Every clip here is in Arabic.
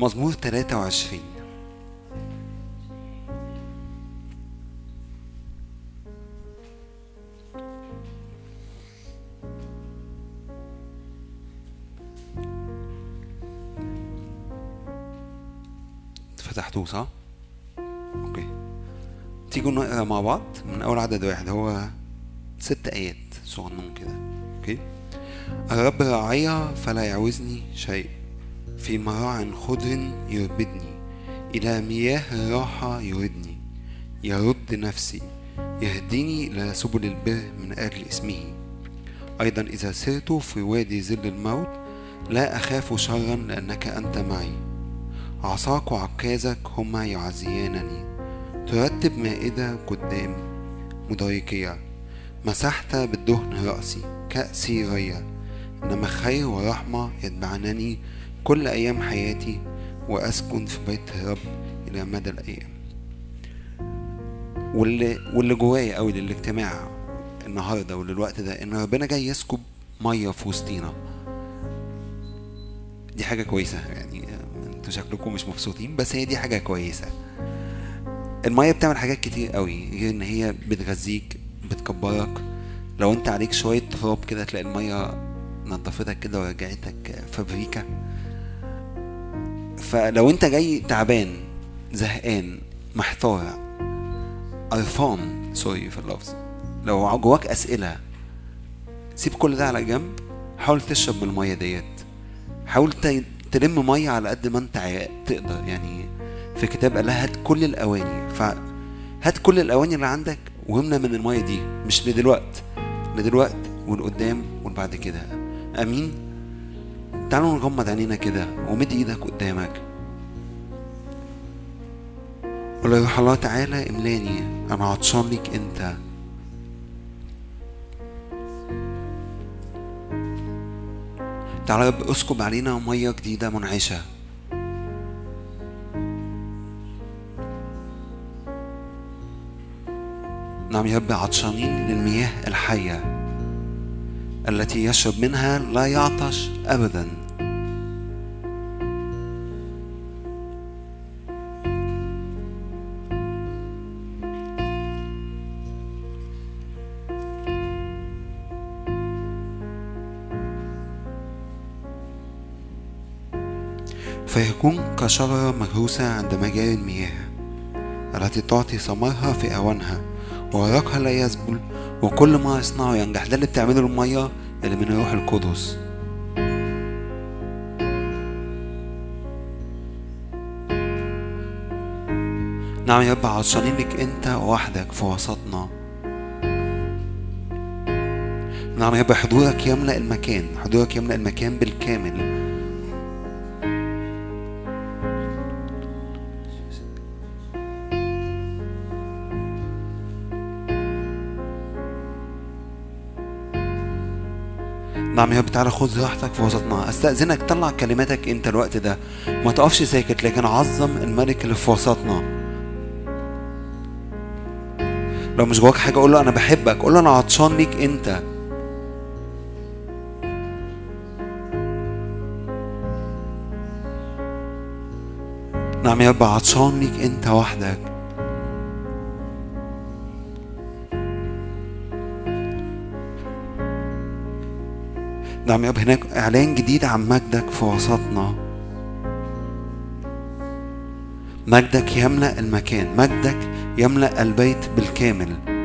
مزمور 23 فتحتوه صح؟ Okay. تيجوا نقرا مع بعض من أول عدد واحد هو ست آيات صغنون كده. Okay. الرب راعي فلا يعوزني شيء. في مراع خضر يربدني إلى مياه الراحة يردني. يرد نفسي يهديني إلى سبل البر من أجل اسمه. أيضا إذا سرت في وادي ظل الموت لا أخاف شرا لأنك أنت معي. عصاك وعكازك هما يعزيانني. ترتب مائدة قدام مضايقية. مسحت بالدهن رأسي. كأسي غيا إنما خير ورحمة يتبعنني كل أيام حياتي وأسكن في بيت الرب إلى مدى الأيام. واللي واللي جوايا قوي للاجتماع النهارده وللوقت ده إن ربنا جاي يسكب مية في وسطينا. دي حاجة كويسة يعني أنتوا شكلكم مش مبسوطين بس هي دي حاجة كويسة. المية بتعمل حاجات كتير قوي غير إن هي بتغذيك بتكبرك. لو أنت عليك شوية تراب كده تلاقي المية نظفتك كده ورجعتك فابريكا. فلو انت جاي تعبان زهقان محتار قرفان سوري في اللفظ لو جواك أسئلة سيب كل ده على جنب حاول تشرب من المية ديت. حاول تلم مية على قد ما انت تقدر. يعني في كتاب قال هات كل الأواني. فهات كل الأواني اللي عندك واملى من المية دي. مش لدلوقت. لدلوقت والقدام والبعد كده. آمين. تعالوا نغمض عينينا كده ومد إيدك قدامك. قول يا الله تعالى املاني أنا عطشان ليك أنت. تعالى اسكب علينا مية جديدة منعشة. نعم يا رب عطشانين للمياه الحية التي يشرب منها لا يعطش ابدا. فيكون كشجرة مغروسة عند مجاري المياه التي تعطي ثمرها في أوانها وورقها لا يذبل وكل ما يصنعه ينجح. ده اللي بتعمله المية اللي من الروح القدس. نعم يا رب عطشانين لك انت وحدك في وسطنا. نعم يا رب حضورك يملأ المكان حضورك يملأ المكان بالكامل. نعم يا رب تعالى خذ راحتك في وسطنا. أستأذنك طلع كلماتك أنت الوقت ده. ما تقفش ساكت لكن عظم الملك اللي في وسطنا. لو مش جواك حاجة قول له أنا بحبك. قول له أنا عطشان ليك أنت. نعم يا رب عطشان ليك أنت وحدك. نعم يا رب. هناك إعلان جديد عن مجدك في وسطنا. مجدك يملأ المكان. مجدك يملأ البيت بالكامل.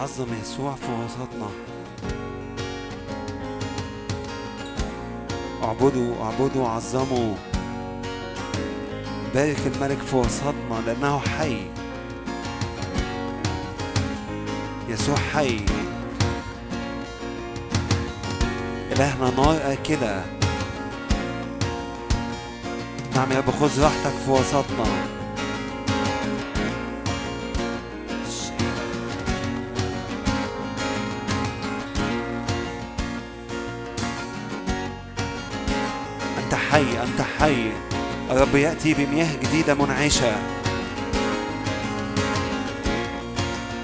عظم يسوع في وسطنا. اعبدوا اعبدوا عظموا. بارك الملك في وسطنا لأنه حي. يسوع حي. إلهنا نار آكلة نعم يا رب خذ راحتك في وسطنا. الرب يأتي بمياه جديدة منعشة.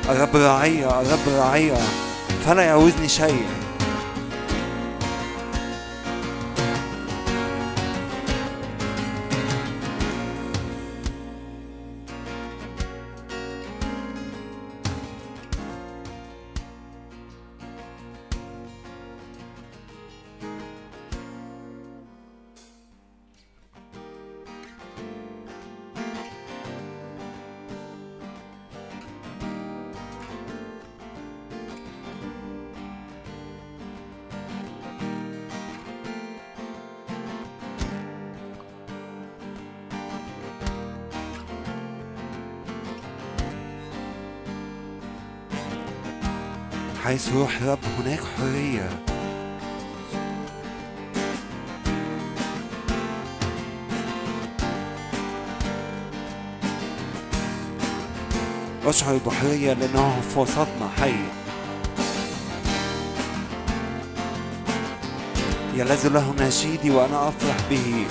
الرب راعية الرب راعية. فلا يعوزني شيء. أشعر بحرية لأنه في وسطنا حي. يلذ له نشيدي وأنا أفرح به.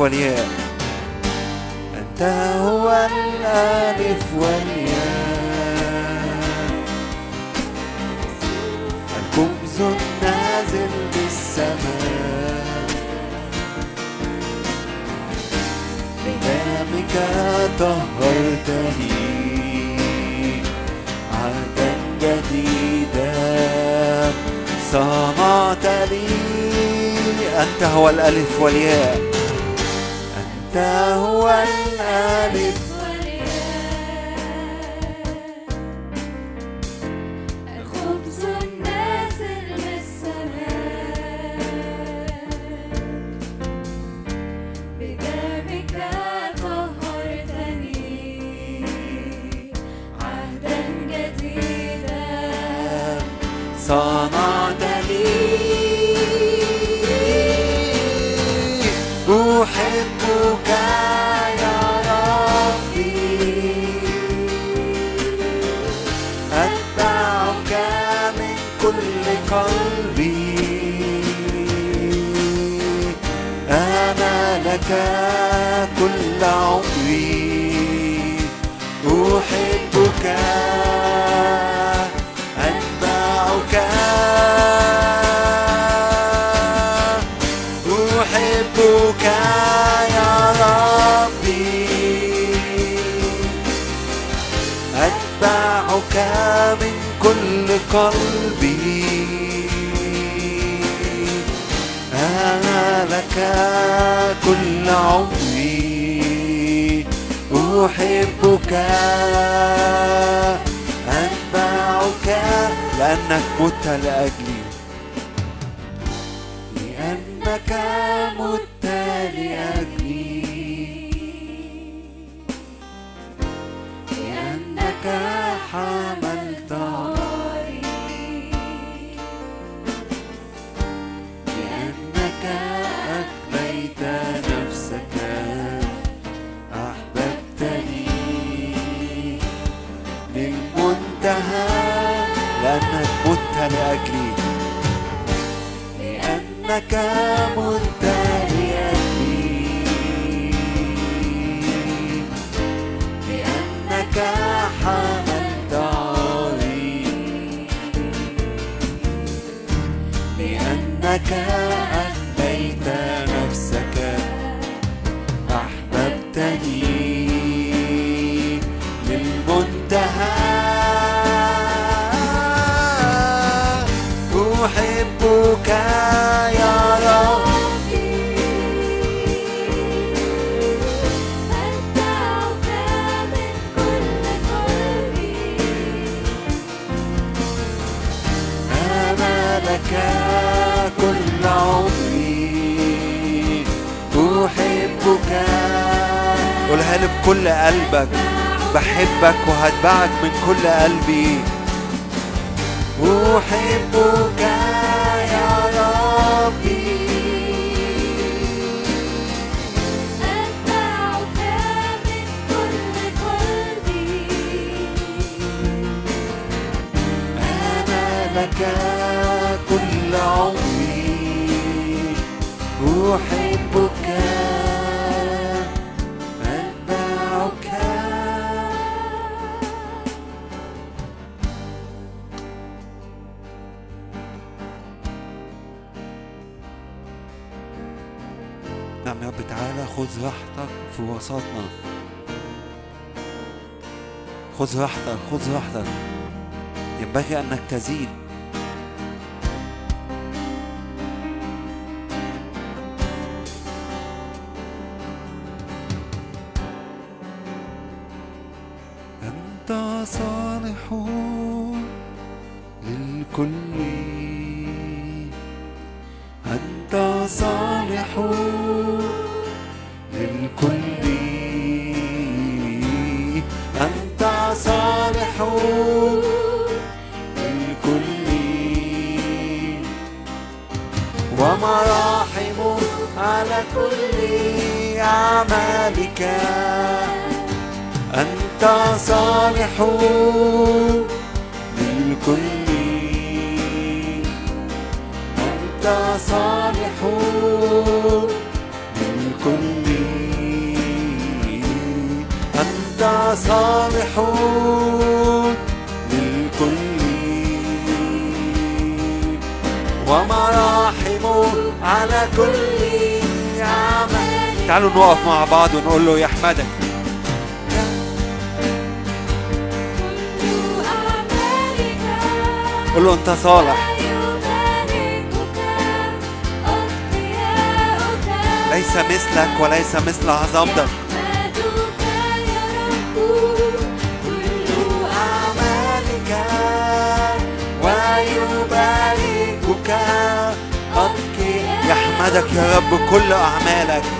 هو الألف その手 قلبي. أنا لك كل عمري. أحبك. أتبعك لأنك مت لأجلي مت بكل قلبك بحبك وهتبعك من كل قلبي. أحبك يا ربي. أتبعك من كل قلبي. أنا لك كل عمري. أحبك خذ راحتك في وسطنا. خذ راحتك خذ راحتك. ينبغي أنك تزيد. أعمالك قول له أنت صالح. ليس مثلك وليس مثل عظمتك. يحمدك يا رب كل أعمالك.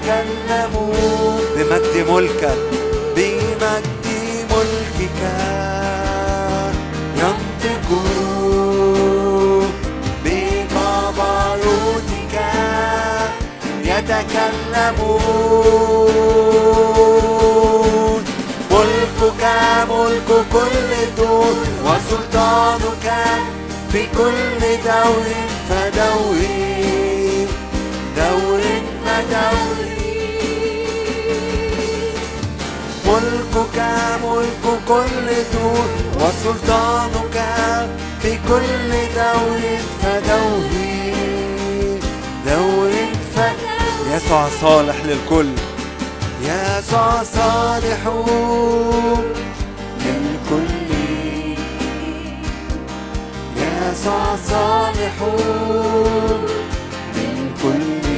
يتكلمون بمجد ملكك بمجد ينطق بجبروتك يتكلمون. ملكك ملك كل دور وسلطانك في كل دور فدور دور فدور ملكك ملك كل دور وسلطانك في كل دور فدور دور فدور يسوع صالح للكل. يسوع صالح للكل. يسوع صالح للكل.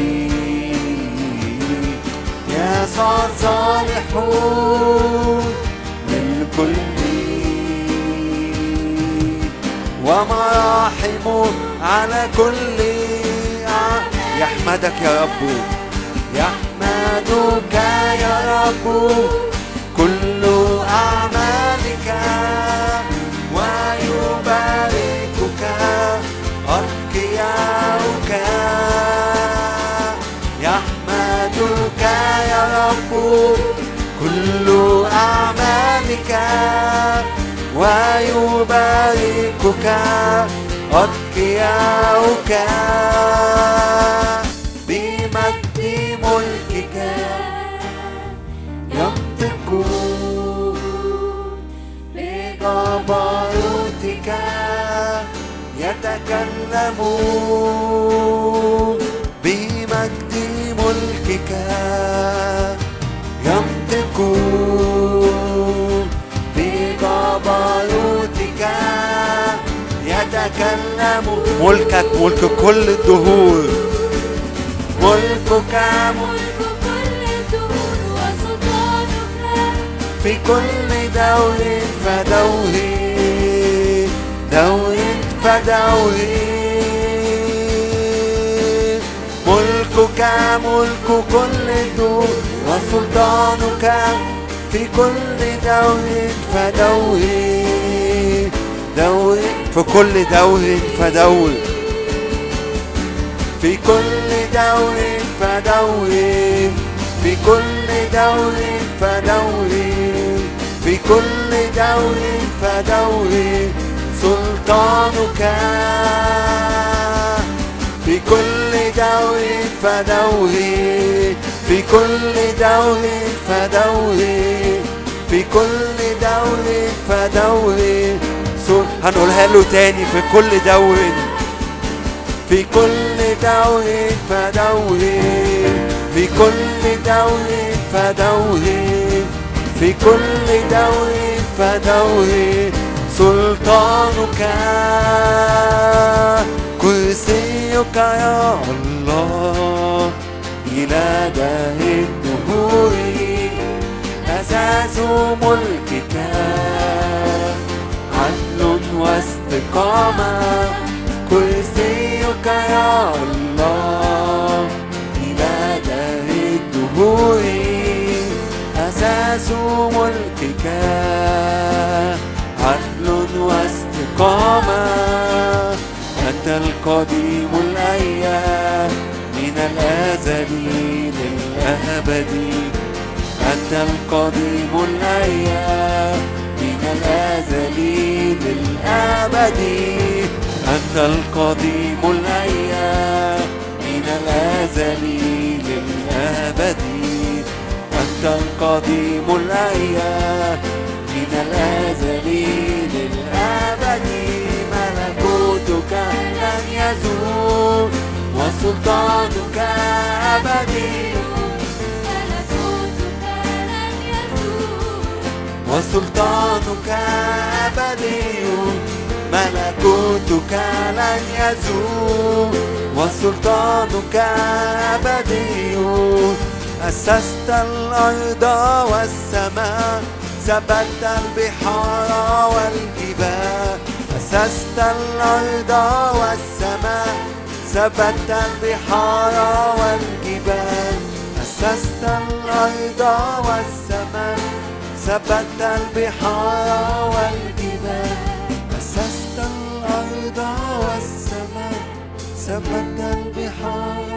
يسوع صالح للكل ومراحم على كل يحمدك يا رب. يحمدك يا رب. كل أعمالك ويباركك أتقياؤك رب كل أعمالك ويباركك أتقياؤك بمجد ملكك ينطقون بجبروتك يتكلمون بمجد ملكك بجبروتك يتكلمون ملكك ملك كل الدهور ملكك ملك كل الدهور وسلطانك في كل دور فدور دور فدور ملكك ملك كل دور وسلطانك في كل دور فدور دور في كل دور فدور في كل دور فدور في كل دور فدور في كل دور فدور سلطانك في كل دور فدور في كل دور فدور في كل فدور سل- هنقولها له تاني في كل دور في كل دور فدور في كل دور فدور في كل دور فدور سلطانك كرسيك يا الله. إلى دهر الدهور أساس ملكك عدل واستقامة كرسيك يا الله إلى دهر الدهور أساس ملكك عدل وأستقامة أنت القديم الأيام. الأزل للأبد. أنت القديم الأيام من الأزل للأبد. أنت القديم الأيام من الأزل للأبد. أنت القديم الأيام من الأزل للأبد. ملكوتك لن يزول. وسلطانك أبدي. ملكوتك لن يزول وسلطانك أبدي. ملكوتك لن يزول. وسلطانك أبدي. أسست الأرض والسماء ثبت البحار والجبال. أسست الأرض والسماء ثبت البحار والجبال أسست الأرض والسماء ثبت البحار والجبال أسست الأرض والسماء ثبت البحار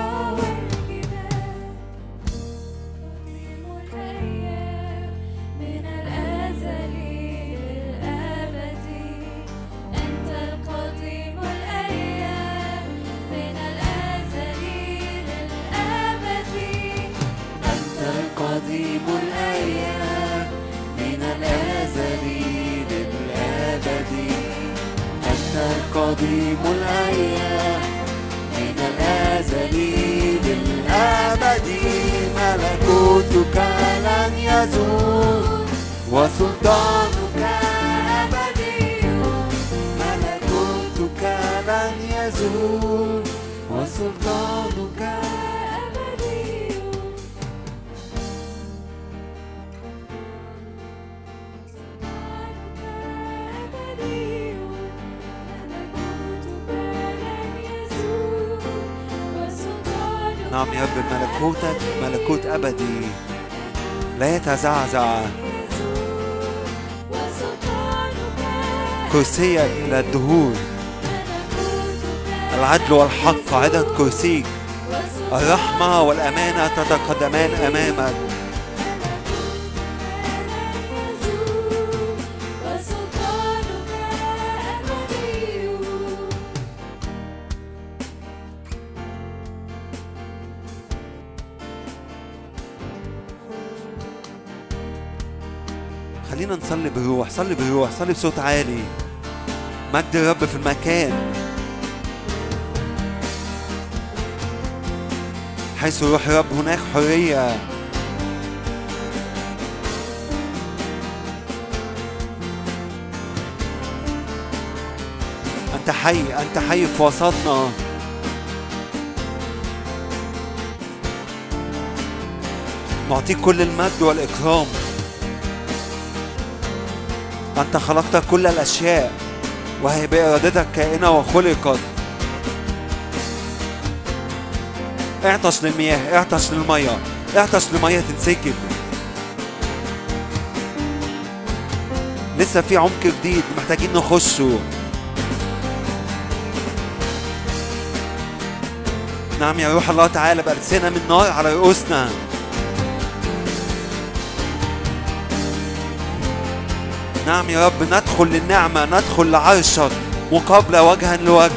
إلى الدهور العدل والحق عدد كرسيك الرحمة والأمانة تتقدمان أمامك. خلينا نصلي بالروح صلي بالروح صلي بصوت عالي. مجد الرب في المكان. حيث روح الرب هناك حرية. أنت حي أنت حي في وسطنا. نعطيك كل المجد والإكرام. أنت خلقت كل الأشياء. وهي بإرادتك كائنة وخلقت. اعطش للمياه اعطش للمية اعطش لمية تنسكب. لسه في عمق جديد محتاجين نخشه. نعم يا روح الله تعالى بألسنة من نار على رؤوسنا. نعم يا رب ندخل للنعمة ندخل لعرشك مقابلة وجها لوجه.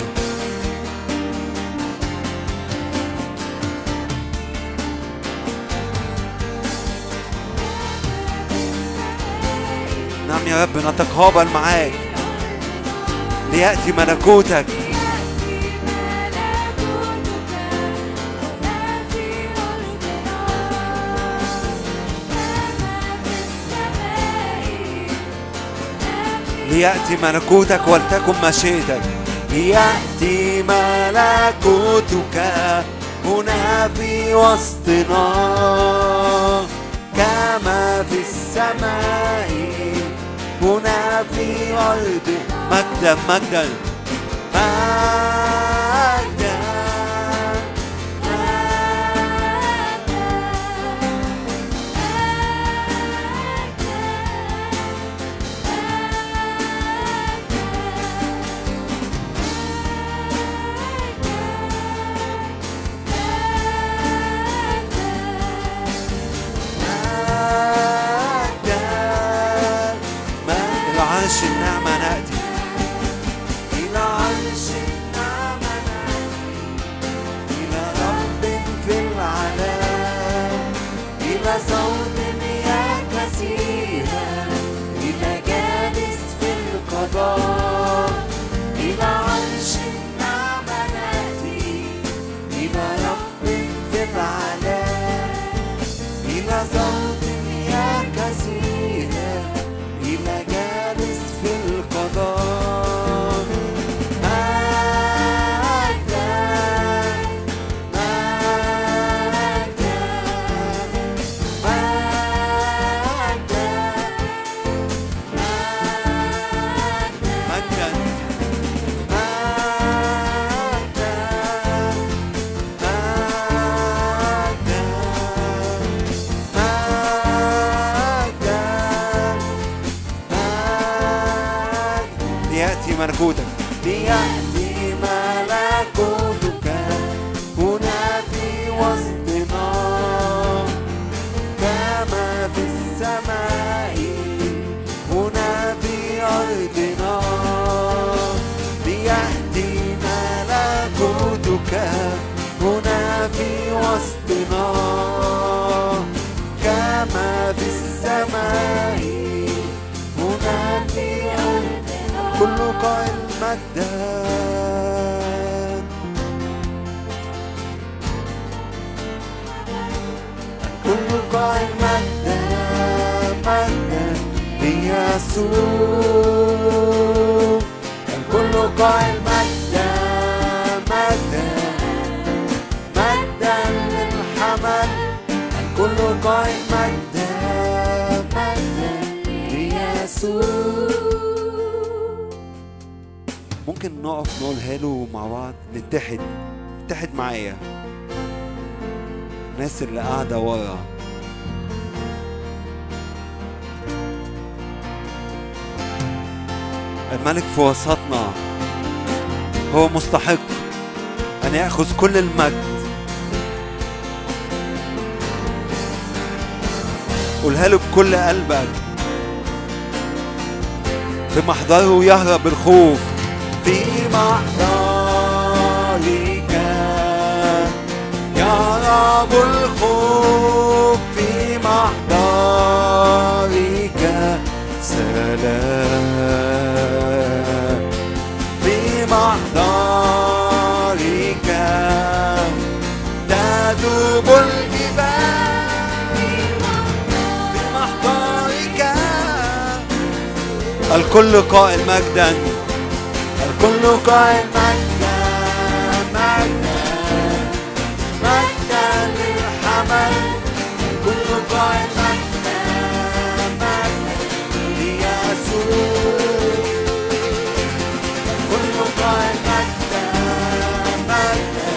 نعم يا رب نتقابل معاك. ليأتي ملكوتك. ليأتي ملكوتك ولتكن مشيئتك ليأتي ملكوتك هنا في وسطنا. كما في السماء هنا في أرض مجدا مجدا مجدا. قائل مجدا كل قائل مجدا مجدا ليسوع الكل قائل مجدا مجدا مجدا للحمل الكل قائل مجدا مجدا ليسوع ممكن نقف نقولها له مع بعض نتحد. نتحد معايا. الناس اللي قاعدة ورا. الملك في وسطنا. هو مستحق أن يأخذ كل المجد. قولها له بكل قلبك. في محضره يهرب الخوف. في محضرك يهرب الخوف في محضرك سلام. في محضرك تذوب الجبال. في محضرك الكل قائل مجدا. الكل قائل مجدا مجدا مجدا للحمل الكل قائل مجدا مجدا ليسوع الكل قائل مجدا مجدا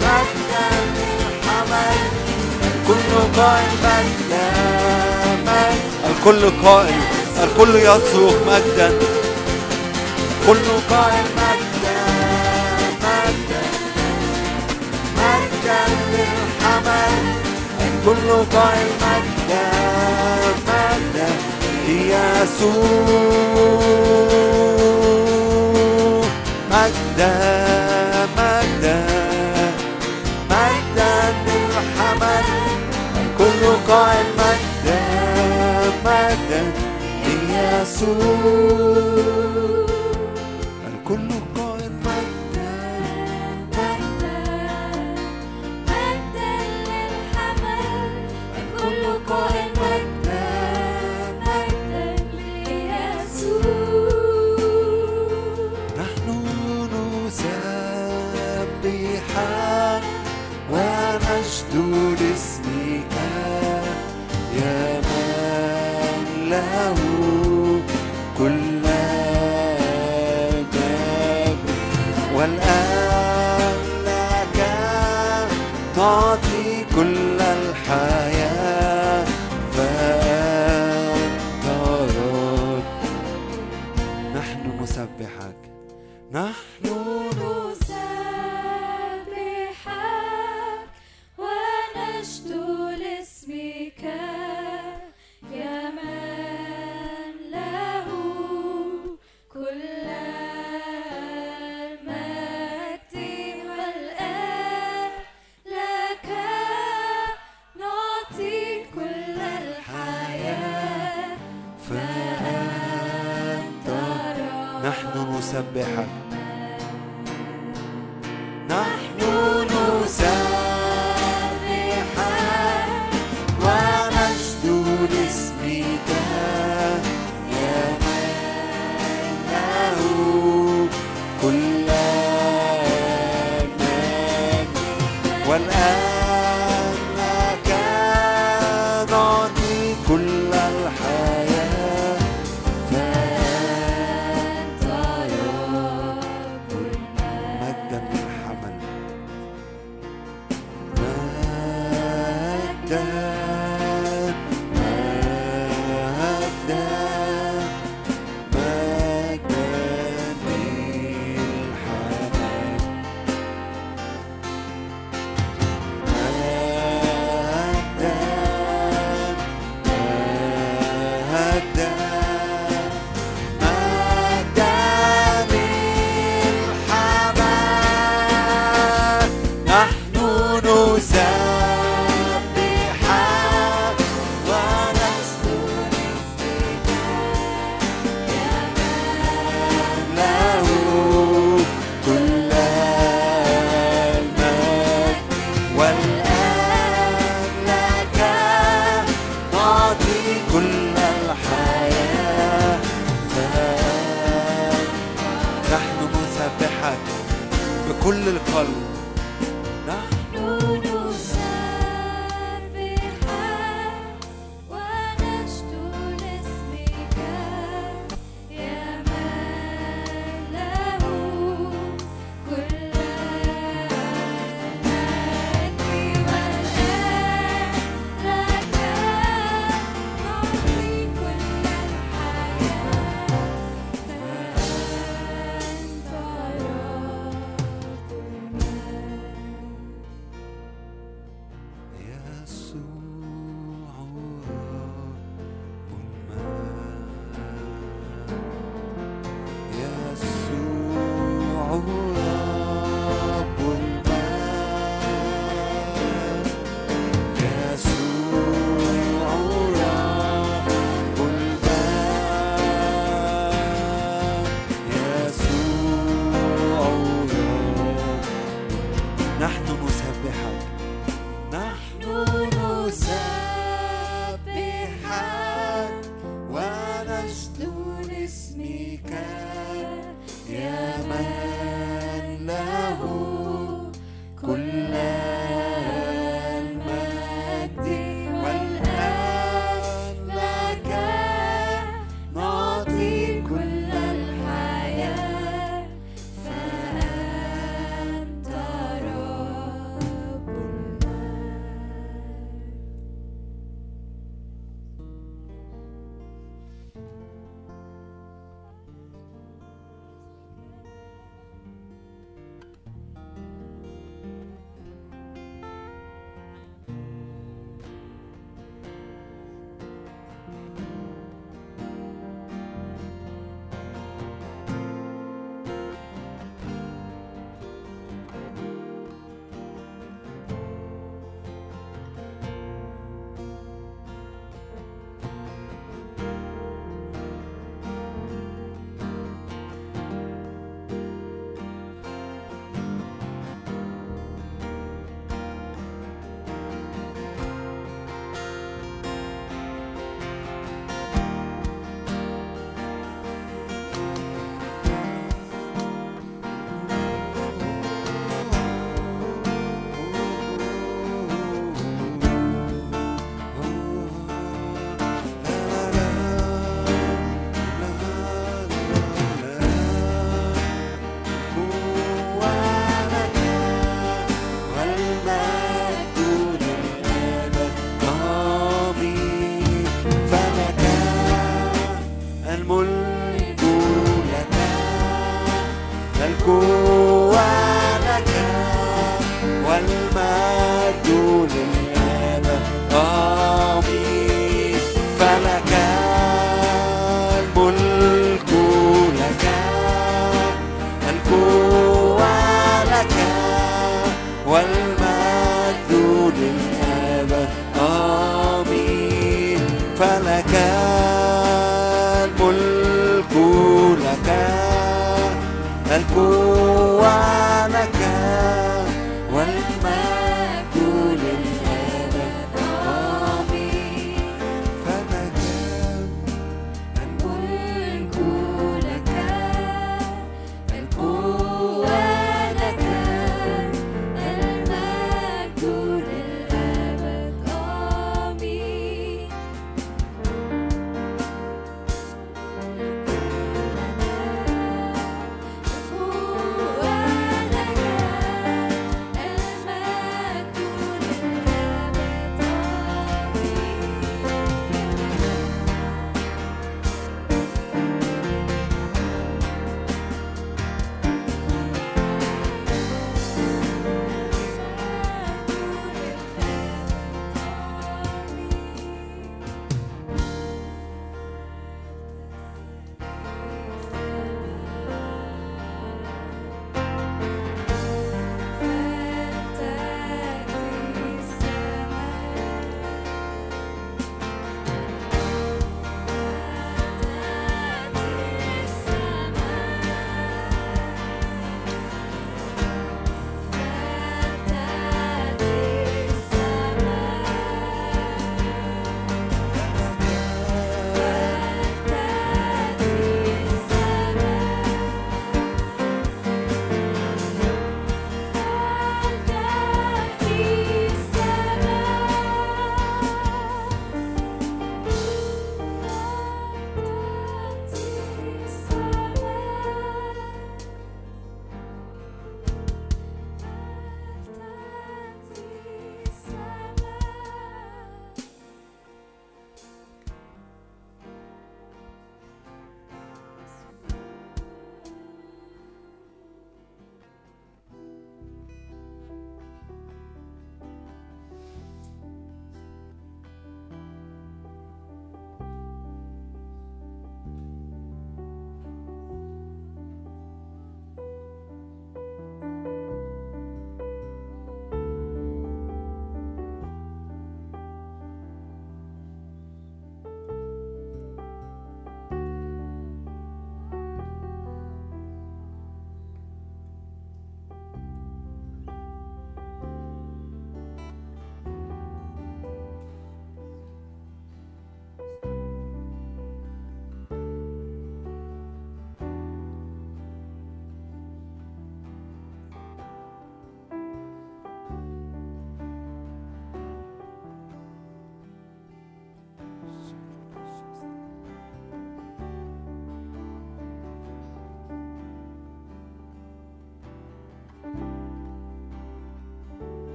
مجدا للحمل الكل قائل مجدا مجدا الكل قائل الكل يصرخ مجدا. كل قائل مجدا مجدا مجدا للحمل الكل قائل مجدا مجدا ليسوع مجدا مجدا مجدا للحمل الكل قائل مجدا مجدا ليسوع بكل القلب.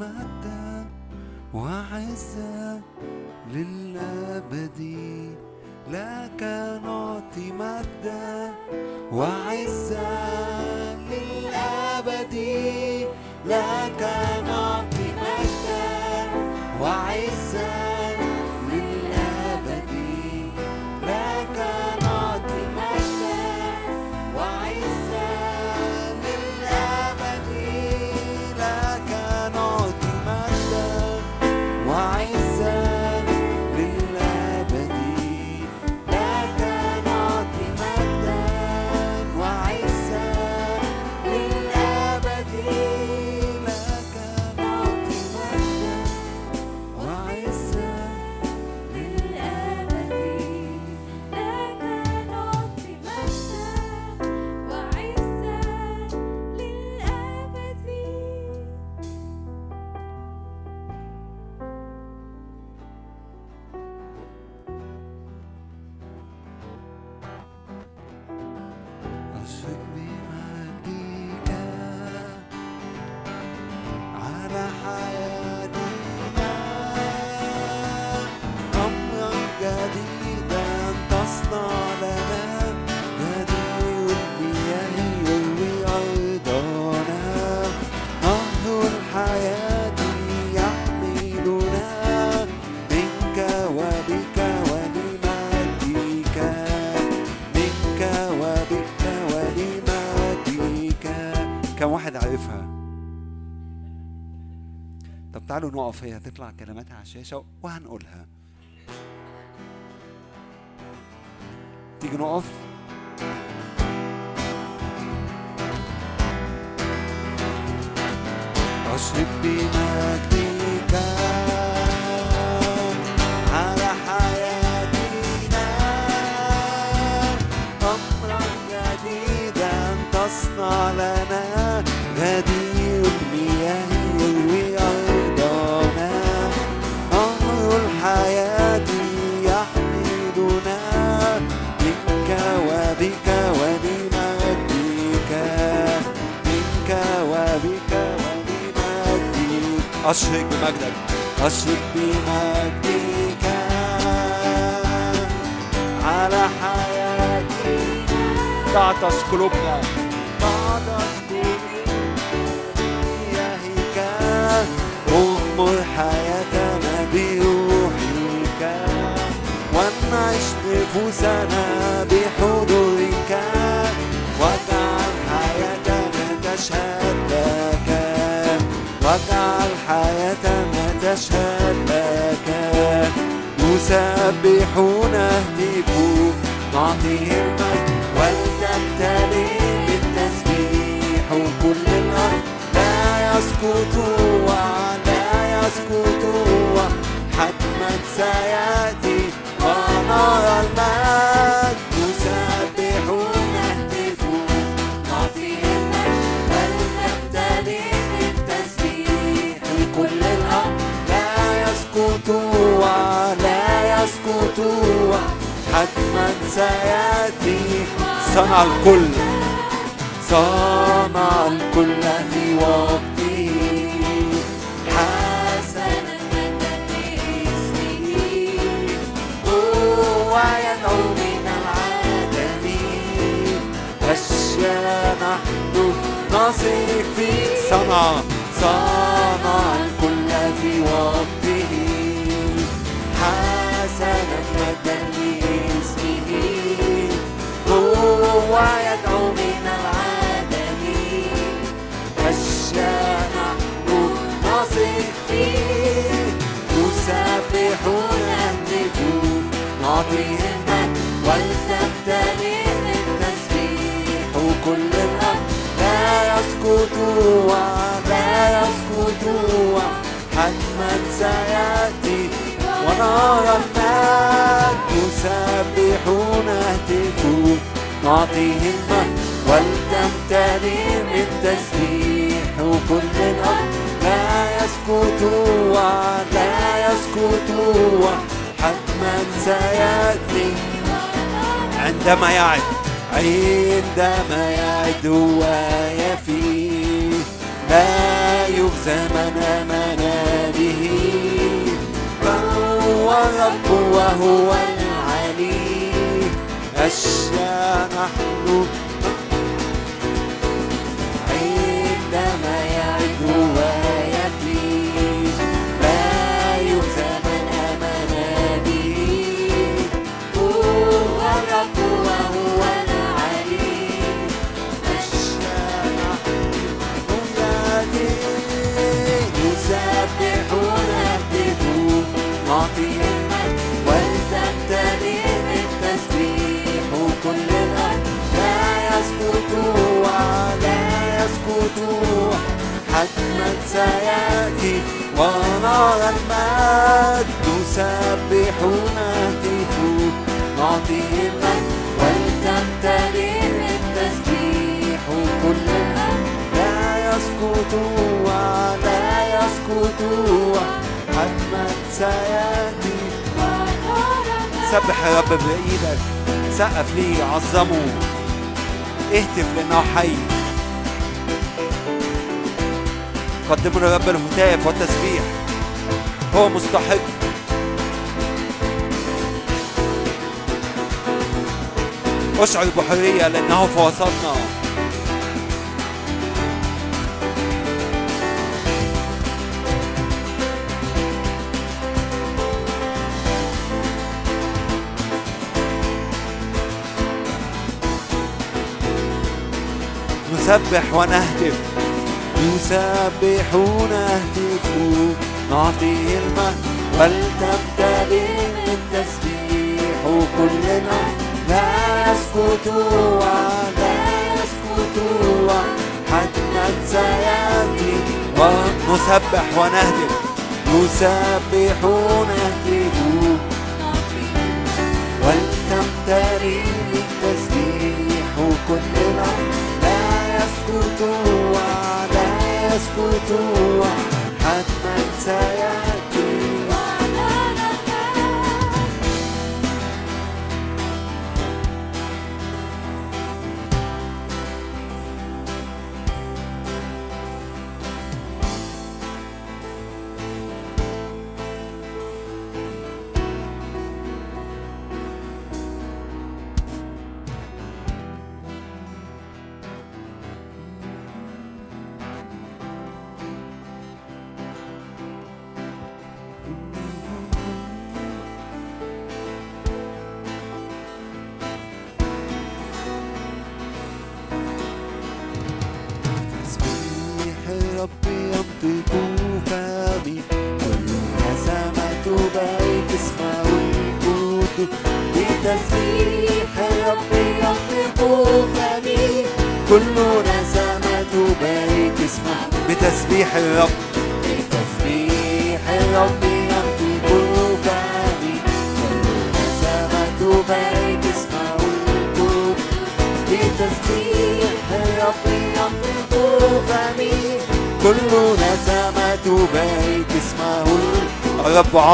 مجدا وعزا للأبد. لك نعطي مجدا تعالوا نقف هي هتطلع كلماتها على الشاشة وهنقولها حتما سيأتي. صنع الكل. صنع الكل في وقته. حسنا هو يدعو من العالم أشياء نحن نصير في صنع. صنع هو يدعو من العالم أشياء نحن نصير فيه يسبحون النجوم نعطيه المجد ولتمتلئ بالتسبيح كل الأرض لا يسقط ولا يسقط حتما سيأتي ونرى المجد يسبحون اهتفوا نعطي همة ولتمتلئ من تسبيح كل الأرض لا يسكت لا يسكت حتما سيأتي. عندما يعد عندما يعد ويفي لا يجزى من آمن به فهو الرب وهو العليم؟ نشاء نحن حتما سيأتي ونرى المجد نعطي المجد ولتمتلئ بالتسبيح كل الأرض لا يسكت ولا يسكت حتما سيأتي. سبح يا رب بإيدك سقف ليه عظمه. اهتف لأنه حي. قدموا لرب الهتاف والتسبيح. هو مستحق. أشعر بحرية لأنه في وسطنا. نسبح ونهتف يسبحون اهتفوا نعطي المجد ولتمتلئ من تسبيح كل لا يسكت لا يسكت حتى سيأتي. ونسبح ونهتف يسبحون اهتفوا يسوع حتما سيعود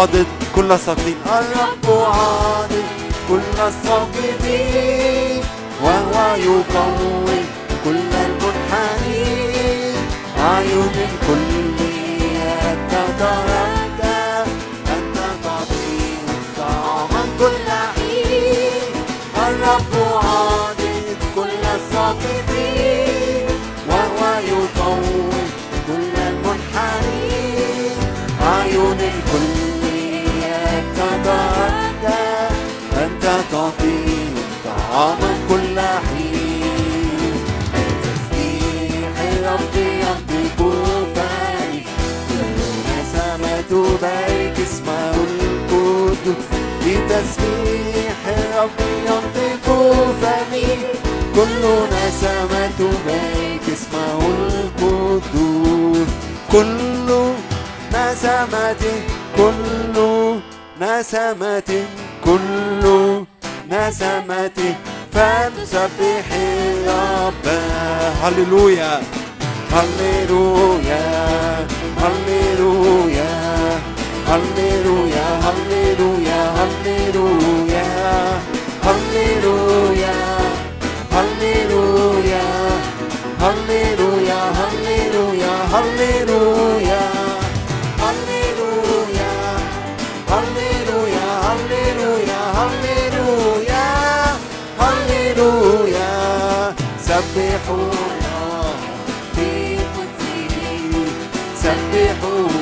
عاضد كل ساقين الرب عادل كل الساقطين وهو يقوم كل المنحنين. أعين الكل أنت تعطيهم طعاما كل حين. الرب عادل كل الساقطين بتسبيح ربي ينطق فمي. كل نسمة تبارك اسمه القدوس. كل نسمة كل نسمة كل نسمة. فنسبح الرب هللويا. هللويا. هللويا. هللويا هللويا هللويا هللويا هللويا هللويا هللويا هللويا هللويا هللويا هللويا هللويا هللويا سبحونا في قدسه سبحونا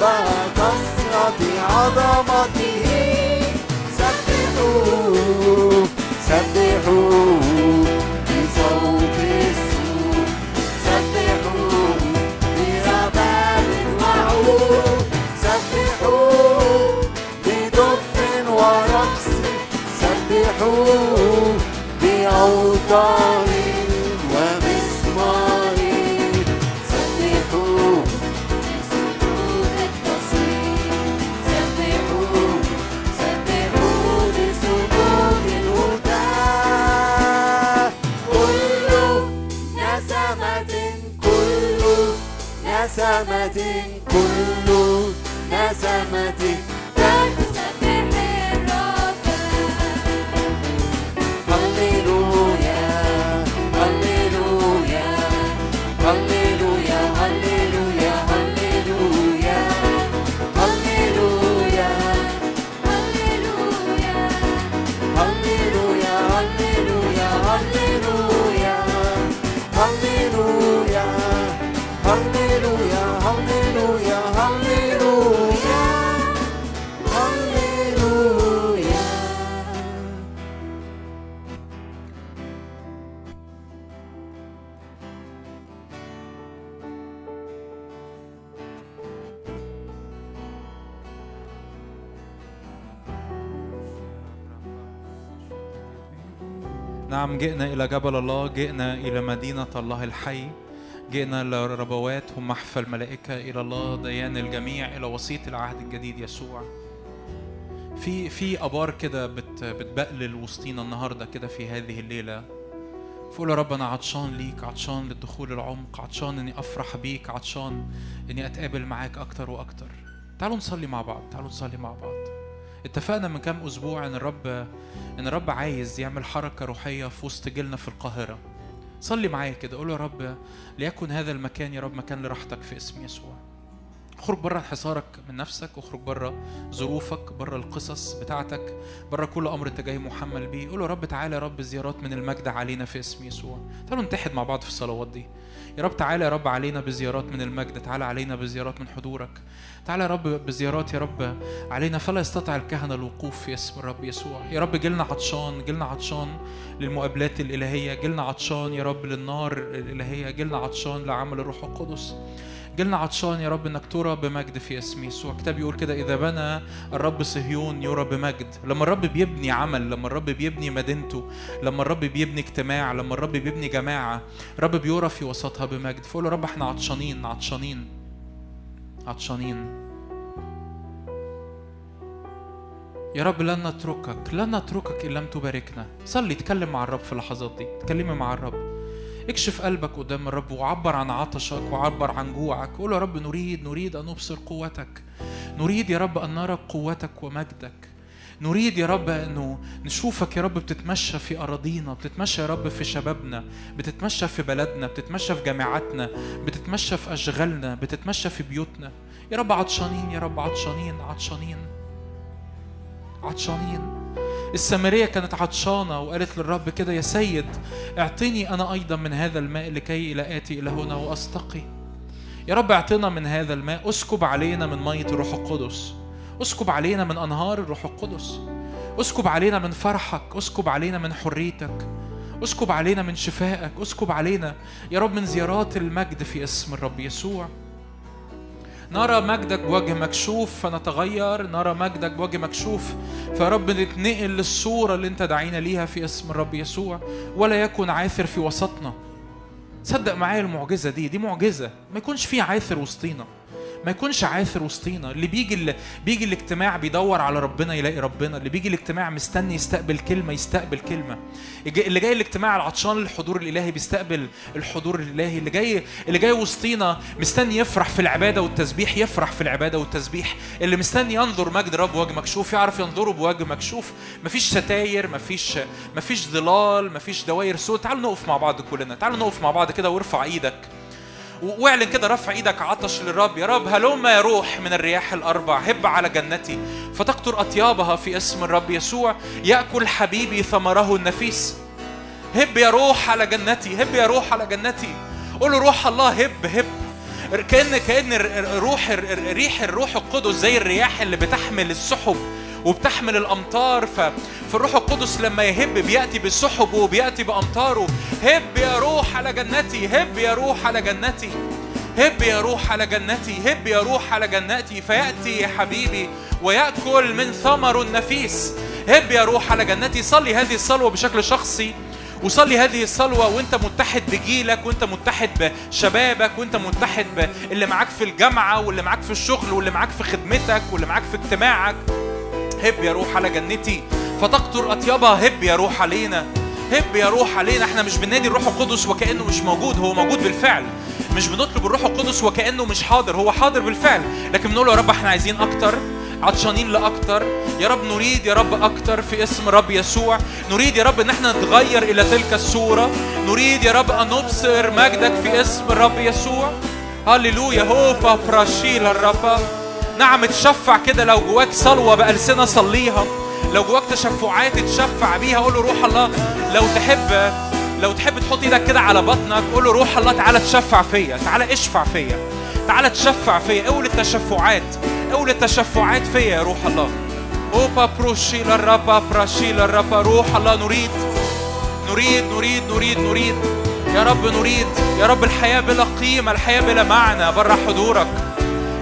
بلغ قصرة عظمتي. إلى جبل الله جئنا إلى مدينة الله الحي جئنا لربوات ومحفى الملائكة إلى الله ديان الجميع إلى وسيط العهد الجديد يسوع. في في آبار كده بت بتبقلل وسطينا النهاردة كده في هذه الليلة. فقول يا رب أنا عطشان ليك عطشان للدخول العمق عطشان إني أفرح بيك عطشان إني أتقابل معاك أكتر وأكتر. تعالوا نصلي مع بعض تعالوا نصلي مع بعض. اتفقنا من كام أسبوع إن الرب إن الرب عايز يعمل حركة روحية في وسط جيلنا في القاهرة. صلي معايا كده قول يا رب ليكن هذا المكان يا رب مكان لراحتك في اسم يسوع. اخرج بره انحصارك من نفسك اخرج بره ظروفك بره القصص بتاعتك بره كل أمر أنت جاي محمل بيه. قول يا رب تعالى يا رب زيارات من المجد علينا في اسم يسوع. تعالوا نتحد مع بعض في الصلوات دي. يا رب تعالى يا رب علينا بزيارات من المجد تعالى علينا بزيارات من حضورك. تعالى يا رب بزيارات يا رب علينا فلا يستطيع الكهنة الوقوف في اسم الرب يسوع. يا رب جيلنا عطشان جيلنا عطشان للمقابلات الإلهية جيلنا عطشان يا رب للنار الإلهية جيلنا عطشان لعمل الروح القدس. جيلنا عطشان يا رب إنك ترى بمجد في اسم يسوع الكتاب يقول كده إذا بنى الرب صهيون يرى بمجد. لما الرب بيبني عمل لما الرب بيبني مدينته لما الرب بيبني اجتماع لما الرب بيبني جماعة الرب بيرى في وسطها بمجد. فقول يا رب إحنا عطشانين عطشانين عطشانين. يا رب لن نتركك لن نتركك إن لم تباركنا. صلي اتكلم مع الرب في اللحظات دي. اتكلمي مع الرب. اكشف قلبك قدام الرب وعبر عن عطشك وعبر عن جوعك. قول يا رب نريد نريد أن نبصر قوتك. نريد يا رب أن نرى قوتك ومجدك. نريد يا رب انه نشوفك يا رب بتتمشى في أراضينا بتتمشى يا رب في شبابنا بتتمشى في بلدنا بتتمشى في جامعاتنا بتتمشى في أشغالنا بتتمشى في بيوتنا. يا رب عطشانين يا رب عطشانين عطشانين. عطشانين. السامرية كانت عطشانة وقالت للرب كده يا سيد اعطني أنا أيضا من هذا الماء لكي لا آتي إلى هنا وأستقي. يا رب اعطنا من هذا الماء. اسكب علينا من مية الروح القدس. اسكب علينا من أنهار الروح القدس. اسكب علينا من فرحك. اسكب علينا من حريتك. اسكب علينا من شفائك. اسكب علينا يا رب من زيارات المجد في اسم الرب يسوع. نرى مجدك بوجه مكشوف فنتغير. نرى مجدك بوجه مكشوف فيا رب نتنقل للصورة اللي انت دعينا ليها في اسم الرب يسوع. ولا يكن عاثر في وسطنا. صدق معايا المعجزة دي دي معجزة. ما يكونش في عاثر وسطينا. ما يكونش عاثر وسطينا. اللي بيجي اللي بيجي الاجتماع بيدور على ربنا يلاقي ربنا. اللي بيجي الاجتماع مستني يستقبل كلمة يستقبل كلمة. اللي جاي الاجتماع العطشان للحضور الإلهي بيستقبل الحضور الإلهي. اللي جاي اللي جاي وسطينا مستني يفرح في العبادة والتسبيح يفرح في العبادة والتسبيح. اللي مستني ينظر مجد رب بوجه مكشوف يعرف ينظره بوجه مكشوف. مفيش ستاير مفيش مفيش ظلال مفيش دواير سود تعالوا نقف مع بعض كلنا. تعالوا نقف مع بعض كده وارفع إيدك. واعلن كده رفع إيدك عطش للرب. يا رب هلم يا روح من الرياح الأربع هب على جنتي فتقطر أطيابها في اسم الرب يسوع. يأكل حبيبي ثمره النفيس. هب يا روح على جنتي هب يا روح على جنتي. قول روح الله هب هب. ر- ر- روح ريح الروح القدس زي الرياح اللي بتحمل السحب. وبتحمل الأمطار. فالروح القدس لما يهب بيأتي بسحبه وبيأتي بأمطاره هب يا روح على جنتي هب يا روح على جنتي. هب يا روح على جنتي هب يا روح على جنتي. فيأتي يا حبيبي ويأكل من ثمر النفيس. هب يا روح على جنتي. صلي هذه الصلوة بشكل شخصي وصلي هذه الصلوة وانت متحد بجيلك وانت متحد بشبابك وانت متحد باللي معاك في الجامعة واللي معاك في الشغل واللي معاك في خدمتك واللي معاك في اجتماعك. هب يا روح على جنتي. فتقطر أطيبها هب يا روح علينا. هب يا روح علينا. إحنا مش بننادي الروح القدس وكأنه مش موجود هو موجود بالفعل. مش بنطلب الروح القدس وكأنه مش حاضر هو حاضر بالفعل. لكن بنقول يا رب إحنا عايزين أكتر عطشانين لأكتر. يا رب نريد يا رب أكتر في اسم رب يسوع. نريد يا رب إن إحنا نتغير إلى تلك الصورة. نريد يا رب أن نبصر مجدك في اسم الرب يسوع. هللويا. هوبا براشيل الرب نعم اتشفع كده لو جواك صلوة بألسنة صليها. لو جواك تشفعات اتشفع بيها قول له روح الله. لو تحب لو تحب تحط إيدك كده على بطنك قول له روح الله تعالى تشفع فيا تعالى اشفع فيا تعالى تشفع فيا. قول التشفعات قول التشفعات فيا يا روح الله. اوبا بروشيل الرب براشيل الرب روح الله نريد نريد نريد نريد نريد. يا رب نريد. يا رب الحياة بلا قيمة الحياة بلا معنى برا حضورك.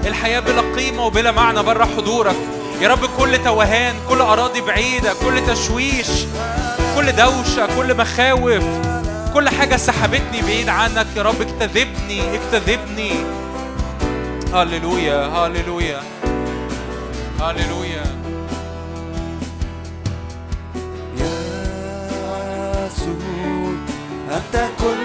الحياة بلا قيمة وبلا معنى برا حضورك. يا رب كل توهان كل أراضي بعيدة كل تشويش كل دوشة كل مخاوف كل حاجة سحبتني بعيد عنك. يا رب اكتذبني اكتذبني. هللويا هللويا هللويا. يسوع أنت كل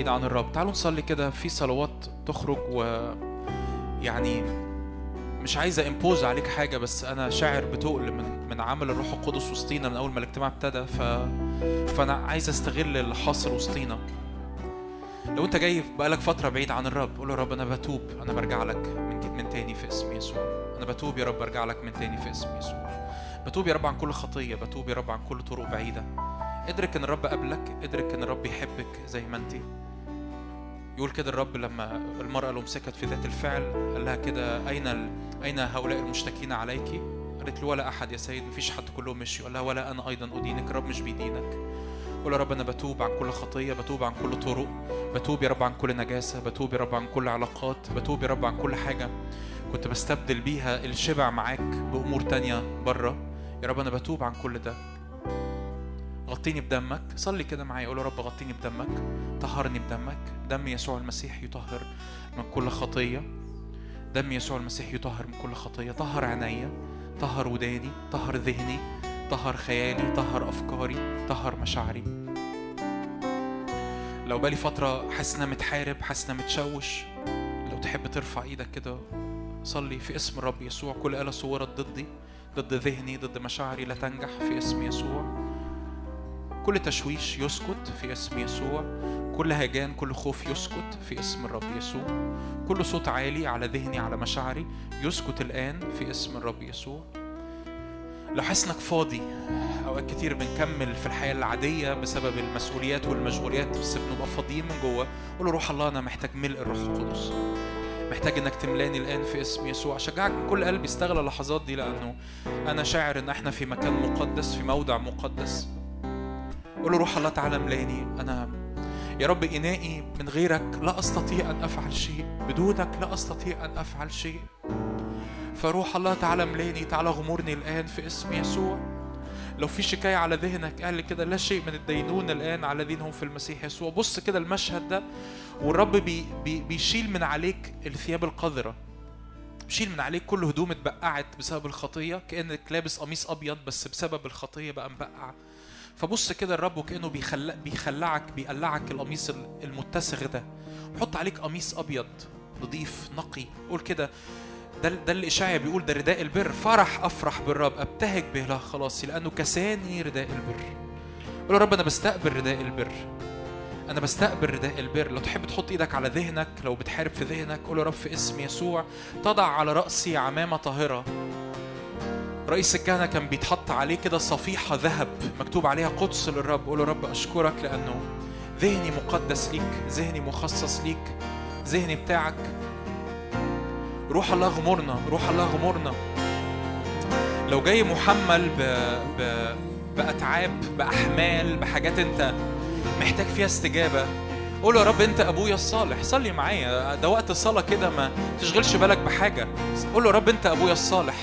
بعيد عن الرب. تعالوا نصلي كده في صلوات تخرج و يعني مش عايزة امبوز عليك حاجة بس أنا شاعر بتقل من من عمل الروح القدس وسطينا من أول ما الاجتماع ابتدى ف فأنا عايز أستغل اللي حاصل وسطينا. لو أنت جاي بقالك فترة بعيد عن الرب قول يا رب أنا بتوب أنا برجع لك من من تاني في اسم يسوع. أنا بتوب يا رب أرجع لك من تاني في اسم يسوع. بتوب يا رب عن كل خطية بتوب يا رب عن كل طرق بعيدة. ادرك إن الرب قبلك ادرك إن الرب يحبك زي ما أنت. يقول كده الرب لما المرأة اللي مسكت في ذات الفعل قال لها كده أين ال... أين هؤلاء المشتكين عليك؟ قالت له ولا أحد يا سيد مفيش حد كلهم مشي قال لها ولا أنا أيضا أدينك الرب مش بيدينك. قول يا رب أنا بتوب عن كل خطية بتوب عن كل طرق بتوب يا رب عن كل نجاسة بتوب يا رب عن كل علاقات بتوب يا رب عن كل حاجة. كنت بستبدل بيها الشبع معاك بأمور تانية بره. يا رب أنا بتوب عن كل ده. غطيني بدمك. صلي كده معايا قول يا رب غطيني بدمك طهرني بدمك. دم يسوع المسيح يطهر من كل خطية. دم يسوع المسيح يطهر من كل خطية. طهر عينيا طهر وداني طهر ذهني طهر خيالي طهر أفكاري طهر مشاعري. لو بالي فترة حاسس متحارب حاسس متشوش لو تحب ترفع إيدك كده صلي في اسم الرب يسوع. كل آلة صورت ضدي ضد ذهني ضد مشاعري. لا تنجح في اسم يسوع. كل تشويش يسكت في اسم يسوع. كل هجان كل خوف يسكت في اسم الرب يسوع. كل صوت عالي على ذهني على مشاعري يسكت الآن في اسم الرب يسوع. لو حاسس انك فاضي أوقات كتير بنكمل في الحياة العادية بسبب المسؤوليات والمشغوليات بس بنبقى فاضيين من جوه. قول له روح الله أنا محتاج ملء الروح القدس. محتاج إنك تملاني الآن في اسم يسوع. أشجعك من كل قلبي استغل اللحظات دي لأنه أنا شاعر إن إحنا في مكان مقدس في موضع مقدس. قول له روح الله تعالى ملاني أنا يا رب إنائي من غيرك لا أستطيع أن أفعل شيء. بدونك لا أستطيع أن أفعل شيء. فروح الله تعالى ملاني تعالى غمرني الآن في اسم يسوع. لو في شكاية على ذهنك قال كده لا شيء من الدينون الآن على الذين هم في المسيح يسوع. بص كده المشهد ده والرب بي بي بيشيل من عليك الثياب القذرة. بيشيل من عليك كل هدوم اتبقعت بسبب الخطية. كأنك لابس قميص أبيض بس بسبب الخطية بقى مبقع. فبص كده الرب وكأنه بيخلع بيخلعك بيقلعك القميص المتسخ ده. وحط عليك قميص أبيض نظيف نقي. قول كده. ده ده اللي إشعيا بيقول ده رداء البر. فرح أفرح بالرب. أبتهج به. لا خلاصي لأنه كساني رداء البر. قول يا رب أنا بستقبل رداء البر. أنا بستقبل رداء البر. لو تحب تحط إيدك على ذهنك لو بتحارب في ذهنك قول يا رب في اسم يسوع تضع على رأسي عمامة طاهرة. رئيس الكهنة كان بيتحط عليه كده صفيحة ذهب مكتوب عليها قدس للرب قول رب أشكرك لأنه ذهني مقدس ليك ذهني مخصص ليك ذهني بتاعك. روح الله غمرنا روح الله غمرنا لو جاي محمل ب... ب... بأتعاب بأحمال بحاجات أنت محتاج فيها استجابة قول يا رب أنت أبويا الصالح صلي معايا ده وقت الصلاة كده ما تشغلش بالك بحاجة. قول يا رب أنت أبويا الصالح.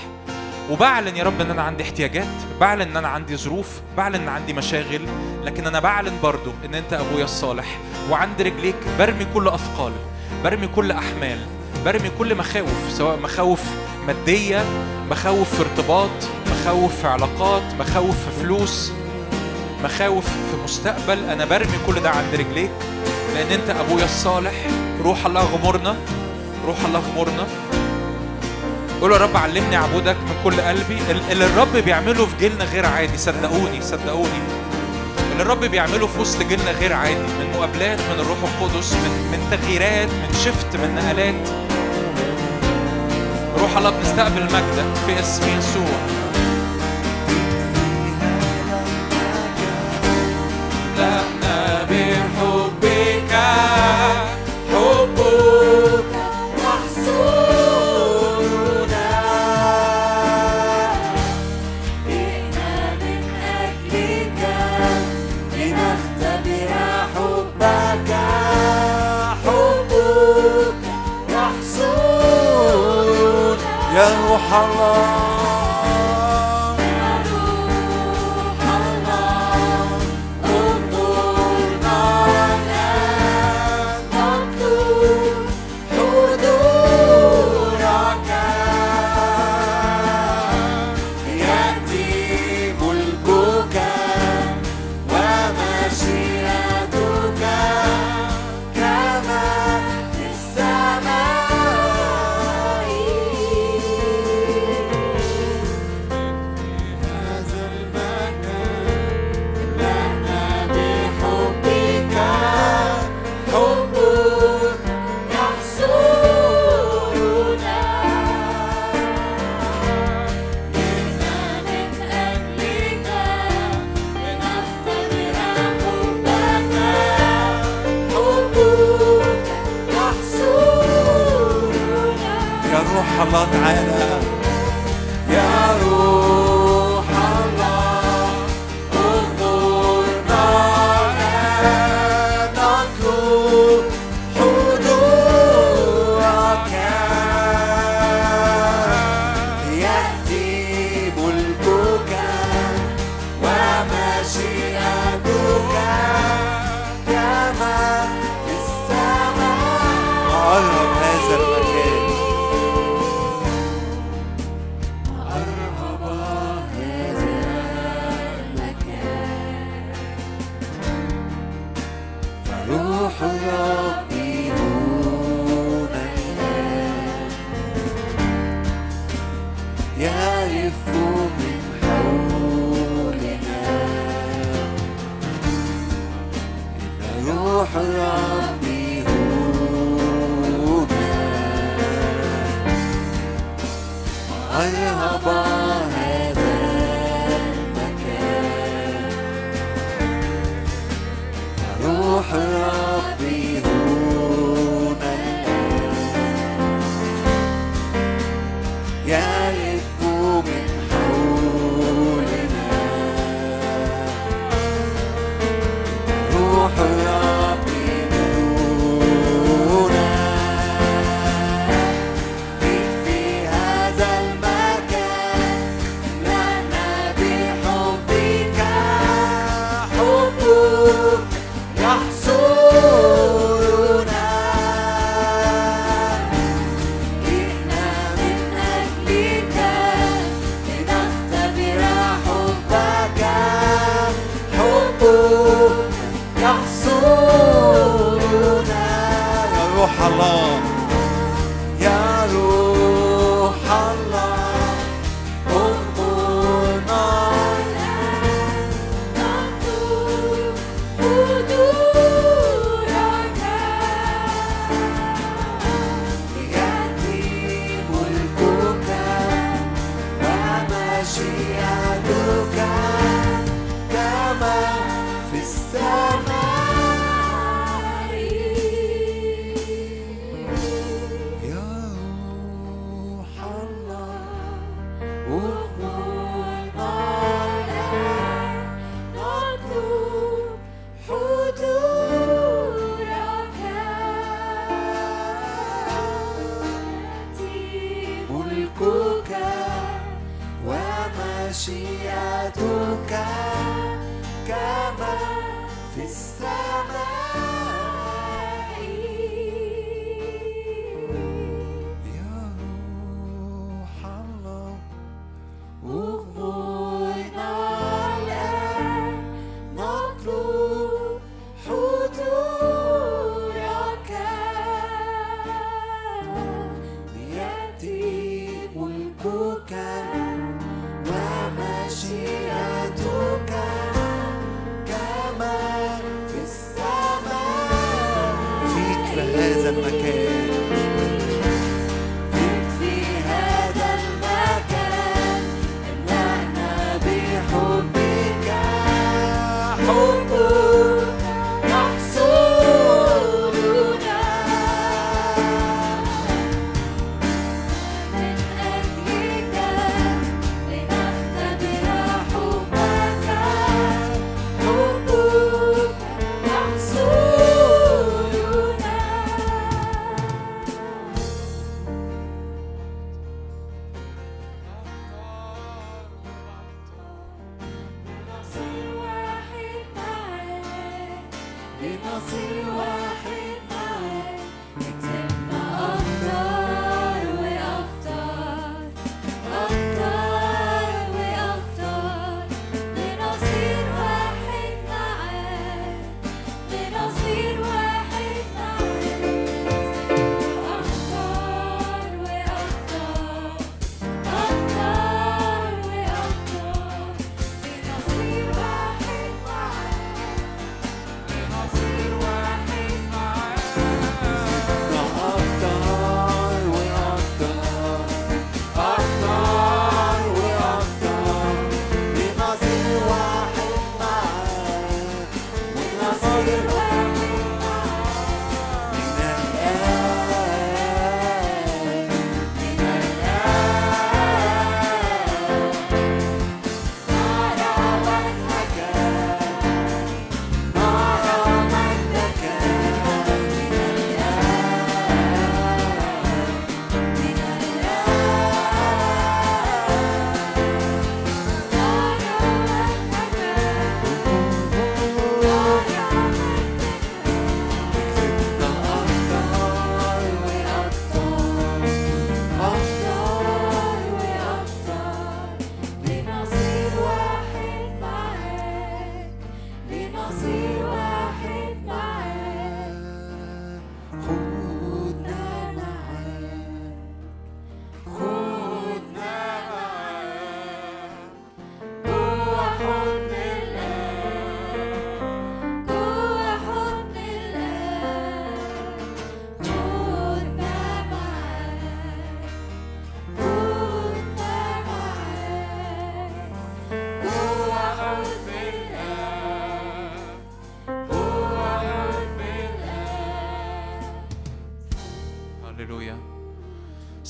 وبعلن يا رب إن أنا عندي احتياجات بعلن إن أنا عندي ظروف بعلن إن عندي مشاغل لكن أنا بعلن برضو إن أنت أبويا الصالح. وعند رجليك برمي كل أثقال برمي كل أحمال برمي كل مخاوف سواء مخاوف مادية مخاوف في ارتباط مخاوف في علاقات مخاوف في فلوس مخاوف في مستقبل. أنا برمي كل ده عند رجليك لأن أنت أبويا الصالح. روح الله غمرنا روح الله غمرنا قول يا رب علمني اعبدك من كل قلبي. ال- اللي الرب بيعمله في جيلنا غير عادي. صدقوني صدقوني. اللي الرب بيعمله في وسط جيلنا غير عادي. من مقابلات من الروح القدس من من تغييرات من شفت من نقلات. روح الله بنستقبل مجدك في اسم يسوع. يا روح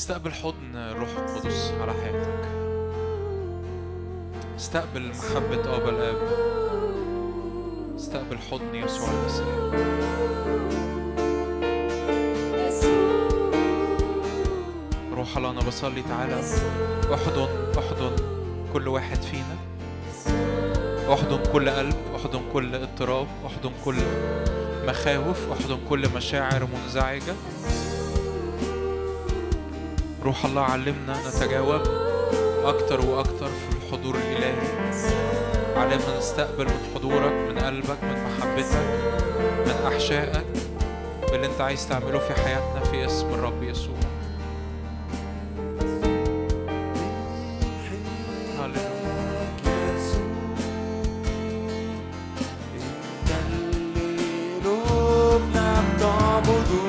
استقبل حضن الروح القدس على حياتك. استقبل محبة أبا الآب. استقبل حضن يسوع المسيح. روح الله أنا بصلي تعالى أحضن أحضن كل واحد فينا. أحضن كل قلب أحضن كل اضطراب أحضن كل مخاوف أحضن كل مشاعر منزعجة. روح الله علمنا نتجاوب أكتر وأكتر في الحضور الإلهي. علمنا نستقبل من حضورك من قلبك من محبتك من أحشائك باللي أنت عايز تعمله في حياتنا في اسم الرب يسوع. Todo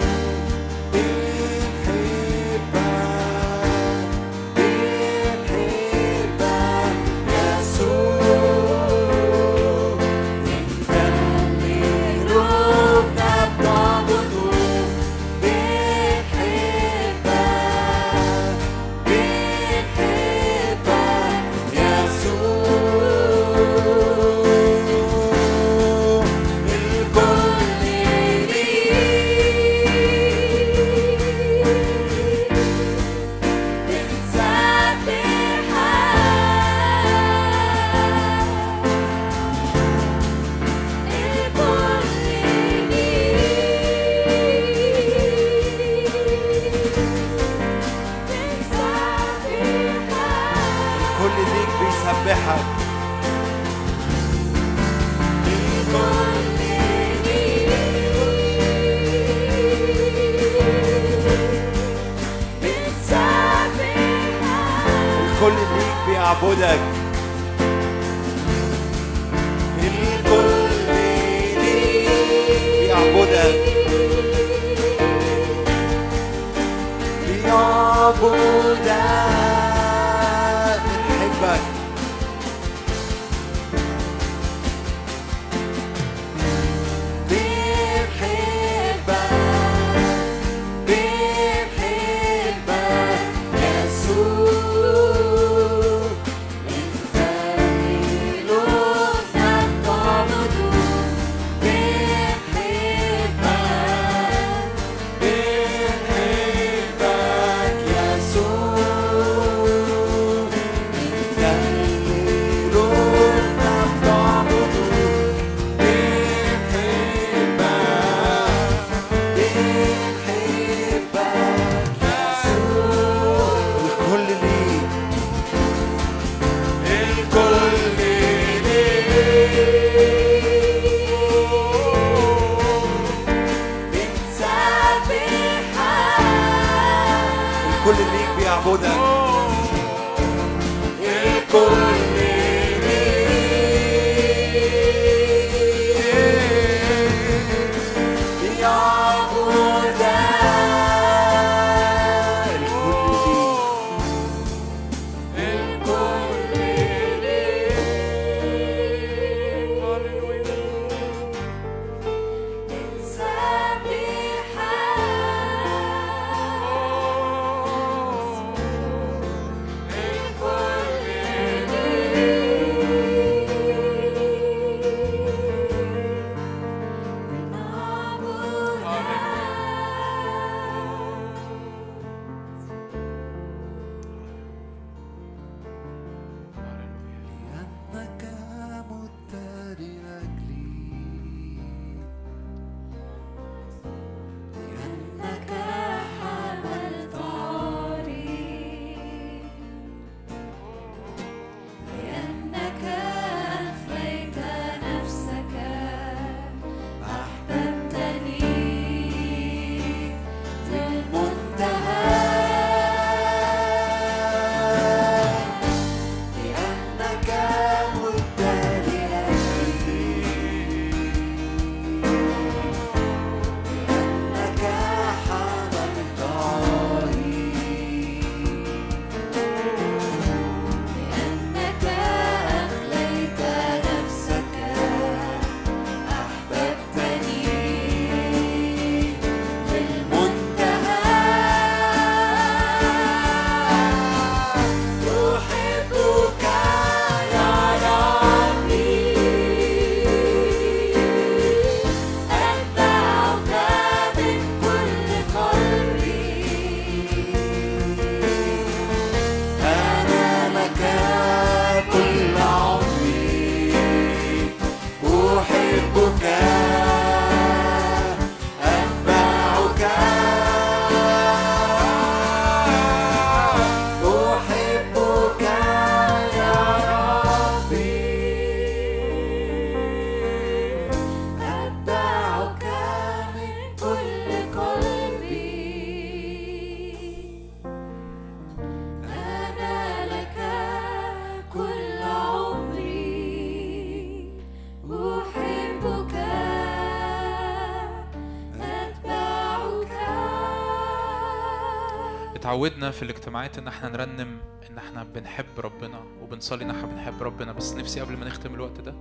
اتعودنا في الاجتماعات ان إحنا نرنم ان إحنا بنحب ربنا وبنصلي ان إحنا بنحب ربنا. بس نفسي قبل ما نختم الوقت ده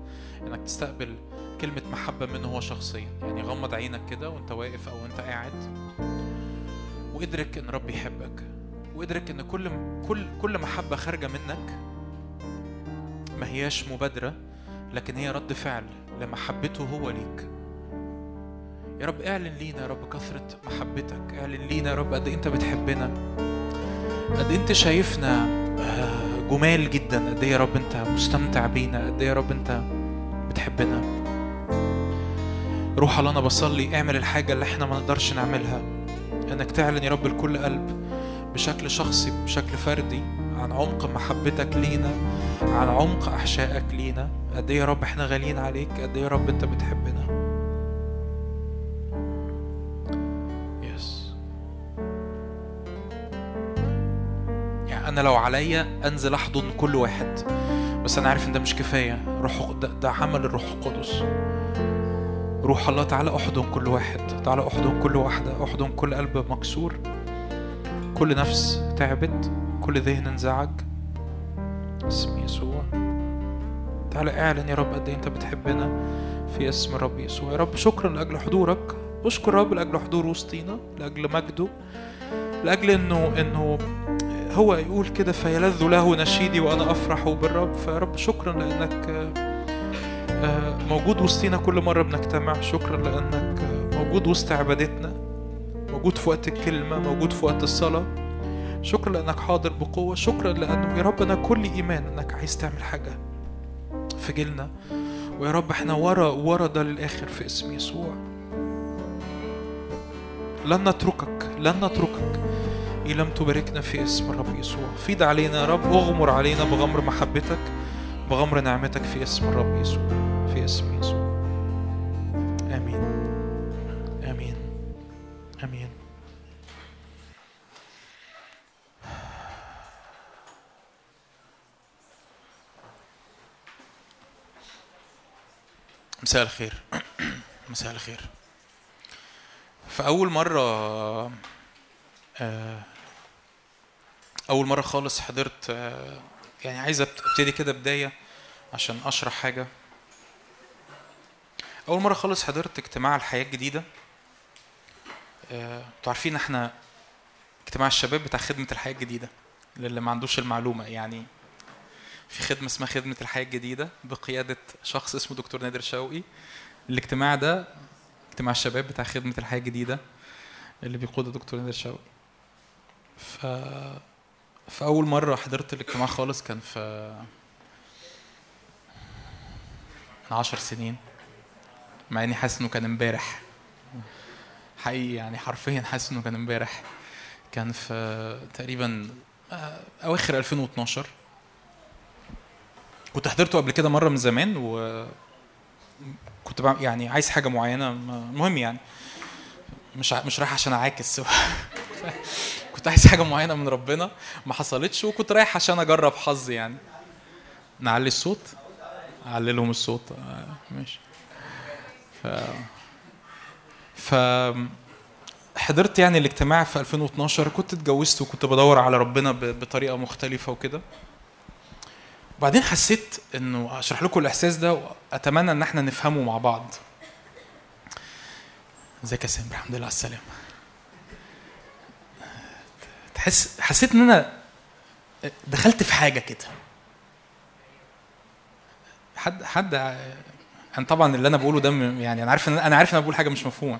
انك تستقبل كلمة محبة منه هو شخصيا. يعني غمض عينك كده وانت واقف أو انت قاعد. وادرك ان رب يحبك. وادرك ان كل كل كل محبة خارجة منك ما هياش مبادرة لكن هي رد فعل لمحبته هو ليك. يا رب اعلن لينا يا رب كثرة محبتك. اعلن لينا يا رب قد انت بتحبنا. قد انت شايفنا آه، جمال جدا. قد إيه يا رب انت مستمتع بينا. قد إيه يا رب انت بتحبنا. روح الله أنا بصلي. اعمل الحاجة اللي إحنا ما نقدرش نعملها. انك تعلن يا رب لكل قلب بشكل شخصي بشكل فردي عن عمق محبتك لينا عن عمق أحشائك لينا. قد إيه يا رب إحنا غاليين عليك. قد إيه يا رب انت بتحبنا. لو عليا أنزل أحضن كل واحد. بس أنا عارف إن ده مش كفاية. روح ده, ده عمل الروح القدس. روح الله تعالى أحضن كل واحد. تعالى أحضن كل واحدة. أحضن كل قلب مكسور. كل نفس تعبت. كل ذهن انزعج. اسم يسوع. تعالى اعلن يا رب قد إيه أنت بتحبنا في اسم الرب يسوع. يا رب شكرا لأجل حضورك. أشكر رب لأجل حضور وسطينا. لأجل مجده. لأجل انه إنه هو يقول كده فيلذ له نشيدي وأنا أفرح بالرب. فيا رب شكرا لأنك آه، موجود وسطينا كل مرة بنجتمع. شكرا لأنك آه، موجود وسط عبادتنا موجود في وقت الكلمة موجود في وقت الصلاة. شكرا لأنك حاضر بقوة. شكرا لأنه يا رب أنا كل إيمان إنك عايز تعمل حاجة في جيلنا. ويا رب إحنا ورا ورا ده للآخر في اسم يسوع. لن نتركك لن نتركك. إن لم تباركنا في اسم الرب يسوع. فيض علينا يا رب اغمر علينا بغمر محبتك بغمر نعمتك في اسم الرب يسوع في اسم يسوع. آمين. آمين. آمين. مساء الخير. مساء الخير. فأول مرة آه، أول مرة خالص حضرت آه، يعني عايز أبتدي كده بداية عشان أشرح حاجة. أول مرة خالص حضرت اجتماع الحياة الجديدة. آه، أنتوا عارفين إحنا اجتماع الشباب بتاع خدمة الحياة الجديدة للي ما عندوش المعلومة. يعني في خدمة اسمها خدمة الحياة الجديدة بقيادة شخص اسمه دكتور نادر شوقي. الاجتماع ده اجتماع الشباب بتاع خدمة الحياة الجديدة اللي بيقوده دكتور نادر شوقي. ف فأول مرة حضرت الاجتماع خالص كان في من عشر سنين مع إني حاسس إنه كان إمبارح. حقيقي يعني حرفيا حاسس إنه كان إمبارح. كان في تقريبا آه، أواخر 2012 كنت حضرته قبل كده مرة من زمان و كنت بعمل يعني عايز حاجة معينة المهم يعني. مش مش رايح عشان أعاكس. عايز حاجة معينة من ربنا ما حصلتش وكنت رايح عشان أجرب حظي يعني. نعلي الصوت؟ أعلي لهم الصوت. آه، ماشي. ف ف حضرت يعني الاجتماع في 2012 كنت اتجوزت وكنت بدور على ربنا بطريقة مختلفة وكده. وبعدين حسيت إنه أشرح لكم الإحساس ده وأتمنى إن إحنا نفهمه مع بعض. إزيك يا سامر؟ الحمد لله على السلامة. تحس حسيت إن أنا دخلت في حاجة كده. حد حد أنا طبعا اللي أنا بقوله ده يعني أنا عارف إن أنا عارف إن أنا بقول حاجة مش مفهومة.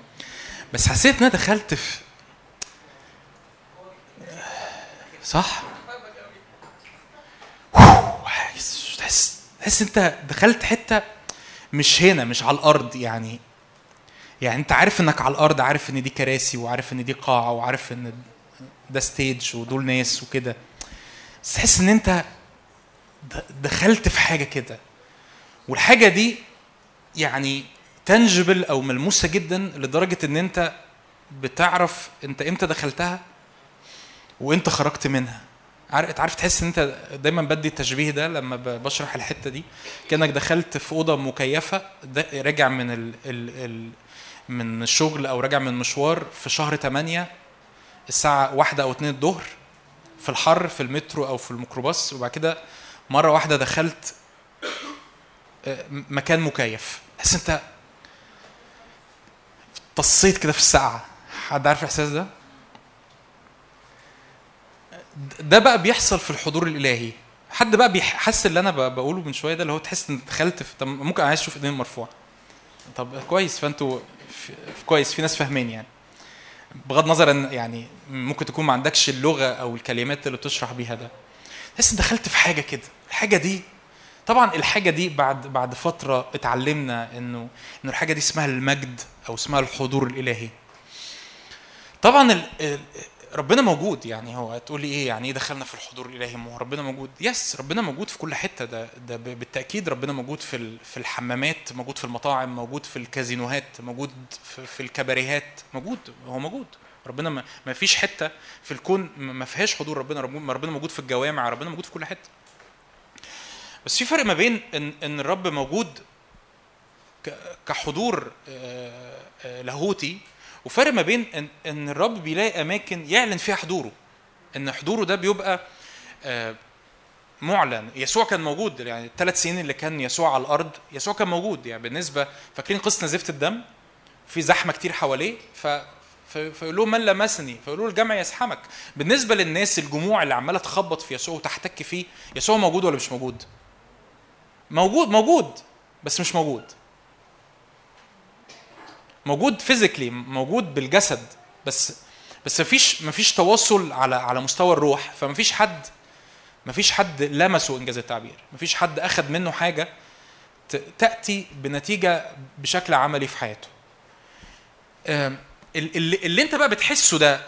بس حسيت إن أنا دخلت في صح؟ تحس تحس أنت دخلت حتة مش هنا مش على الأرض يعني. يعني أنت عارف إنك على الأرض عارف إن دي كراسي وعارف إن دي قاعة وعارف إن ده ستيج ودول ناس وكده. بس تحس إن أنت دخلت في حاجة كده. والحاجة دي يعني تنجبل أو ملموسة جدا لدرجة إن أنت بتعرف أنت إمتى دخلتها وانت خرجت منها. عارف تحس إن أنت دايما بدي التشبيه ده لما بشرح الحتة دي. كأنك دخلت في أوضة مكيفة راجع من ال ال ال من الشغل أو راجع من مشوار في شهر 8 الساعة واحدة أو اتنين الظهر في الحر في المترو أو في الميكروباص. وبعد كده مرة واحدة دخلت آه، مكان مكيف. بس أنت طصيت كده في الساعة. حد عارف الإحساس ده؟ ده بقى بيحصل في الحضور الإلهي. حد بقى بيحس اللي أنا بقوله من شوية ده اللي هو تحس ان دخلت في طب ممكن عايز أشوف إيدين مرفوعه طب كويس فأنتوا كويس في ناس فاهمين يعني. بغض النظر إن يعني ممكن تكون ما عندكش اللغة أو الكلمات اللي بتشرح بيها ده. تحس دخلت في حاجة كده. الحاجة دي طبعا الحاجة دي بعد بعد فترة اتعلمنا إنه إنه الحاجة دي اسمها المجد أو اسمها الحضور الإلهي. طبعا ربنا موجود يعني هو هتقول لي إيه؟ يعني إيه دخلنا في الحضور الإلهي؟ ما هو ربنا موجود. يس ربنا موجود في كل حتة. ده ده بالتأكيد ربنا موجود في في الحمامات موجود في المطاعم موجود في الكازينوهات موجود في, في الكباريهات. موجود هو موجود. ربنا ما, فيش حتة في الكون ما فيهاش حضور ربنا. ربنا موجود في الجوامع ربنا موجود في كل حتة. بس في فرق ما بين ان إن الرب موجود كحضور لاهوتي وفرق ما بين ان إن الرب بيلاقي أماكن يعلن فيها حضوره. إن حضوره ده بيبقى آه، معلن. يسوع كان موجود يعني الثلاث سنين اللي كان يسوع على الأرض يسوع كان موجود يعني بالنسبة فاكرين قصة نزيفه الدم؟ في زحمة كتير حواليه ف فيقول لهم من لمسني؟ فيقولوا له الجمع يزحمك بالنسبة للناس الجموع اللي عمالة تخبط في يسوع وتحتك فيه يسوع موجود ولا مش موجود؟ موجود موجود بس مش موجود. موجود فيزيكلي موجود بالجسد بس بس مفيش مفيش تواصل على على مستوى الروح فمفيش حد مفيش حد لمسه إنجاز التعبير مفيش حد اخذ منه حاجة تأتي بنتيجة بشكل عملي في حياته. اللي, اللي أنت بقى بتحسه ده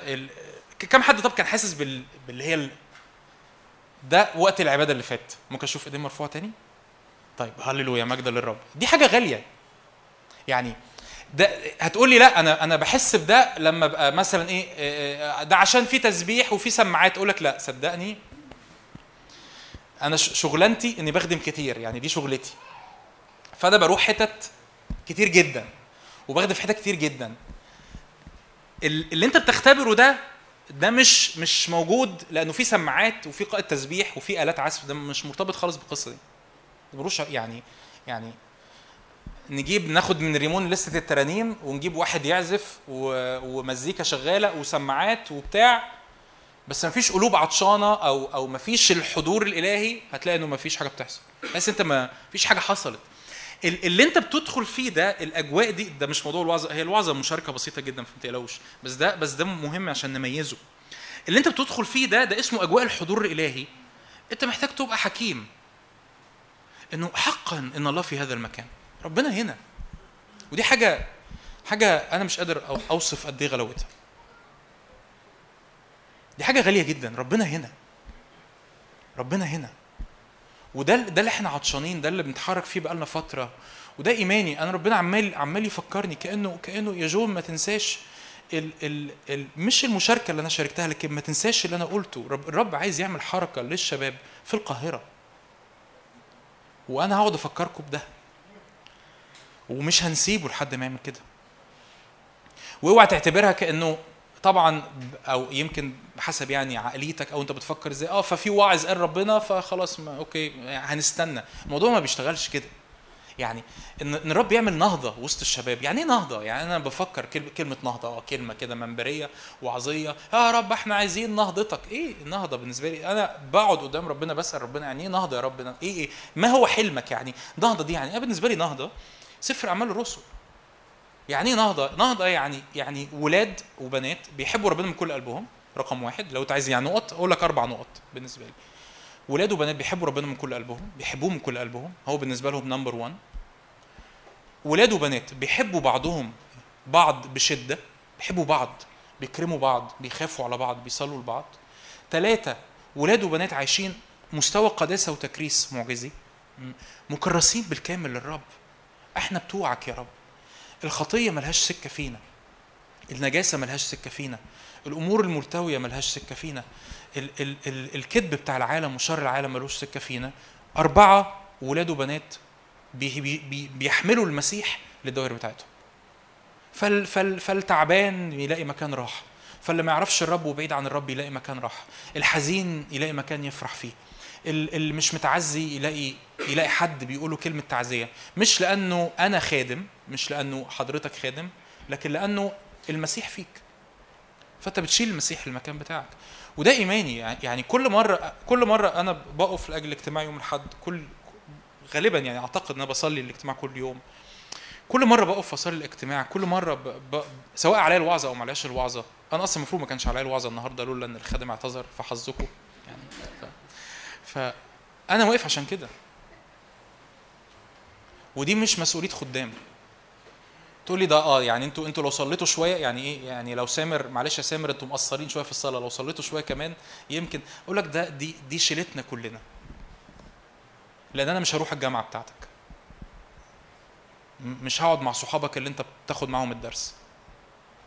كم حد طب كان حاسس بال, باللي هي ده وقت العبادة اللي فات؟ ممكن أشوف إيدين مرفوعة تاني؟ طيب هللويا مجد للرب. دي حاجة غالية. يعني ده هتقول لي لا أنا أنا بحس بده لما ابقى مثلا إيه آه، آه، ده عشان في تسبيح وفي سماعات أقول لك لا صدقني أنا شغلانتي إني بخدم كتير يعني دي شغلتي. فأنا بروح حتت كتير جدا وبخدم في حتت كتير جدا. ال- اللي أنت بتختبره ده ده مش مش موجود لأنه في سماعات وفي قائد تسبيح وفي آلات عزف ده مش مرتبط خالص بالقصة دي. ملوش يعني يعني نجيب ناخد من ريمون لستة الترانيم ونجيب واحد يعزف ومزيكا شغالة وسماعات وبتاع. بس مفيش قلوب عطشانة أو أو مفيش الحضور الإلهي هتلاقي إنه مفيش حاجة بتحصل. بس أنت ما فيش حاجة حصلت. ال- اللي أنت بتدخل فيه ده الأجواء دي ده مش موضوع الوعظة هي الوعظة مشاركة بسيطة جدا فما تقلقوش. بس ده بس ده مهم عشان نميزه. اللي أنت بتدخل فيه ده ده اسمه أجواء الحضور الإلهي. أنت محتاج تبقى حكيم. إنه حقا إن الله في هذا المكان. ربنا هنا. ودي حاجة حاجة أنا مش قادر أوصف قد إيه غلاوتها دي حاجة غالية جدا. ربنا هنا. ربنا هنا. وده ده اللي إحنا عطشانين ده اللي بنتحرك فيه بقالنا فترة. وده إيماني. أنا ربنا عمال عمال يفكرني كأنه كأنه يا جون ما تنساش ال ال ال مش المشاركة اللي أنا شاركتها لكن ما تنساش اللي أنا قلته. رب الرب عايز يعمل حركة للشباب في القاهرة. وأنا هقعد أفكركم بده. ومش هنسيبه لحد ما يعمل كده. واوعى تعتبرها كأنه طبعا أو يمكن بحسب يعني عقليتك أو أنت بتفكر إزاي آه ففي واعظ قال ربنا فخلاص ما أوكي هنستنى. الموضوع ما بيشتغلش كده. يعني إن إن الرب يعمل نهضة وسط الشباب. يعني إيه نهضة؟ يعني أنا بفكر كلمة نهضة آه كلمة كده منبرية وعظية. يا رب إحنا عايزين نهضتك. إيه النهضة بالنسبة لي؟ أنا بقعد قدام ربنا بسأل ربنا يعني إيه نهضة يا رب إيه إيه ما هو حلمك يعني؟ نهضة دي يعني أنا بالنسبة لي نهضة؟ سفر أعمال الرسل. يعني إيه نهضة؟ نهضة يعني يعني ولاد وبنات بيحبوا ربنا من كل قلبهم رقم واحد. لو أنت عايز يعني نقط أقول لك أربع نقط بالنسبة لي. ولاد وبنات بيحبوا ربنا من كل قلبهم بيحبوه من كل قلبهم. هو بالنسبة لهم نمبر 1 ولاد وبنات بيحبوا بعضهم بعض بشدة بيحبوا بعض بيكرموا بعض بيخافوا على بعض بيصلوا لبعض. ثلاثة ولاد وبنات عايشين مستوى قداسة وتكريس معجزي. مكرسين بالكامل للرب. إحنا بتوعك يا رب. الخطية ملهاش سكة فينا. النجاسة ملهاش سكة فينا. الأمور الملتوية ملهاش سكة فينا. ال- ال- ال- الكذب بتاع العالم وشر العالم ملوش سكة فينا. أربعة ولاد وبنات بي بي بي بيحملوا المسيح للدوائر بتاعتهم. فال فال فالتعبان يلاقي مكان راحة. فاللي ما يعرفش الرب وبعيد عن الرب يلاقي مكان راحة. الحزين يلاقي مكان يفرح فيه. اللي مش متعزي يلاقي يلاقي حد بيقوله كلمة تعزية. مش لأنه أنا خادم مش لأنه حضرتك خادم لكن لأنه المسيح فيك. فأنت بتشيل المسيح المكان بتاعك. وده إيماني. يعني كل مره كل مرة أنا بقف لأجل اجتماع يوم الأحد كل غالبا يعني أعتقد إن أنا بصلي الاجتماع كل يوم. كل مرة بقف أصلي الاجتماع كل مرة ب... ب... سواء عليا الوعظة أو ما علياش الوعظة. أنا أصلا المفروض ما كانش عليا الوعظة النهارده لولا إن الخادم اعتذر فحظكم يعني ف... فأنا واقف عشان كده. ودي مش مسؤولية خدام. تقول لي ده آه يعني أنتوا أنتوا لو صليتوا شوية يعني إيه؟ يعني لو سامر معلش يا سامر أنتوا مقصرين شوية في الصلاة لو صليتوا شوية كمان يمكن. أقول لك ده دي دي شيلتنا كلنا. لأن أنا مش هروح الجامعة بتاعتك. مش هقعد مع صحابك اللي انت بتاخد معاهم الدرس.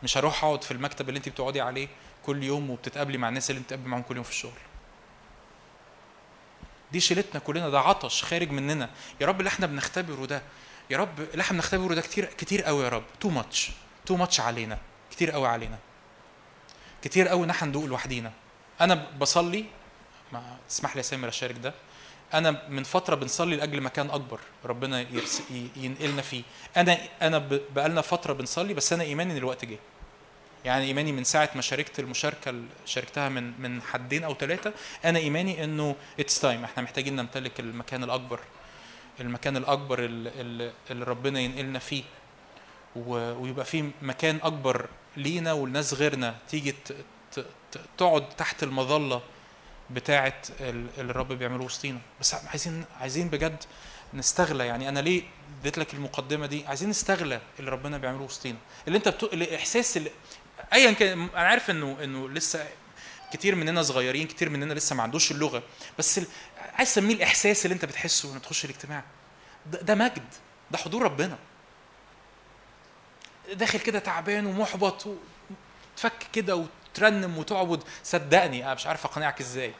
مش هروح أقعد في المكتب اللي انت بتقعدي عليه كل يوم وبتتقابلي مع الناس اللي انت بتقابلي معاهم كل يوم في الشغل. دي شيلتنا كلنا ده عطش خارج مننا. يا رب اللي إحنا بنختبره ده يا رب اللي إحنا بنختبره ده كتير كتير قوي يا رب. too much too much علينا كتير قوي علينا. كتير قوي ان إحنا ندوق لوحدينا. أنا بصلي ما تسمح لي يا سامر اشارك ده. أنا من فترة بنصلي لأجل مكان أكبر ربنا ينقلنا فيه. أنا أنا. بقالنا فترة بنصلي بس أنا إيماني إن الوقت جه. يعني إيماني من ساعة ما شاركت المشاركة اللي شاركتها من من حدين أو ثلاثة أنا إيماني إنه it's time إحنا محتاجين نمتلك المكان الأكبر المكان الأكبر اللي, اللي ربنا ينقلنا فيه. ويبقى فيه مكان أكبر لينا والناس غيرنا. تيجي تقعد تحت المظلة بتاعة ال- اللي الرب بيعمله وسطينا. بس عايزين عايزين بجد نستغلى. يعني أنا ليه اديت لك المقدمة دي؟ عايزين نستغلى اللي ربنا بيعمله وسطينا. اللي أنت بتو... الاحساس اللي... ايا كان أنا عارف إنه إنه لسه كتير مننا صغيرين كتير مننا لسه ما عندوش اللغة بس ال... عايز اسميه الإحساس اللي أنت بتحسه لما تخش الاجتماع. ده, ده مجد ده حضور ربنا. داخل كده تعبان ومحبط وتفك كده وترنم وتعبد. صدقني أنا مش عارف أقنعك إزاي.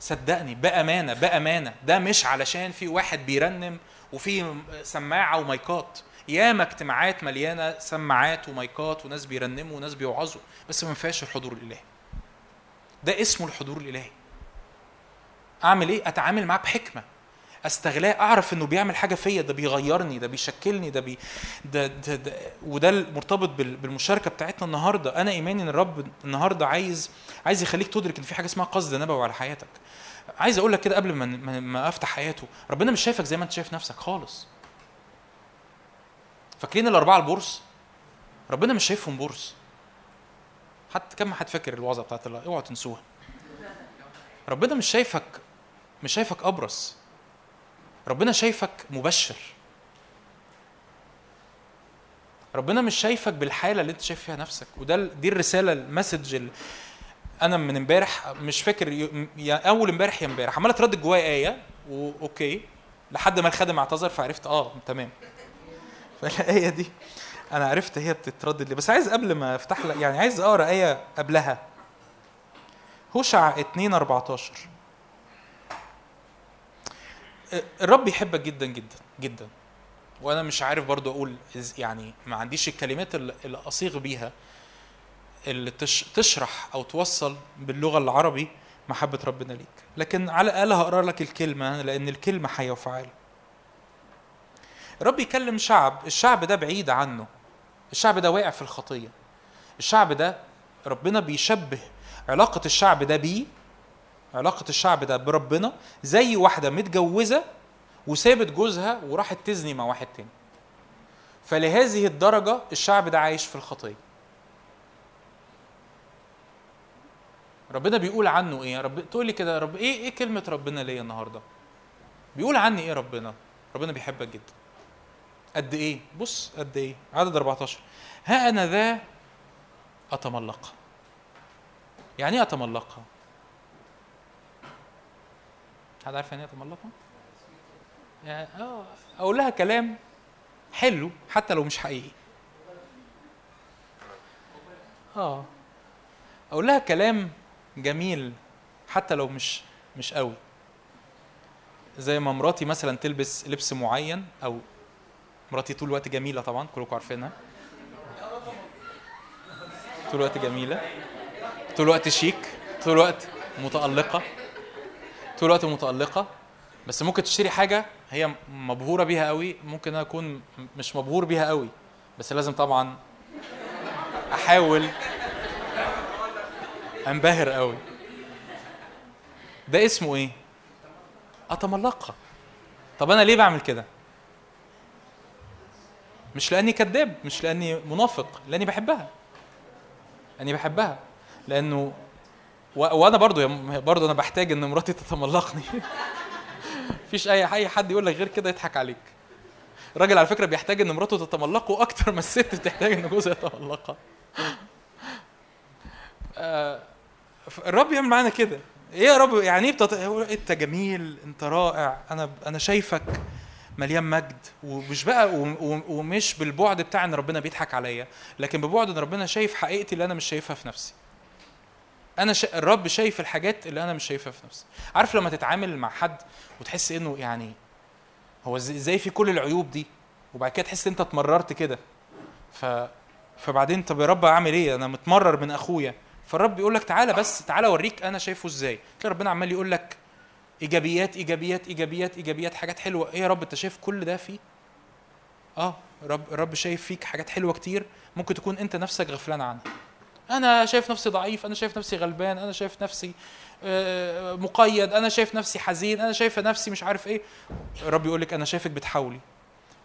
صدقني بأمانة بأمانة ده مش علشان في واحد بيرنم وفي سماعة ومايكات. ياما اجتماعات مليانة سماعات ومايكات وناس بيرنموا وناس بيوعظوا بس ما فيهاش الحضور الإلهي. ده اسمه الحضور الإلهي. أعمل إيه؟ أتعامل معاه بحكمة. أستغلاه أعرف إنه بيعمل حاجة فيا ده بيغيرني ده بيشكلني ده بي ده, ده, ده وده المرتبط بال- بالمشاركة بتاعتنا النهارده. أنا ايماني إن الرب النهارده عايز عايز يخليك تدرك إن في حاجة اسمها قصد نبوي على حياتك. عايز أقول لك كده قبل ما- ما أفتح حياته. ربنا مش شايفك زي ما أنت شايف نفسك خالص. فاكرين الأربعة البورس ربنا مش شايفهم بورس حتى كم حد فاكر الوعظه بتاعت الله اوعوا تنسوها. ربنا مش شايفك مش شايفك أبرص. ربنا شايفك مبشر. ربنا مش شايفك بالحالة اللي انت شايف فيها نفسك. وده دي الرسالة ال message ال- أنا من امبارح مش فاكر يا أول امبارح يا امبارح. عمال اتردد جوايا آية و okay لحد ما الخادم اعتذر فعرفت آه تمام. فالايه دي. أنا عرفت هي بتتردد ليه. بس عايز قبل ما أفتح لك يعني عايز أقرأ آية قبلها. هوشع 2 14 الرب يحبك جدا جدا جدا. وأنا مش عارف برضو أقول يعني ما عنديش الكلمات اللي أصيغ بيها اللي تش تشرح أو توصل باللغة العربي محبة ربنا ليك. لكن على الأقل هقرأ لك الكلمة لأن الكلمة حيه وفعالة. الرب يكلم شعب الشعب ده بعيد عنه الشعب ده واقع في الخطية الشعب ده ربنا بيشبه علاقة الشعب ده بيه علاقة الشعب ده بربنا زي واحدة متجوزة وسابت جوزها وراحت تزني مع واحد تاني. فلهذه الدرجة الشعب ده عايش في الخطية. ربنا بيقول عنه إيه؟ رب تقول لي كده رب إيه إيه كلمة ربنا ليا النهارده؟ بيقول عني إيه ربنا؟ ربنا بيحبك جدا. قد إيه؟ بص قد إيه؟ عدد 14 ها أنا ذا اتملقها. يعني إيه اتملقها؟ حد عارف يعني إيه اتملقها؟ يعني آه أقول لها كلام حلو حتى لو مش حقيقي. آه أقول لها كلام جميل حتى لو مش مش قوي. زي ما مراتي مثلا تلبس لبس معين أو مراتي طول الوقت جميلة طبعا كلكم عارفينها. طول الوقت جميلة. طول الوقت شيك. طول الوقت متألقة. طول الوقت متألقة. بس ممكن تشتري حاجة هي مبهورة بيها قوي ممكن أنا أكون م- مش مبهور بيها قوي. بس لازم طبعا أحاول أنبهر قوي. ده اسمه إيه؟ أتملقها طب أنا ليه بعمل كده؟ مش لأني كذاب مش لأني منافق لأني بحبها. لأني بحبها. لأنه و... وأنا برضو برضو أنا بحتاج إن مراتي تتملقني. مفيش اي أي حد يقول لك غير كده يضحك عليك. الراجل على فكرة بيحتاج إن مراته تتملقه أكتر ما الست بتحتاج إن جوزها يتملقها. آه، الرب يعمل معانا كده. إيه يا رب؟ يعني إيه بتط... يقول إنت جميل إنت رائع. أنا أنا شايفك. مليان مجد. ومش بقى ومش بالبعد بتاع إن ربنا بيضحك عليا لكن ببعد إن ربنا شايف حقيقتي اللي أنا مش شايفها في نفسي. أنا شا... الرب شايف الحاجات اللي أنا مش شايفها في نفسي. عارف لما تتعامل مع حد وتحس إنه يعني هو إزاي في كل العيوب دي؟ وبعد كده تحس أنت اتمررت كده. ف فبعدين طب يا رب أعمل إيه؟ أنا متمرر من أخويا. فالرب يقول لك تعالى بس تعالى أوريك أنا شايفه إزاي. تلاقي ربنا عمال يقول لك إيجابيات إيجابيات إيجابيات إيجابيات حاجات حلوة. إيه يا رب أنت شايف كل ده فيه؟ آه رب الرب شايف فيك حاجات حلوة كتير ممكن تكون أنت نفسك غفلان عنها. أنا شايف نفسي ضعيف أنا شايف نفسي غلبان أنا شايف نفسي آه، مقيد أنا شايف نفسي حزين أنا شايف نفسي مش عارف إيه. الرب يقول لك أنا شايفك بتحاولي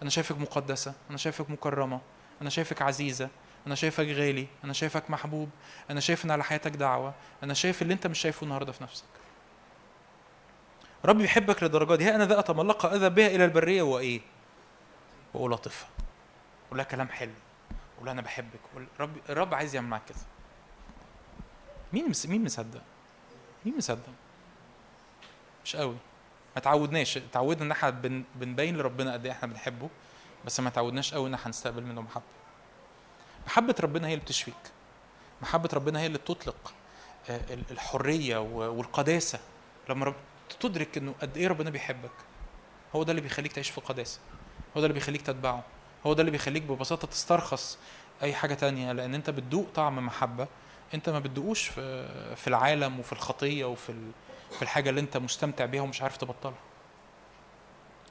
أنا شايفك مقدسة أنا شايفك مكرمة أنا شايفك عزيزة أنا شايفك غالي أنا شايفك محبوب أنا شايف إن على حياتك دعوة أنا شايف اللي أنت مش شايفه النهارده في نفسك. رب يحبك للدرجة دي. ها أنا ذا اتملقها أذهب بها إلى البرية وإيه؟ والطفها لها كلام حلو. لها أنا بحبك. أقول رب الرب عايز يعمل معاك كده. مين مس... مين مصدق؟ مين مصدق؟ مش قوي. ما تعودناش. تعودنا إن إحنا بن... بنبين لربنا قد إيه إحنا بنحبه بس ما تعودناش قوي إن إحنا نستقبل منه محبة. محبة ربنا هي اللي بتشفيك. محبة ربنا هي اللي بتطلق آه، ال- الحرية والقداسة. لما رب... تدرك إنه قد إيه ربنا بيحبك. هو ده اللي بيخليك تعيش في قداسه هو ده اللي بيخليك تتبعه. هو ده اللي بيخليك ببساطة تسترخص أي حاجة تانية لأن أنت بتدوق طعم محبة. أنت ما بتدوقوش في في العالم وفي الخطية وفي. في الحاجة اللي أنت مستمتع بيها ومش عارف تبطلها.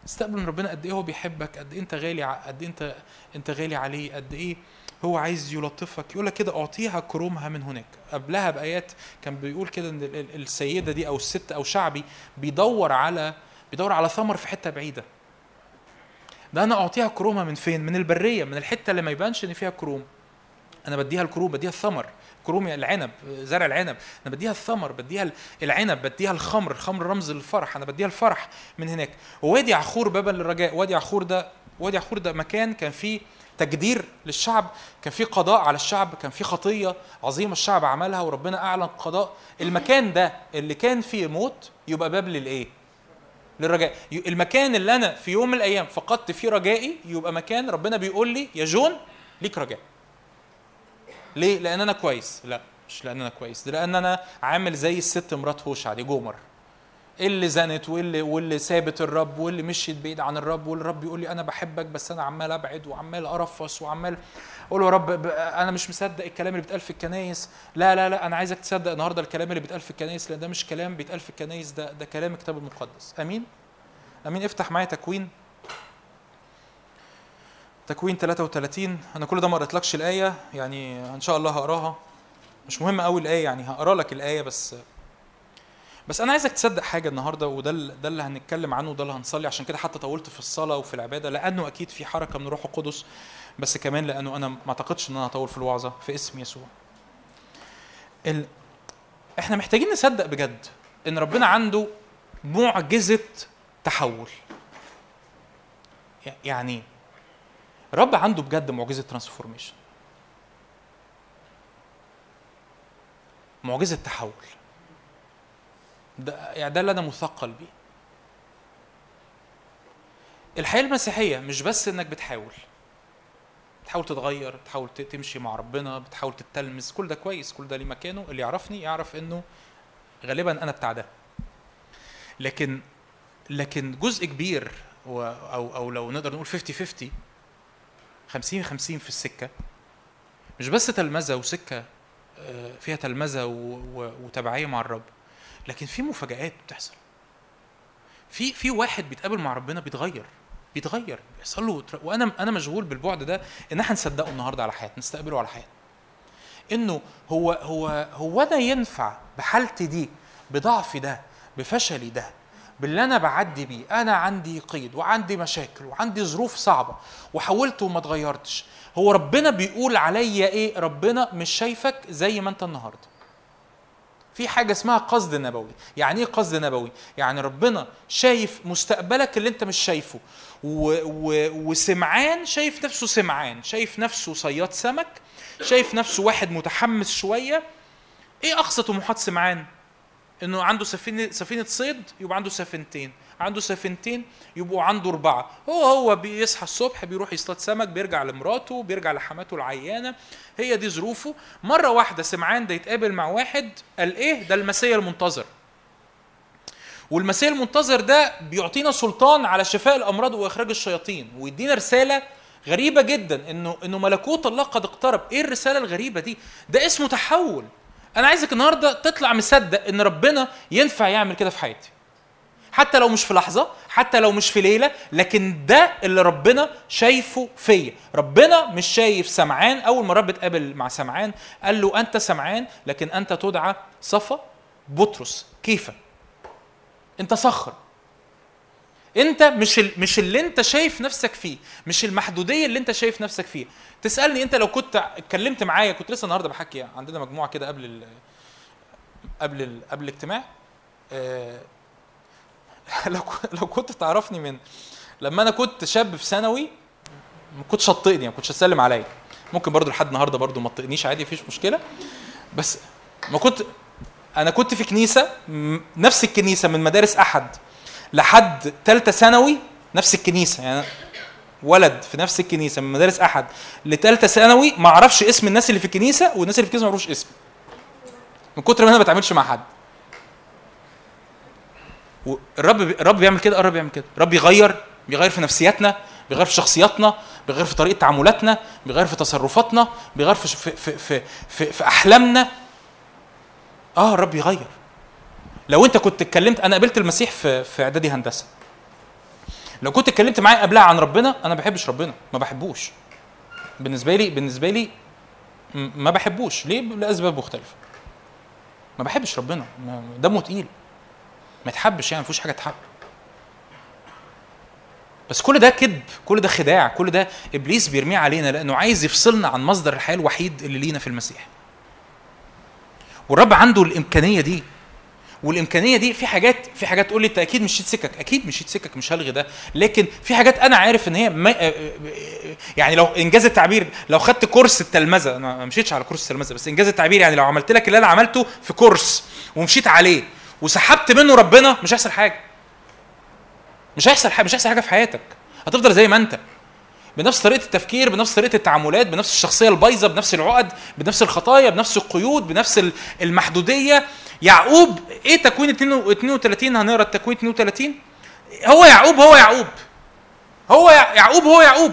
استقبل من ربنا قد إيه هو بيحبك قد إيه أنت غالي قد إيه أنت أنت غالي عليه قد إيه هو عايز يلطفك يقول لك كده أعطيها كرومها من هناك. قبلها بآيات كان بيقول كده إن ال- ال- السيدة دي أو الست أو شعبي بيدور على بيدور على ثمر في حتة بعيدة. ده أنا أعطيها كرومها من فين؟ من البرية من الحتة اللي ما يبانش إن فيها كروم. أنا بديها الكروم بديها الثمر. كروم العنب زرع العنب. أنا بديها الثمر بديها ال- العنب بديها الخمر الخمر رمز للفرح. أنا بديها الفرح من هناك. ووادي عخور بابا للرجاء وادي عخور ده وادي عخور ده مكان كان فيه تجدير للشعب. كان فيه قضاء على الشعب كان فيه خطية عظيمة الشعب عملها وربنا أعلن قضاء. المكان ده اللي كان فيه موت يبقى باب للإيه؟ للرجاء. المكان اللي أنا في يوم من الأيام فقدت فيه رجائي يبقى مكان ربنا بيقول لي يا جون ليك رجاء. ليه؟ لأن أنا كويس. لا مش لأن أنا كويس ده لأن أنا عامل زي الست مرات هوشع دي جومر. اللي زنت واللي واللي سابت الرب واللي مشيت بعيد عن الرب والرب يقول لي أنا بحبك بس أنا عمال أبعد وعمال أرفص وعمال أقول له يا رب أنا مش مصدق الكلام اللي بيتقال في الكنايس لا لا لا أنا عايزك تصدق النهارده الكلام اللي بيتقال في الكنايس لأن ده مش كلام بيتقال في الكنايس ده ده كلام الكتاب المقدس. آمين؟ آمين؟ افتح معايا تكوين. تكوين 33 أنا كل ده ما قريتلكش الآية يعني إن شاء الله هقراها. مش مهم قوي الآية يعني هقرا لك الآية بس بس أنا عايزك تصدق حاجة النهارده وده ده اللي هنتكلم عنه وده اللي هنصلي عشان كده حتى طولت في الصلاة وفي العبادة لأنه أكيد في حركة من الروح القدس بس كمان لأنه أنا ما أعتقدش إن أنا هطول في الوعظة في اسم يسوع. ال... إحنا محتاجين نصدق بجد إن ربنا عنده معجزة تحول. يعني الرب عنده بجد معجزة ترانسفورميشن معجزة تحول. ده يعني ده اللي أنا مثقل بيه. الحياة المسيحية مش بس إنك بتحاول. بتحاول تتغير بتحاول تمشي مع ربنا بتحاول تتلمس. كل ده كويس كل ده ليه مكانه. اللي يعرفني يعرف إنه غالبا أنا بتاع ده. لكن لكن جزء كبير أو أو لو نقدر نقول 50 50 50 50 في السكة مش بس تلمذة وسكة آه، فيها تلمذة وتبعية مع الرب. لكن في مفاجآت بتحصل. في في واحد بيتقابل مع ربنا بيتغير بيتغير بيحصل له وأنا أنا مشغول بالبعد ده إن إحنا نصدقه النهارده على حياتنا نستقبله على حياتنا. إنه هو هو هو أنا ينفع بحالتي دي بضعفي ده بفشلي ده باللي أنا بعدي بيه أنا عندي قيد وعندي مشاكل وعندي ظروف صعبة وحاولت وما اتغيرتش. هو ربنا بيقول عليا إيه؟ ربنا مش شايفك زي ما أنت النهارده. في حاجة اسمها قصد نبوي. يعني إيه قصد نبوي؟ يعني ربنا شايف مستقبلك اللي أنت مش شايفه و و وسمعان شايف نفسه سمعان شايف نفسه صياد سمك شايف نفسه واحد متحمس شوية. إيه اقصى طموحات سمعان؟ إنه عنده سفينة سفينة صيد يبقى عنده سفينتين. عنده سفينتين يبقوا عنده أربعة. هو هو بيصحى الصبح بيروح يصطاد سمك بيرجع لمراته بيرجع لحماته العيانة. هي دي ظروفه. مرة واحدة سمعان ده يتقابل مع واحد قال إيه؟ ده المسيا المنتظر. والمسيا المنتظر ده بيعطينا سلطان على شفاء الأمراض وإخراج الشياطين. ويدينا رسالة غريبة جدا إنه إنه ملكوت الله قد اقترب، إيه الرسالة الغريبة دي؟ ده اسمه تحول. أنا عايزك النهارده تطلع مصدق إن ربنا ينفع يعمل كده في حياتي. حتى لو مش في لحظة حتى لو مش في ليلة لكن ده اللي ربنا شايفه فيا. ربنا مش شايف سمعان. أول ما الرب اتقابل مع سمعان قال له أنت سمعان لكن أنت تدعى صفا بطرس. كيف؟ أنت صخر. أنت مش ال... مش اللي أنت شايف نفسك فيه مش المحدودية اللي أنت شايف نفسك فيها تسألني أنت لو كنت اتكلمت معايا كنت لسه النهارده بحكي عندنا مجموعة كده قبل ال... قبل ال... قبل الاجتماع آه، لو لو كنت تعرفني من لما أنا كنت شاب في ثانوي ما كنتش هتطقني ما كنتش هتسلم عليا. ممكن برضو لحد النهارده برضو ما تطقنيش عادي مفيش مشكلة. بس ما كنت أنا كنت في كنيسة نفس الكنيسة من مدارس أحد. لحد ثالثه ثانوي نفس الكنيسة. يعني ولد في نفس الكنيسة من مدارس أحد. لثالثه ثانوي ما أعرفش اسم الناس اللي في الكنيسة والناس اللي في الكنيسة ما يعرفوش اسمي من كتر ما أنا ما بتعاملش مع حد. والرب الرب بيعمل كده الرب بيعمل كده. الرب بيغير بيغير في نفسياتنا بيغير في شخصياتنا بيغير في طريقة تعاملاتنا بيغير في تصرفاتنا بيغير في في في في, في, في أحلامنا. آه الرب يغير. لو أنت كنت اتكلمت أنا قابلت المسيح في في إعدادي هندسة. لو كنت اتكلمت معاه قبلها عن ربنا أنا ما بحبش ربنا ما بحبوش. بالنسبة لي بالنسبة لي ما بحبوش. ليه؟ لأسباب مختلفة. ما بحبش ربنا دمه تقيل ما يتحبش يعني ما فيهوش حاجة تحب بس كل ده كذب كل ده خداع كل ده إبليس بيرميه علينا لأنه عايز يفصلنا عن مصدر الحياة الوحيد اللي لينا في المسيح. والرب عنده الإمكانية دي. والإمكانية دي في حاجات في حاجات تقول لي أنت أكيد مشيت سكك أكيد مشيت سكك مش هلغي ده. لكن في حاجات أنا عارف إن هي ما يعني لو إنجاز التعبير لو خدت كورس التلمذة أنا ما مشيتش على كورس التلمذة بس إنجاز التعبير يعني لو عملت لك اللي أنا عملته في كورس ومشيت عليه وسحبت منه ربنا مش هيحصل حاجة. مش هيحصل حاجة مش هيحصل حاجة في حياتك. هتفضل زي ما انت. بنفس طريقة التفكير بنفس طريقة التعاملات بنفس الشخصية البايظة بنفس العقد بنفس الخطايا بنفس القيود بنفس ال- المحدودية. يعقوب إيه تكوين 32 هنقرأ التكوين 32 هو يعقوب هو يعقوب. هو يع- يعقوب هو يعقوب.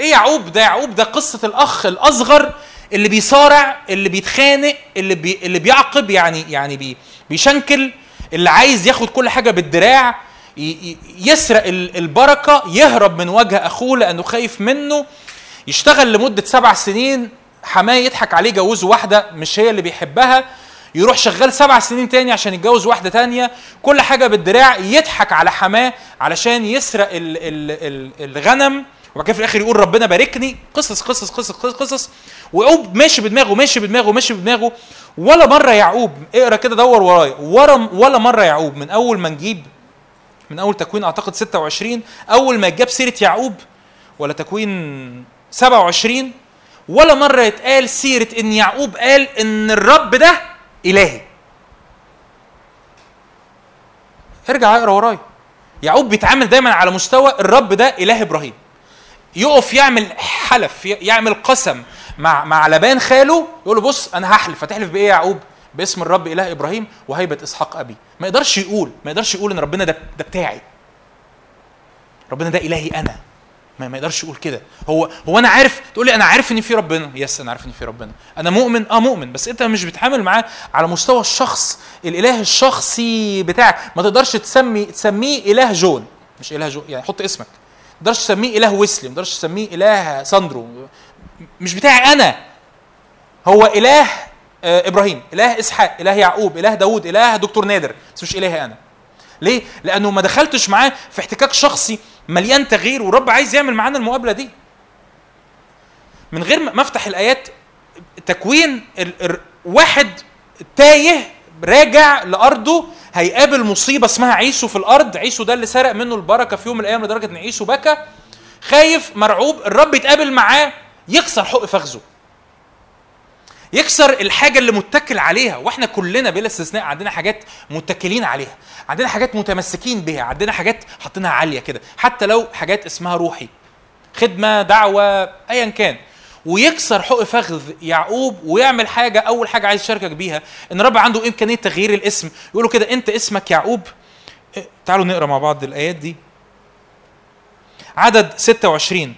إيه يعقوب؟ ده يعقوب ده قصة الأخ الأصغر اللي بيصارع اللي بيتخانق اللي بي اللي بيعقب يعني يعني بي بيشنكل اللي عايز ياخد كل حاجة بالدراع يسرق ال- البركة يهرب من وجه أخوه لأنه خايف منه يشتغل لمدة سبع سنين حماه يضحك عليه جوزه واحدة مش هي اللي بيحبها يروح شغال سبع سنين تاني عشان يتجوز واحدة تانية كل حاجة بالدراع يضحك على حماة علشان يسرق ال ال ال الغنم وبعد كده في الآخر يقول ربنا باركني. قصص قصص قصص قصص, قصص. ويعقوب ماشي بدماغه ماشي بدماغه ماشي بدماغه. ولا مرة يعقوب اقرأ كده دور ورايا. ولا ولا مرة يعقوب من أول ما نجيب من أول تكوين أعتقد 26 أول ما جاب سيرة يعقوب ولا تكوين 27 ولا مرة يتقال سيرة إن يعقوب قال إن الرب ده إلهي. ارجع اقرأ ورايا. يعقوب بيتعامل دايما على مستوى الرب ده إله إبراهيم. يقف يعمل حلف يعمل قسم مع مع لبان خاله يقول له بص أنا هحلف. هتحلف بإيه يا يعقوب؟ باسم الرب إله إبراهيم وهيبة إسحاق أبي. ما يقدرش يقول ما يقدرش يقول إن ربنا ده ده بتاعي. ربنا ده إلهي أنا. ما, ما يقدرش يقول كده. هو هو أنا عارف تقول لي أنا عارف إن في ربنا. يس أنا عارف إن في ربنا. أنا مؤمن؟ آه مؤمن. بس أنت مش بتتعامل معاه على مستوى الشخص الإله الشخصي بتاعك. ما تقدرش تسمي تسميه إله جون. مش إله جون يعني حط اسمك. تقدرش تسميه إله ويسلي ما تقدرش تسميه إله ساندرو. مش بتاعي أنا. هو إله آه، إبراهيم إله إسحاق إله يعقوب إله داوود إله دكتور نادر بس مش إلهي أنا. ليه؟ لأنه ما دخلتش معاه في احتكاك شخصي مليان تغيير والرب عايز يعمل معانا المقابلة دي. من غير ما افتح الآيات تكوين واحد تايه راجع لأرضه هيقابل مصيبة اسمها عيسو في الأرض. عيسو ده اللي سرق منه البركة في يوم من الأيام لدرجة إن عيسو بكى. خايف مرعوب. الرب يتقابل معاه يكسر حق فخذه. يكسر الحاجة اللي متكل عليها. وإحنا كلنا بلا استثناء عندنا حاجات متكلين عليها. عندنا حاجات متمسكين بها. عندنا حاجات حاطينها عالية كده. حتى لو حاجات اسمها روحي خدمة دعوة ايا كان. ويكسر حق فخذ يعقوب ويعمل حاجة أول حاجة عايز يشاركك بيها إن الرب عنده إمكانية تغيير الاسم. يقول له كده أنت اسمك يعقوب. إيه، تعالوا نقرأ مع بعض الآيات دي. عدد 26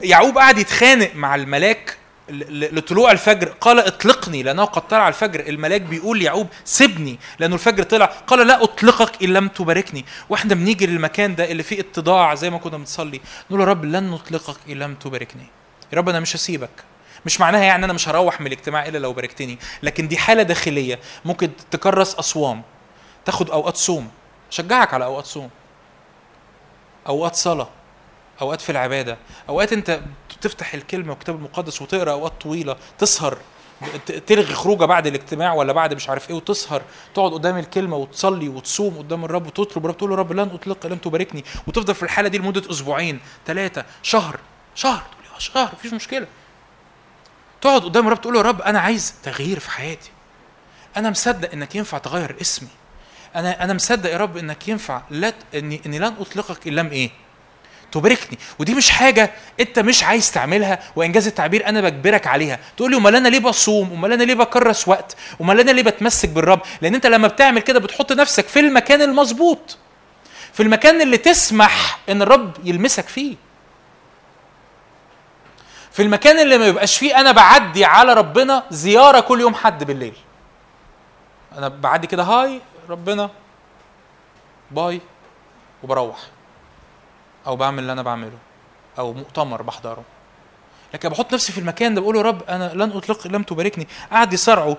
يعقوب قعد يتخانق مع الملاك لطلوع الفجر. قال اطلقني لأنه قد طلع الفجر. الملاك بيقول ليعقوب سيبني. لأنه الفجر طلع. قال لا أطلقك إن لم تباركني. وإحنا بنيجي للمكان ده اللي فيه اتضاع زي ما كنا بنصلي. نقول يا رب لن نطلقك إن لم تباركني. يا رب أنا مش هسيبك. مش معناها يعني أنا مش هروح من الاجتماع إلا لو باركتني لكن دي حالة داخلية ممكن تكرس أصوام تاخد أوقات صوم. شجعك على أوقات صوم. أوقات صلاة أوقات في العبادة. أوقات أنت تفتح الكلمة والكتاب المقدس وتقرأ أوقات طويلة تسهر تلغي خروجة بعد الاجتماع ولا بعد مش عارف إيه وتسهر. تقعد قدام الكلمة وتصلي وتصوم قدام الرب وتطلب الرب تقول له رب لن أطلق لم تباركني. وتفضل في الحالة دي لمدة أسبوعين ثلاثة شهر شهر. شهر مفيش مشكلة. تقعد قدام الرب تقول له يا رب أنا عايز تغيير في حياتي. أنا مصدق إنك ينفع تغير اسمي. أنا أنا مصدق يا رب إنك ينفع. لا اني اني لن أطلقك ان لم إيه؟ تباركني. ودي مش حاجة أنت مش عايز تعملها وإنجاز التعبير أنا بجبرك عليها. تقول لي أمال أنا ليه بصوم؟ أمال أنا ليه بكرس وقت؟ أمال أنا ليه بتمسك بالرب؟ لأن أنت لما بتعمل كده بتحط نفسك في المكان المظبوط في المكان اللي تسمح إن الرب يلمسك فيه. في المكان اللي ما يبقاش فيه أنا بعدي على ربنا زيارة كل يوم حد بالليل. أنا بعدي كده هاي ربنا باي وبروح. أو بعمل اللي أنا بعمله. أو مؤتمر بحضره. لكن بحط نفسي في المكان ده بقول يا رب أنا لن أطلق لم تباركني. قعد يصارعه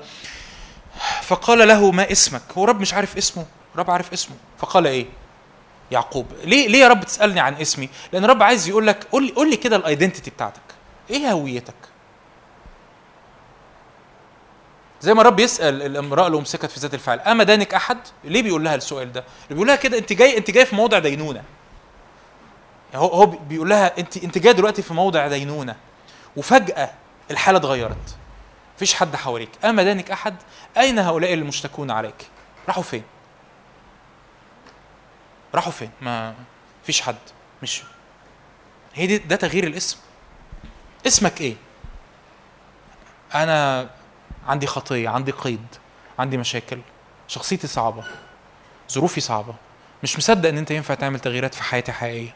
فقال له ما اسمك؟ هو رب مش عارف اسمه. رب عارف اسمه. فقال إيه؟ يعقوب. ليه ليه يا رب تسألني عن اسمي؟ لأن رب عايز يقول لك قول لي قول لي كده الايدنتيتي بتاعتك. إيه هويتك؟ زي ما الرب يسأل الامرأة اللي أمسكت في ذات الفعل أما دانك أحد؟ ليه بيقول لها السؤال ده؟ بيقول لها كده أنت جاي أنت جاي في موضع دينونة. هو هو بيقول لها أنت أنت جاية دلوقتي في موضع دينونة وفجأة الحالة اتغيرت. مفيش حد حواليك. أما دانك أحد؟ أين هؤلاء المشتكون عليك؟ راحوا فين؟ راحوا فين؟ ما فيش حد. مش هي دي ده تغيير الاسم. اسمك إيه؟ أنا عندي خطية عندي قيد عندي مشاكل. شخصيتي صعبة. ظروفي صعبة. مش مصدق إن أنت ينفع تعمل تغييرات في حياتي حقيقية.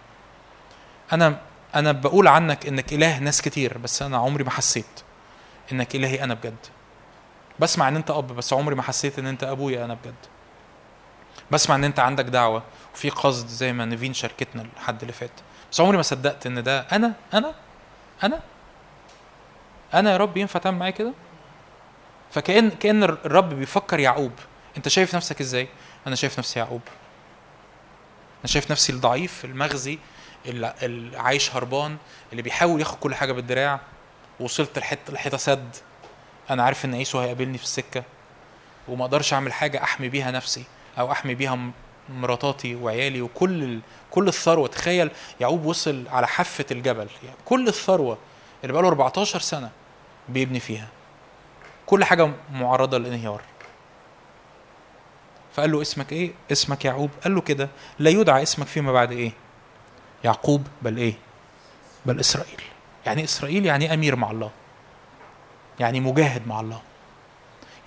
أنا أنا بقول عنك إنك إله ناس كتير بس أنا عمري ما حسيت إنك إلهي أنا بجد. بسمع إن أنت أب بس عمري ما حسيت إن أنت أبويا أنا بجد. بسمع إن أنت عندك دعوة وفي قصد زي ما نيفين شاركتنا الحد اللي فات. بس عمري ما صدقت إن ده أنا أنا أنا أنا يا رب ينفع تعمل معايا كده؟ فكأن كأن الرب بيفكر يعقوب. أنت شايف نفسك إزاي؟ أنا شايف نفسي يعقوب. أنا شايف نفسي الضعيف المغزي اللي عايش هربان اللي بيحاول ياخد كل حاجة بالدراع. وصلت لحته لحيطة سد. أنا عارف إن عيسو هيقابلني في السكة. وما أقدرش أعمل حاجة أحمي بيها نفسي أو أحمي بيها مراتاتي وعيالي. وكل. كل الثروة. تخيل يعقوب وصل على حافة الجبل. يعني كل الثروة اللي بقاله 14 سنة بيبني فيها. كل حاجة معرضة للانهيار. فقال له اسمك إيه؟ اسمك يعقوب. قال له كده لا يدعى اسمك فيما بعد إيه؟ يعقوب بل إيه؟ بل إسرائيل. يعني إسرائيل يعني أمير مع الله. يعني مجاهد مع الله.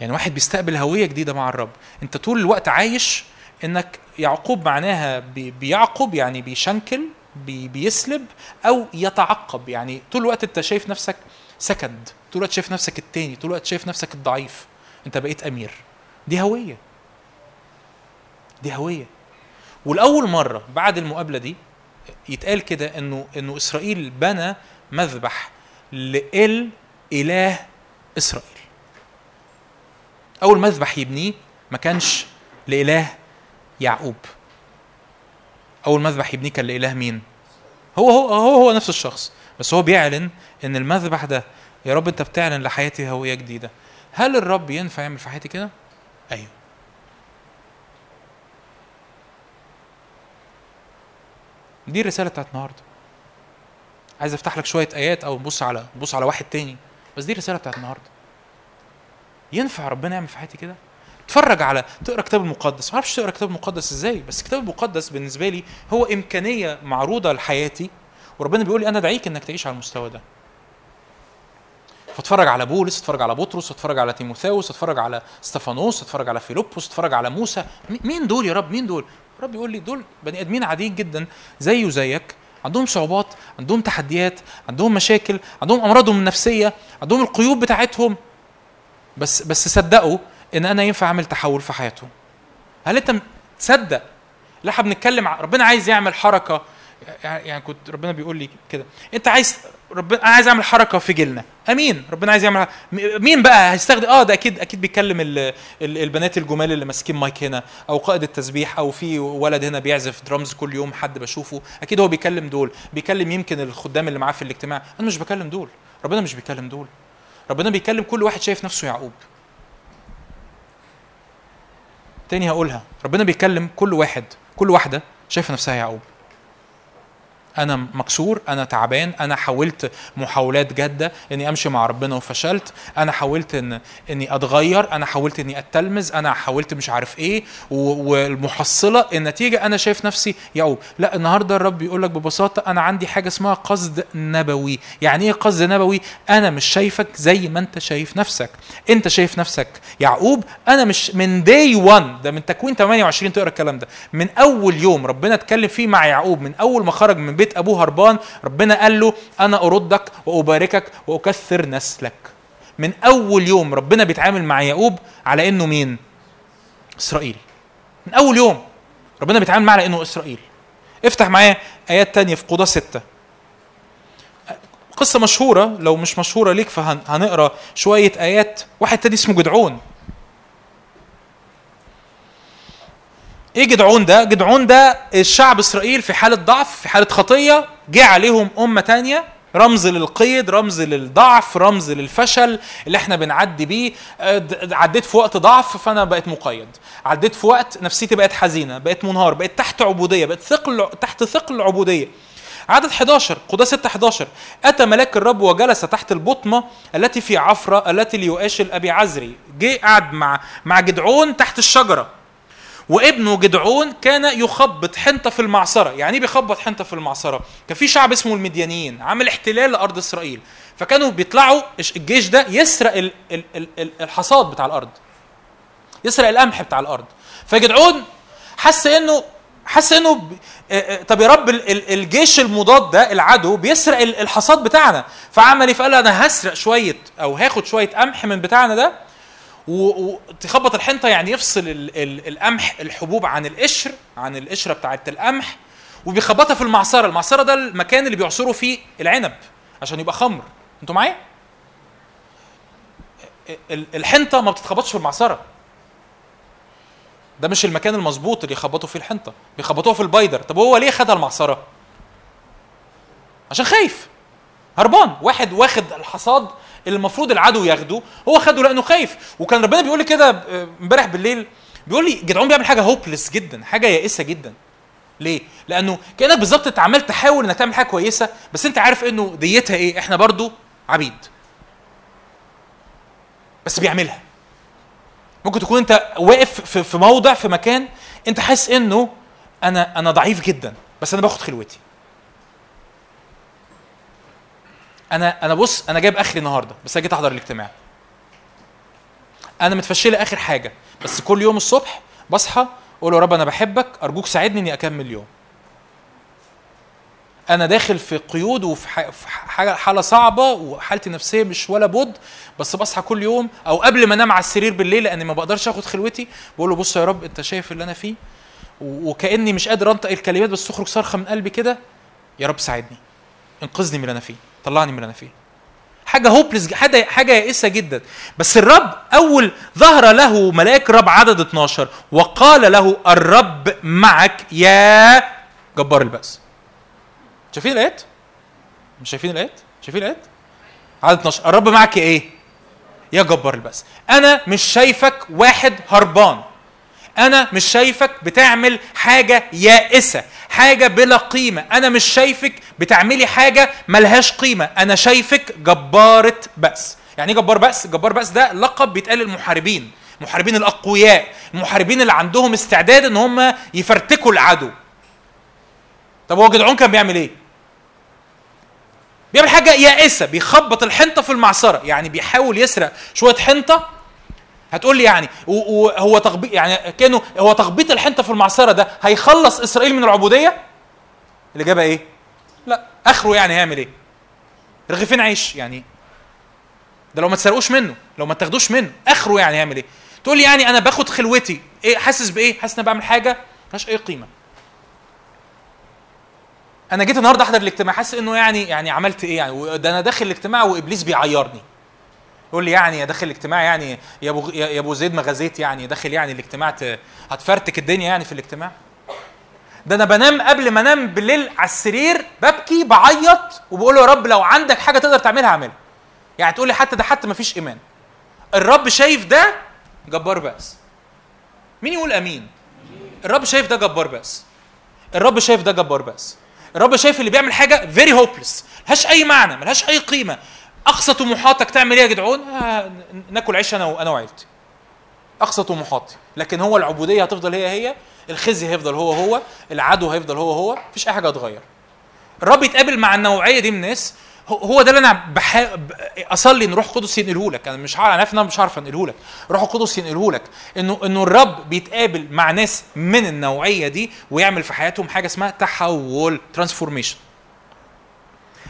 يعني واحد بيستقبل هوية جديدة مع الرب. انت طول الوقت عايش انك يعقوب معناها بي- بيعقب يعني بيشنكل بي بيسلب أو يتعقب. يعني طول الوقت أنت شايف نفسك second طول الوقت شايف نفسك التاني طول الوقت شايف نفسك الضعيف. أنت بقيت أمير. دي هوية. دي هوية. والأول مرة بعد المقابلة دي يتقال كده إنه إنه إسرائيل بنى مذبح لإل إله إسرائيل. أول مذبح يبنيه ما كانش لإله يعقوب. أول مذبح يبنيه كان لإله مين؟ هو هو هو هو نفس الشخص. بس هو بيعلن إن المذبح ده يا رب أنت بتعلن لحياتي هوية جديدة. هل الرب ينفع يعمل في حياتي كده؟ أيوه. دي الرسالة بتاعت النهارده. عايز أفتح لك شوية آيات أو نبص على نبص على واحد تاني. بس دي الرسالة بتاعت النهارده. ينفع ربنا يعمل في حياتي كده؟ اتفرج على تقرأ كتاب المقدس. ما أعرفش تقرأ كتاب المقدس إزاي بس الكتاب المقدس بالنسبة لي هو إمكانية معروضة لحياتي وربنا بيقول لي أنا دعيك إنك تعيش على المستوى ده. فاتفرج على بولس اتفرج على بطرس اتفرج على تيموثاوس اتفرج على استفانوس اتفرج على فيلبس اتفرج على موسى. مي- مين دول يا رب؟ مين دول؟ الرب يقول لي دول بني آدمين عاديين جدا زيه وزيك عندهم صعوبات عندهم تحديات عندهم مشاكل عندهم أمراضهم النفسية عندهم القيود بتاعتهم. بس بس صدقوا إن أنا ينفع أعمل تحول في حياتهم هل أنت تصدق؟ لا إحنا بنتكلم ربنا عايز يعمل حركة. يعني كنت ربنا بيقول لي كده. أنت عايز ربنا أنا عايز أعمل حركة في جيلنا. أمين. ربنا عايز يعمل مين بقى هيستخدم؟ آه ده أكيد أكيد بيتكلم ال... ال... البنات الجمال اللي ماسكين مايك هنا أو قائد التسبيح أو في ولد هنا بيعزف درامز كل يوم حد بشوفه. أكيد هو بيكلم دول. بيكلم يمكن الخدام اللي معاه في الاجتماع. أنا مش بكلم دول. ربنا مش بيكلم دول. ربنا بيكلم كل واحد شايف نفسه يعقوب. تاني هقولها. ربنا بيكلم كل واحد كل واحدة شايفة نفسها يعقوب. أنا مكسور أنا تعبان أنا حاولت محاولات جادة إني أمشي مع ربنا وفشلت أنا حاولت ان إني أتغير أنا حاولت إني اتلمذ أنا حاولت مش عارف إيه والمحصلة النتيجة أنا شايف نفسي يعقوب لا النهارده الرب بيقول لك ببساطة أنا عندي حاجة اسمها قصد نبوي. يعني إيه قصد نبوي؟ أنا مش شايفك زي ما أنت شايف نفسك. أنت شايف نفسك يعقوب أنا مش من داي 1 ده من تكوين 28 تقرأ الكلام ده. من أول يوم ربنا اتكلم فيه مع يعقوب من أول ما خرج من بيت أبوه هربان ربنا قال له أنا أردك وأباركك وأكثر نسلك. من أول يوم ربنا بيتعامل مع يعقوب على إنه مين؟ إسرائيل. من أول يوم ربنا بيتعامل معاه على إنه إسرائيل. افتح معايا آيات تانية في قضاة ستة. قصة مشهورة لو مش مشهورة ليك فهنقرا شوية آيات. واحد تاني اسمه جدعون. إيه جدعون ده؟ جدعون ده الشعب إسرائيل في حالة ضعف في حالة خطية جه عليهم أمة تانية رمز للقيد رمز للضعف رمز للفشل اللي إحنا بنعدي بيه. آه، عديت في وقت ضعف فأنا بقيت مقيد. عديت في وقت نفسيتي بقت حزينة بقيت منهار بقيت تحت عبودية بقيت ثقل تحت ثقل عبودية. عدد 11 قضاة 6 11 أتى ملاك الرب وجلس تحت البطمة التي في عفرة التي ليؤاش الأبي عزري. جه قعد مع مع جدعون تحت الشجرة. وابنه جدعون كان يخبط حنطة في المعصرة. يعني إيه بيخبط حنطة في المعصرة؟ كان في شعب اسمه المديانيين عامل احتلال لأرض إسرائيل. فكانوا بيطلعوا الجيش ده يسرق ال- ال- ال- ال- الحصاد بتاع الأرض. يسرق القمح بتاع الأرض. فجدعون حس إنه حس إنه طب يا رب ال- ال- الجيش المضاد ده العدو بيسرق ال- الحصاد بتاعنا. فعمل إيه؟ فقال أنا هسرق شوية أو هاخد شوية قمح من بتاعنا ده وتخبط الحنطة يعني يفصل ال ال القمح الحبوب عن القشر عن القشرة بتاعت القمح وبيخبطها في المعصرة. المعصرة ده المكان اللي بيعصروا فيه العنب عشان يبقى خمر. أنتوا معايا؟ ال- الحنطة ما بتتخبطش في المعصرة. ده مش المكان المظبوط اللي يخبطوا فيه الحنطة. بيخبطوها في البيدر. طب هو ليه خدها المعصرة؟ عشان خايف. هربان. واحد واخد الحصاد اللي المفروض العدو ياخده هو خده لأنه خايف. وكان ربنا بيقول لي كده آه، امبارح بالليل بيقول لي جدعون بيعمل حاجة hopeless جدا حاجة يائسة جدا. ليه؟ لأنه كأنك بالظبط انت عمال تحاول إنك تعمل حاجة كويسة بس أنت عارف إنه ديتها إيه؟ إحنا برضو عبيد. بس بيعملها. ممكن تكون أنت واقف في في موضع في مكان أنت حاسس إنه أنا أنا ضعيف جدا بس أنا باخد خلوتي. أنا أنا بص أنا جايب آخري النهارده بس أنا جيت أحضر الاجتماع. أنا متفشله آخر حاجة بس كل يوم الصبح بصحى أقول يا رب أنا بحبك أرجوك ساعدني إني أكمل اليوم أنا داخل في قيود وفي حاجة حالة صعبة وحالتي النفسية مش ولا بد بس بصحى كل يوم أو قبل ما أنام على السرير بالليل لأني ما بقدرش آخد خلوتي بقول له بص يا رب أنت شايف اللي أنا فيه؟ وكأني مش قادر أنطق الكلمات بس تخرج صرخة من قلبي كده يا رب ساعدني إنقذني من اللي أنا فيه. طلعني من اللي أنا فيه. حاجة هوبلس حاجة حاجة يائسة جدا. بس الرب أول ظهر له ملاك الرب عدد 12 وقال له الرب معك يا جبار البأس. شايفين الآيات؟ مش شايفين الآيات؟ شايفين الآيات؟ عدد 12 الرب معك يا إيه؟ يا جبار البأس. أنا مش شايفك واحد هربان. أنا مش شايفك بتعمل حاجة يائسة حاجة بلا قيمة. أنا مش شايفك بتعملي حاجة ملهاش قيمة. أنا شايفك جبارة بأس. يعني إيه جبار بأس؟ جبار بأس ده لقب بيتقال للمحاربين المحاربين الأقوياء المحاربين اللي عندهم استعداد إن هم يفرتكوا العدو. طب هو جدعون كان بيعمل إيه؟ بيعمل حاجة يائسة بيخبط الحنطة في المعصرة. يعني بيحاول يسرق شوية حنطة هتقول لي يعني وهو تخبيط يعني كأنه هو تخبيط الحنطة في المعصرة ده هيخلص إسرائيل من العبودية؟ الإجابة إيه؟ لا. آخره يعني هيعمل إيه؟ رغيفين عيش يعني. ده لو ما تسرقوش منه لو ما تاخدوش منه آخره يعني هيعمل إيه؟ تقول لي يعني أنا باخد خلوتي. إيه حاسس بإيه؟ حاسس إن أنا بعمل حاجة ملهاش أي قيمة. أنا جيت النهارده أحضر الاجتماع حاسس إنه يعني يعني عملت إيه يعني؟ ده أنا داخل الاجتماع وإبليس بيعيرني. يقول لي يعني يا داخل الاجتماع يعني يا أبو يا أبو زيد ما غزيت يعني داخل يعني الاجتماع هتفرتك الدنيا يعني في الاجتماع؟ ده أنا بنام قبل ما أنام بالليل على السرير ببكي بعيط وبقول له يا رب لو عندك حاجة تقدر تعملها أعملها. يعني تقول لي حتى ده حتى ما فيش إيمان. الرب شايف ده جبار بأس. مين يقول آمين؟ الرب شايف ده جبار بأس. الرب شايف ده جبار بأس. الرب شايف اللي بيعمل حاجة very hopeless ملهاش أي معنى ملهاش أي قيمة. أقصى طموحاتك تعمل إيه يا جدعون؟ آه ناكل عيش أنا وأنا وعيلتي. أقصى طموحاتي. لكن هو العبودية هتفضل هي هي الخزي هيفضل هو هو العدو هيفضل هو هو مفيش أي حاجة هتغير. الرب يتقابل مع النوعية دي من الناس. هو- ده اللي أنا بحا... ب- أصلي إن روح القدس ينقله لك أنا مش عارف أنا أنا مش عارف انقله لك روح القدس ينقله لك انه إنه الرب بيتقابل مع ناس من النوعية دي ويعمل في حياتهم حاجة اسمها تحول ترانسفورميشن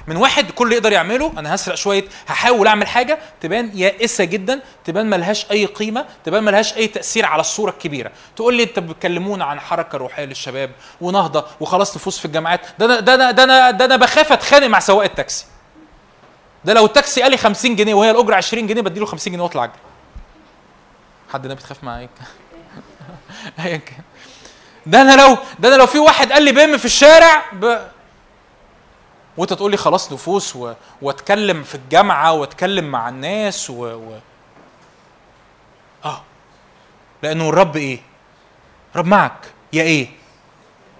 من واحد كل يقدر يعمله أنا هسرق شوية هحاول أعمل حاجة تبان يائسة جدا تبان ملهاش أي قيمة تبان ملهاش أي تأثير على الصورة الكبيرة. تقول لي أنت بتكلمونا عن حركة روحية للشباب ونهضة وخلاص نفوس في الجامعات. ده أنا ده أنا ده أنا ده أنا بخاف أتخانق مع سواق التاكسي. ده لو التاكسي قال لي 50 جنيه وهي الأجرة 20 جنيه بديله 50 جنيه واطلع اجري حد ده بتخاف معايا؟ ايا كان. ده أنا لو ده أنا لو في واحد قال لي بم في الشارع ب... وانت تقول لي خلاص نفوس و... واتكلم في الجامعة واتكلم مع الناس و... و... آه. لأنه الرب إيه؟ رب معك. يا إيه؟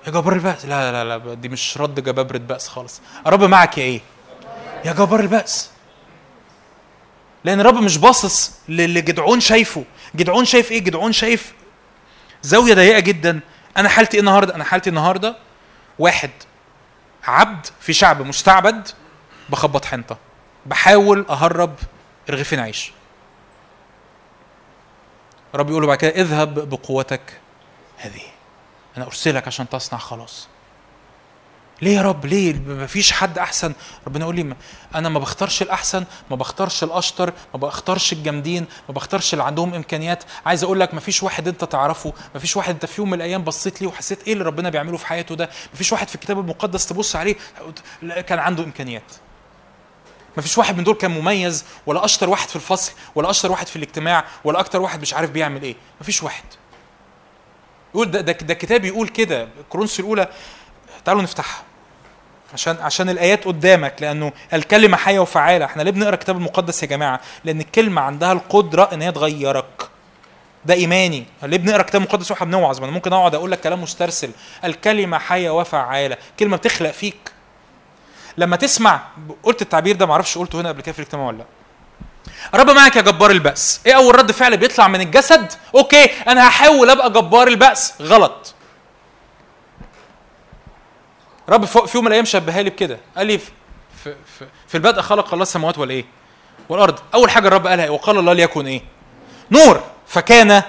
يا جبار البأس. لا لا لا دي مش رد جبابرة بأس خالص. الرب معك يا إيه؟ يا جبار البأس. لأن الرب مش باصص للي جدعون شايفه. جدعون شايف إيه؟ جدعون شايف زاوية ضيقة جدا. أنا حالتي إيه النهارده؟ أنا حالتي النهارده واحد. عبد في شعب مستعبد بخبط حنطة. بحاول أهرب رغيفين عيش. رب يقول له بعد كده اذهب بقوتك هذه. أنا أرسلك عشان تصنع خلاص. ليه يا رب؟ ليه؟ ما فيش حد أحسن. ربنا يقول لي أنا ما بختارش الأحسن ما بختارش الأشطر ما بختارش الجامدين ما بختارش اللي عندهم إمكانيات. عايز أقول لك ما فيش واحد أنت تعرفه ما فيش واحد أنت في يوم من الأيام بصيت ليه وحسيت إيه اللي ربنا بيعمله في حياته ده. ما فيش واحد في الكتاب المقدس تبص عليه كان عنده إمكانيات. ما فيش واحد من دول كان مميز ولا أشطر واحد في الفصل ولا أشطر واحد في الاجتماع ولا أكتر واحد مش عارف بيعمل إيه. ما فيش واحد. يقول ده ده, الكتاب يقول كده. كورنثوس الأولى تعالوا نفتحها. عشان عشان الآيات قدامك لأنه الكلمة حية وفعالة. إحنا ليه بنقرأ الكتاب المقدس يا جماعة؟ لأن الكلمة عندها القدرة إن هي تغيرك. ده إيماني. ليه بنقرأ الكتاب المقدس وإحنا بنوعظ أنا ممكن أقعد أقول لك كلام مسترسل. الكلمة حية وفعالة. كلمة بتخلق فيك. لما تسمع قلت التعبير ده معرفش قلته هنا قبل كده في الاجتماع ولا لأ. رب معك يا جبار البأس. إيه أول رد فعل بيطلع من الجسد؟ أوكي أنا هحاول أبقى جبار البأس. غلط. رب في يوم من الأيام شبهها لي بكده. قال لي في, في, في, في البدء خلق الله السماوات والإيه؟ والأرض. أول حاجة الرب قالها إيه؟ وقال الله ليكن إيه؟ نور. فكان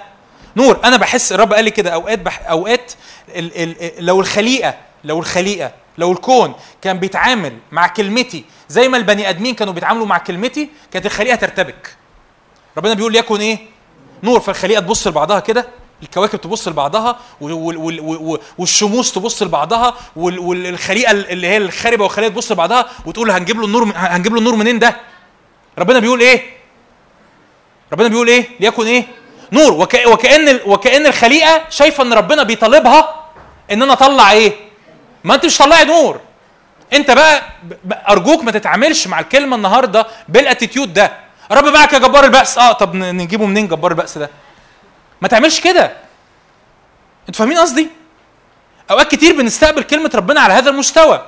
نور. أنا بحس الرب قال لي كده أوقات بح أوقات ال ال لو الخليقة لو الخليقة لو الكون كان بيتعامل مع كلمتي زي ما البني آدمين كانوا بيتعاملوا مع كلمتي كانت الخليقة ترتبك. ربنا بيقول ليكن إيه؟ نور. فالخليقة تبص لبعضها كده. الكواكب تبص لبعضها وال- وال- وال- وال- والشموس تبص لبعضها وال- والخليقة اللي هي الخاربة والخليقة تبص لبعضها وتقول هنجيب له النور هنجيب له النور منين ده؟ ربنا بيقول إيه؟ ربنا بيقول إيه؟ ليكن إيه؟ نور. وك... وكأن ال... وكأن الخليقة شايفة إن ربنا بيطالبها إن أنا أطلع إيه؟ ما أنت مش طلعي نور. أنت بقى أرجوك ما تتعاملش مع الكلمة النهارده بالاتيتيود ده. رب معك يا جبار البأس. آه طب نجيبه منين جبار البأس ده؟ ما تعملش كده. أنتوا فاهمين قصدي؟ أوقات كتير بنستقبل كلمة ربنا على هذا المستوى.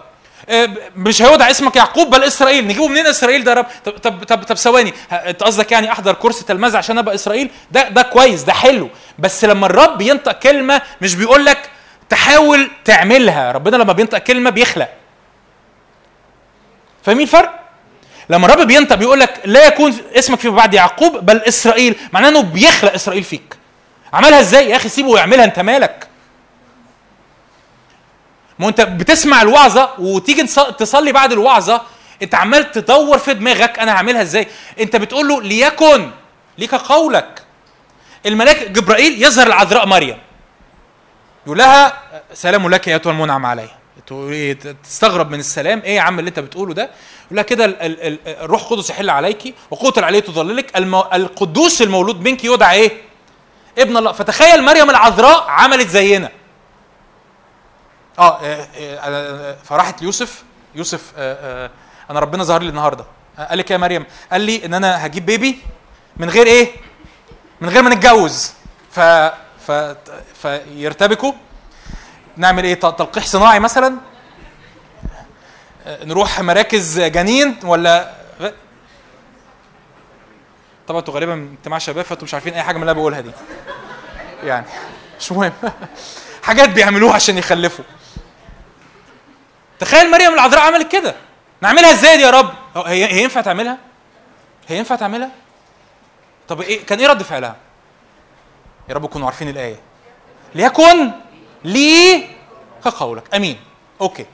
آه، مش هيوضع اسمك يعقوب بل إسرائيل. نجيبه منين إسرائيل ده رب؟ طب طب طب, طب ثواني. أنت قصدك يعني أحضر كورس تلمذه عشان أبقى إسرائيل؟ ده ده كويس ده حلو. بس لما الرب ينطق كلمة مش بيقول لك تحاول تعملها. ربنا لما بينطق كلمة بيخلق. فاهمين الفرق؟ لما الرب بينطق بيقول لك لا يكون اسمك فيما بعد يعقوب بل إسرائيل. معناه إنه بيخلق إسرائيل فيك. عملها إزاي يا أخي؟ سيبه يعملها انت مالك؟ ما انت بتسمع الوعظة وتيجي تص- تصلي بعد الوعظة. انت عمال تدور في دماغك أنا هعملها إزاي. انت بتقول له ليكن ليك قولك. الملاك جبرائيل يظهر العذراء مريم. يقول لها سلام لك أيتها المنعم عليها. تستغرب من السلام. إيه يا عم اللي انت بتقوله ده؟ يقول لها كده ال- ال- ال- الروح القدس يحل عليك وقوة العلي تظللك. المو... القدوس المولود منك يدعى إيه؟ ابن الله. فتخيل مريم العذراء عملت زينا. آه آه، آه، آه، فراحت ليوسف يوسف آه، آه، أنا ربنا ظهر لي النهارده. قال لك يا مريم قال لي إن أنا هجيب بيبي من غير إيه؟ من غير ما نتجوز. ف ف فيرتبكوا نعمل إيه؟ تلقيح صناعي مثلا. نروح مراكز جنين ولا طبعا أنتوا غالبا اجتماع شباب فانتوا مش عارفين أي حاجة من اللي أنا بقولها دي. يعني مش مهم. حاجات بيعملوها عشان يخلفوا. تخيل مريم العذراء عملت كده. نعملها إزاي دي يا رب؟ هو- هي هي ينفع تعملها؟ هي ينفع تعملها؟ طب إيه كان إيه رد فعلها؟ يا رب تكونوا عارفين الآية. ليكن لي كقولك. أمين. Okay.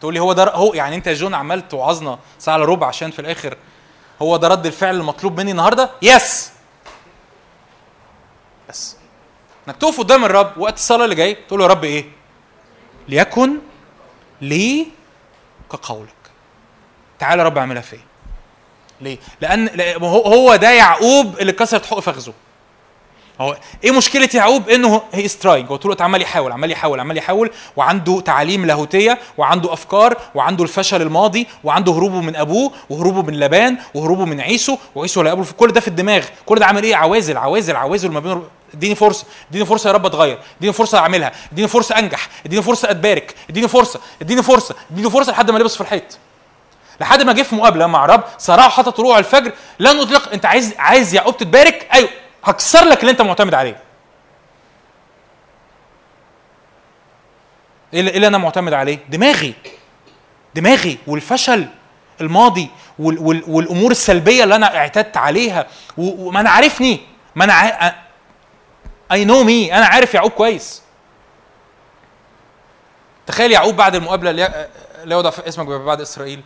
تقول لي هو ده هو يعني أنت يا جون عمال توعظنا ساعه الا ربع عشان في الآخر هو ده رد الفعل المطلوب مني النهارده؟ yes. بس انك تقف قدام الرب وقت الصلاة اللي جاي تقول له يا رب إيه؟ ليكن لي كقولك. تعالى يا رب اعملها فيا. ليه؟ لأن هو ده يعقوب اللي كسرت حق فخذه هو إيه مشكلة يعقوب إنه he's trying هو طول الوقت عمال يحاول عمال يحاول عمال يحاول وعنده تعاليم لاهوتية وعنده أفكار وعنده الفشل الماضي وعنده هروبه من أبوه وهروبه من لبان وهروبه من عيسو وعيسو لا يقبل في كل ده في الدماغ. كل ده عامل إيه؟ عوازل عوازل عوازل ما بين اديني فرصة اديني فرصة يا رب أتغير. اديني فرصة أعملها. اديني فرصة أنجح. اديني فرصة أتبارك. اديني فرصة اديني فرصة. اديني فرصة لحد ما لبس في الحيط. لحد ما جه في مقابلة. مع رب صراحة حطت طلوع الفجر. لن أطلق. أنت عايز عايز يعقوب تتبارك؟ أيوه. هكسر لك اللي انت معتمد عليه. إيه اللي إيه أنا معتمد عليه؟ دماغي. دماغي والفشل الماضي وال وال والأمور السلبية اللي أنا اعتدت عليها وما أنا عارفني. ما أنا I know me أنا عارف يعقوب كويس. تخيل يعقوب بعد المقابلة اللي يوضع في اسمك بعد إسرائيل.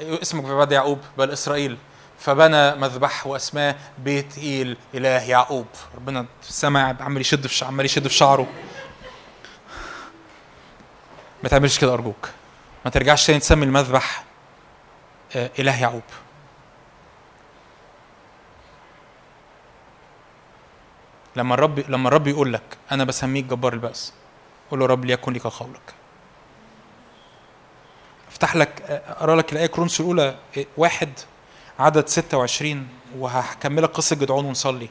اسمك بعد يعقوب بل إسرائيل. فبنى مذبح واسماه بيت إيل إله يعقوب. ربنا في السماء عمال يشد في عمال يشد في شعره. ما تعملش كده أرجوك. ما ترجعش تاني تسمي المذبح آه، إله يعقوب. لما الرب لما الرب يقول لك أنا بسميك جبار البأس قول له رب ليكن لك قولك. افتح لك أقرأ لك الآية كرونس الأولى إيه، واحد. عدد 26 وهكملك قصة جدعون ونصلي.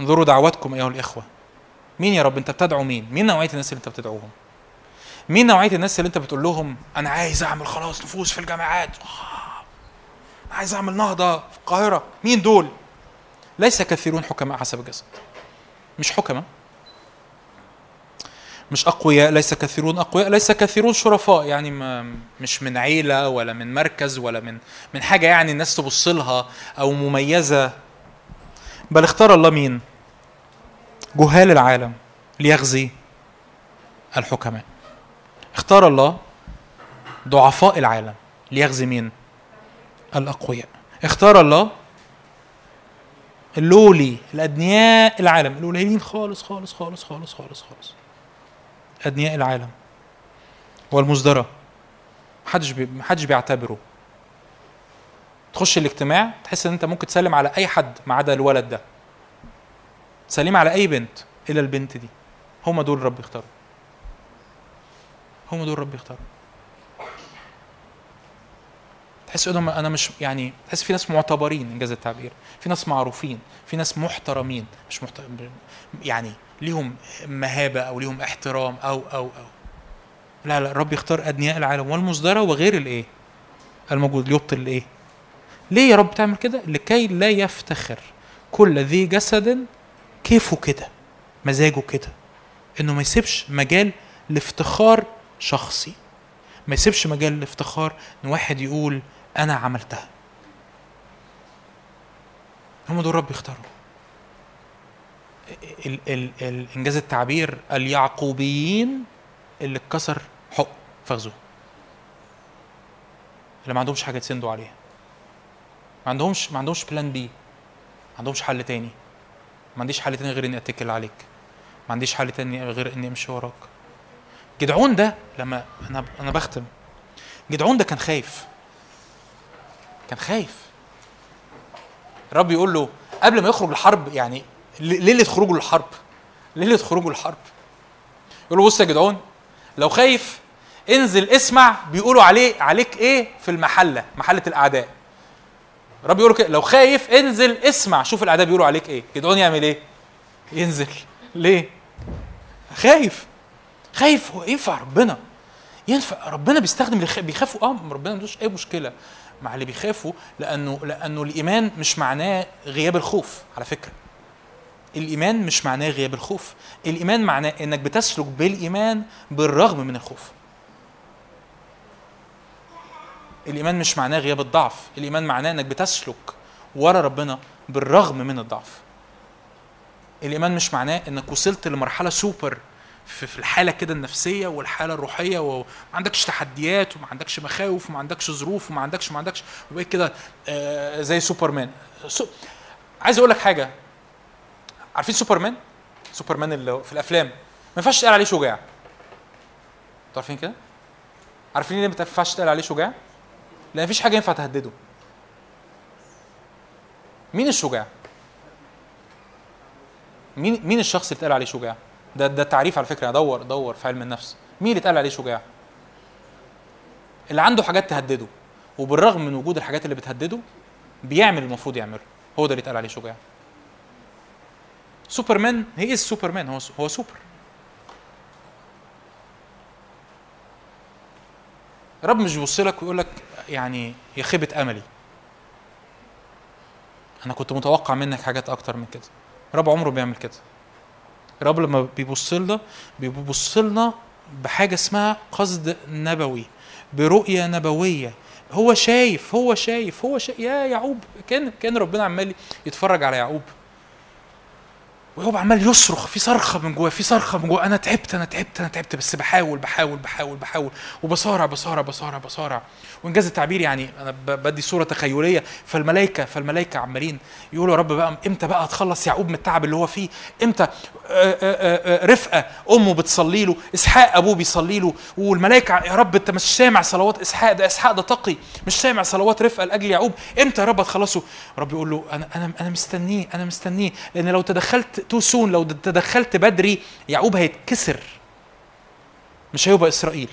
انظروا دعواتكم أيها الإخوة. مين يا رب؟ أنت بتدعو مين؟ مين نوعية الناس اللي أنت بتدعوهم؟ مين نوعية الناس اللي أنت بتقول لهم أنا عايز أعمل خلاص نفوس في الجامعات؟ عايز أعمل نهضة في القاهرة. مين دول؟ ليس كثيرون حكماء حسب الجسد مش حكماء. مش أقوياء ليس كثيرون. أقوياء ليس كثيرون شرفاء. يعني ما مش من عيلة ولا من مركز ولا من من حاجة يعني الناس تبص لها أو مميزة. بل اختار الله مين؟ جهال العالم ليغزي الحكماء. اختار الله ضعفاء العالم ليغزي مين؟ الأقوياء. اختار الله اللولي الأدنياء العالم. القليلين خالص خالص خالص خالص خالص خالص. أدنياء العالم والمصدره محدش بي... محدش بيعتبره. تخش الاجتماع تحس إن أنت ممكن تسلم على أي حد ما عدا الولد ده. سليم على أي بنت إلا البنت دي. هم دول رب يختاروا هم دول رب يختاروا تحس إنهم أنا مش يعني تحس في ناس معتبرين إنجاز التعبير في ناس معروفين في ناس محترمين مش محت... يعني ليهم مهابة أو ليهم احترام أو أو أو. لا لا الرب يختار أدنياء العالم والمصدرة وغير الإيه؟ الموجود ليبطل الإيه؟ ليه يا رب تعمل كده؟ لكي لا يفتخر كل ذي جسد كيفه كده مزاجه كده. إنه ما يسيبش مجال لافتخار شخصي ما يسيبش مجال لافتخار إن واحد يقول أنا عملتها. هم دول رب يختاروا ال ال ال إنجاز التعبير اليعقوبيين اللي اتكسر حق فخذوه. اللي ما عندهمش حاجة يتسندوا عليها. ما عندهمش ما عندهمش بلان بي ما عندهمش حل تاني. ما عنديش حل تاني غير إني أتكل عليك. ما عنديش حل تاني غير إني أمشي وراك. جدعون ده لما أنا أنا بختم. جدعون ده كان خايف. كان خايف. الرب يقول له قبل ما يخرج الحرب يعني ليلة خروجه للحرب ليلة خروجه للحرب. يقول له بص يا جدعون لو خايف انزل اسمع بيقولوا عليه عليك إيه في المحلة محلة الأعداء. الرب يقول كده لو خايف انزل اسمع شوف الأعداء بيقولوا عليك إيه. جدعون يعمل إيه؟ ينزل. ليه؟ خايف. خايف هو ينفع ربنا؟ ينفع ربنا بيستخدم بيخافوا. آه ربنا ما عندوش أي مشكلة. مع اللي بيخافوا لأنه لأنه الإيمان مش معناه غياب الخوف على فكرة. الإيمان مش معناه غياب الخوف. الإيمان معناه إنك بتسلك بالإيمان بالرغم من الخوف. الإيمان مش معناه غياب الضعف. الإيمان معناه إنك بتسلك ورا ربنا بالرغم من الضعف. الإيمان مش معناه إنك وصلت لمرحلة سوبر في الحالة كده النفسية والحالة الروحية وما عندكش تحديات وما عندكش مخاوف وما عندكش ظروف وما عندكش ما عندكش وبقيت كده آه، زي سوبرمان. so... عايز أقول لك حاجة. عارفين سوبرمان؟ سوبرمان اللي في الأفلام. ما ينفعش تقال عليه شجاع. عارفين كده؟ عارفين ليه ما ينفعش تقال عليه شجاع؟ لأن مفيش حاجة ينفع تهدده. مين الشجاع؟ مين مين الشخص اللي اتقال عليه شجاع؟ ده ده تعريف على فكرة. دور دور في علم النفس. مين اللي اتقال عليه شجاع؟ اللي عنده حاجات تهدده وبالرغم من وجود الحاجات اللي بتهدده بيعمل المفروض يعمله. هو ده اللي اتقال عليه شجاع. سوبرمان he is سوبرمان. هو هو سوبر. الرب مش بيبص لك ويقول لك يعني يا خيبة أملي. أنا كنت متوقع منك حاجات أكتر من كده. الرب عمره بيعمل كده. الرب لما بيبص لنا بيبص لنا بحاجة اسمها قصد نبوي برؤية نبوية. هو شايف هو شايف هو شايف يا يعقوب كان كان ربنا عمال يتفرج على يعقوب. ويعقوب عمال يصرخ في صرخة من جواه في صرخة من جواه. أنا تعبت أنا تعبت أنا تعبت بس بحاول بحاول بحاول بحاول. وبصارع بصارع بصارع بصارع. وإنجاز التعبير يعني أنا بدي صورة تخيلية. فالملائكه فالملائكه عمالين يقولوا يا رب بقى إمتى بقى هتخلص يعقوب من التعب اللي هو فيه؟ إمتى؟ آه، آه، آه، رفقة أمه بتصلي له إسحاق أبوه بيصلي له. والملائكه يا رب أنت مش سامع صلوات إسحاق ده؟ إسحاق ده تقي. مش سامع صلوات رفقة لأجل يعقوب. إمتى يا رب هتخلصه؟ رب يقول له أنا أنا أنا مستنيه أنا مستنيه. لأن لو تدخلت تو سون لو تدخلت بدري يعقوب هيتكسر. مش هيبقى إسرائيل.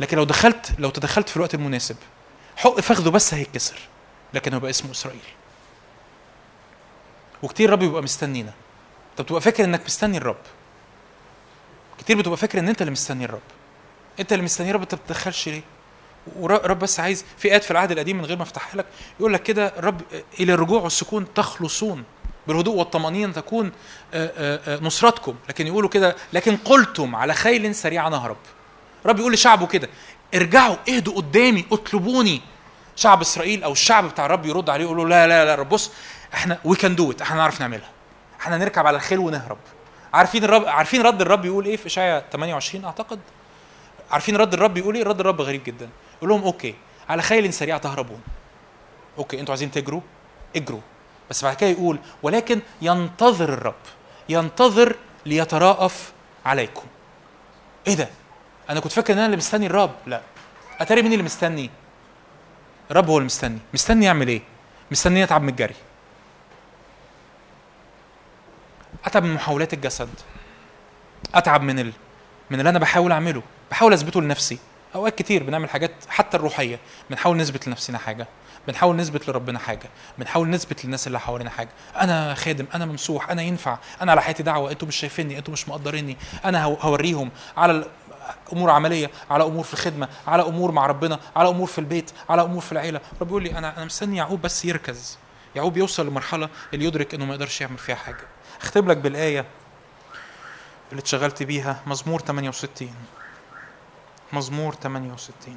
لكن لو دخلت لو تدخلت في الوقت المناسب حق فخذه بس هيتكسر. لكن هيبقى اسمه إسرائيل. وكتير الرب بيبقى مستنينا. انت بتبقى فاكر إنك مستني الرب. كتير بتبقى فاكر إن أنت اللي مستني الرب. أنت اللي مستني الرب انت ما بتدخلش ليه؟ ورب بس عايز في آيات في العهد القديم من غير ما أفتحها لك يقول لك كده الرب إلى الرجوع والسكون تخلصون. بالهدوء والطمأنينة تكون آه، آه، آه، نصرتكم. لكن يقولوا كده لكن قلتم على خيل سريعه نهرب الرب يقول لشعبه كده ارجعوا اهدوا قدامي اطلبوني. شعب إسرائيل أو الشعب بتاع الرب يرد عليه يقول له لا لا لا رب بص إحنا we can do إحنا نعرف نعملها. إحنا نركب على الخيل ونهرب. عارفين الرب عارفين رد الرب يقول إيه في إشعياء 28 أعتقد. عارفين رد الرب يقول إيه؟ رد الرب غريب جدا. يقول لهم okay على خيل سريعه تهربون. okay أنتوا عايزين تجروا؟ اجروا. بس بعد كده يقول ولكن ينتظر الرب ينتظر ليتراءف عليكم. إيه ده؟ أنا كنت فاكر إن أنا اللي مستني الرب. لا. أتاري مين اللي مستني؟ الرب هو اللي مستني. مستني يعمل إيه؟ مستني يتعب من الجري. أتعب من محاولات الجسد. أتعب من ال... من اللي أنا بحاول أعمله. بحاول أثبته لنفسي. أوقات كتير بنعمل حاجات حتى الروحية. بنحاول نثبت لنفسنا حاجة. بنحاول نثبت لربنا حاجة بنحاول نثبت للناس اللي حوالينا حاجة. أنا خادم أنا ممسوح أنا ينفع أنا على حياتي دعوة أنتوا مش شايفيني أنتوا مش مقدريني. أنا هو- هوريهم على أمور عملية على أمور في الخدمه على أمور مع ربنا على أمور في البيت على أمور في العيلة. رب يقول لي أنا أنا مستني يعقوب بس يركز. يعقوب يوصل لمرحلة اللي يدرك إنه ما يقدرش يعمل فيها حاجة. أختم لك بالآية اللي اتشغلت بيها مزمور 68 مزمور 68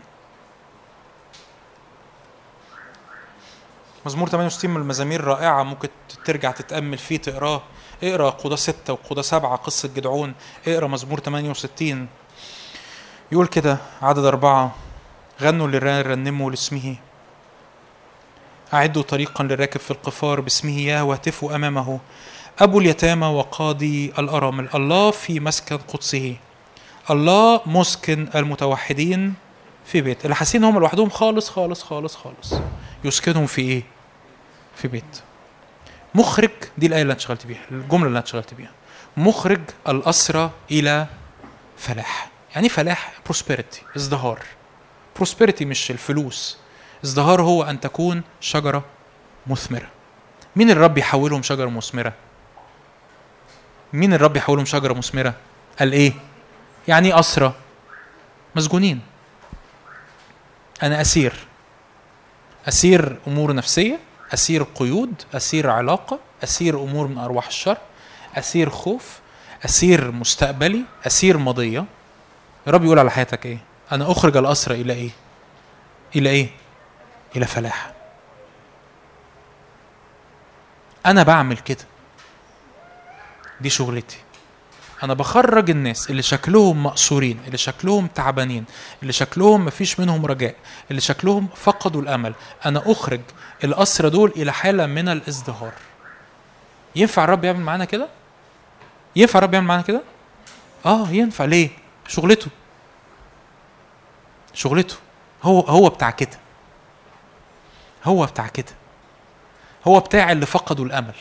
مزمور 68 من المزامير الرائعة ممكن ترجع تتأمل فيه تقراه. اقرأ قضاة ستة وقضاة سبعة قصة جدعون. اقرأ مزمور 68 يقول كده عدد أربعة. غنوا للران رنموا لاسمه. أعدوا طريقا للراكب في القفار باسمه يا واهتفوا أمامه. أبو اليتامى وقاضي الأرامل الله في مسكن قدسه. الله مسكن المتوحدين في بيت. اللي حاسين هم لوحدهم خالص خالص خالص خالص. يسكنهم في إيه؟ في بيت. مخرج دي الآية اللي أنا اشتغلت بيها الجملة اللي أنا اشتغلت بيها. مخرج الاسرى إلى فلاح. يعني إيه فلاح prosperity ازدهار. prosperity مش الفلوس. ازدهار هو أن تكون شجرة مثمرة. مين الرب يحولهم شجرة مثمرة؟ مين الرب يحولهم شجرة مثمرة؟ قال إيه؟ يعني إيه اسرى مسجونين. أنا أسير. أسير أمور نفسية أسير قيود أسير علاقة أسير أمور من أرواح الشر أسير خوف أسير مستقبلي أسير ماضية. الرب يقول على حياتك إيه؟ أنا أخرج الاسرى إلى إيه؟ إلى إيه؟ إلى فلاح. أنا بعمل كده. دي شغلتي. أنا بخرج الناس اللي شكلهم مقصورين اللي شكلهم تعبانين اللي شكلهم مفيش منهم رجاء اللي شكلهم فقدوا الأمل. أنا أخرج الاسرى دول إلى حالة من الازدهار. ينفع الرب يعمل معانا كده؟ ينفع الرب يعمل معانا كده؟ آه ينفع. ليه؟ شغلته. شغلته. هو هو بتاع كده. هو بتاع كده. هو بتاع اللي فقدوا الأمل.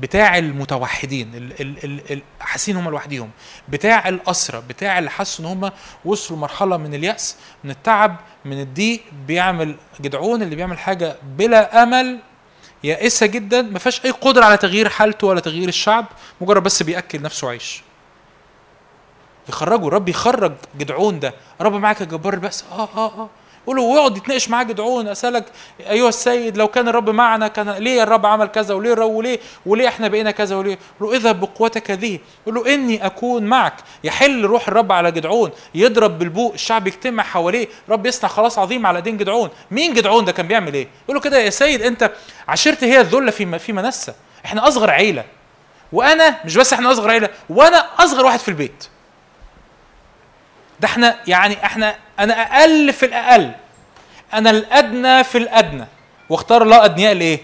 بتاع المتوحدين ال- ال- ال- ال- حاسين هم لوحديهم بتاع الأسرة بتاع اللي حسوا إن هم وصلوا لمرحلة من اليأس من التعب من الضيق بيعمل جدعون اللي بيعمل حاجة بلا أمل يائسة جدا ما فيهاش أي قدرة على تغيير حالته ولا تغيير الشعب مجرد بس بيأكل نفسه عيش يخرجوا الرب يخرج جدعون ده الرب معاك يا جبار البأس آه آه آه. يقولوا ويقعد يتناقش معاه جدعون أسألك ايها السيد لو كان الرب معنا كان ليه الرب عمل كذا وليه الرب وليه وليه إحنا بقينا كذا وليه؟ يقول له اذهب بقوتك ذي يقول له إني أكون معك. يحل روح الرب على جدعون يضرب بالبوق الشعب يجتمع حواليه رب يصنع خلاص عظيم على دين جدعون. مين جدعون ده كان بيعمل إيه؟ يقول له كده يا سيد أنت عشيرتي هي الذلة في في منسى إحنا أصغر عيلة. وأنا مش بس إحنا أصغر عيلة وأنا أصغر واحد في البيت. ده إحنا يعني إحنا أنا أقل في الاقل. أنا الادنى في الادنى. واختار الله أدنياء لإيه؟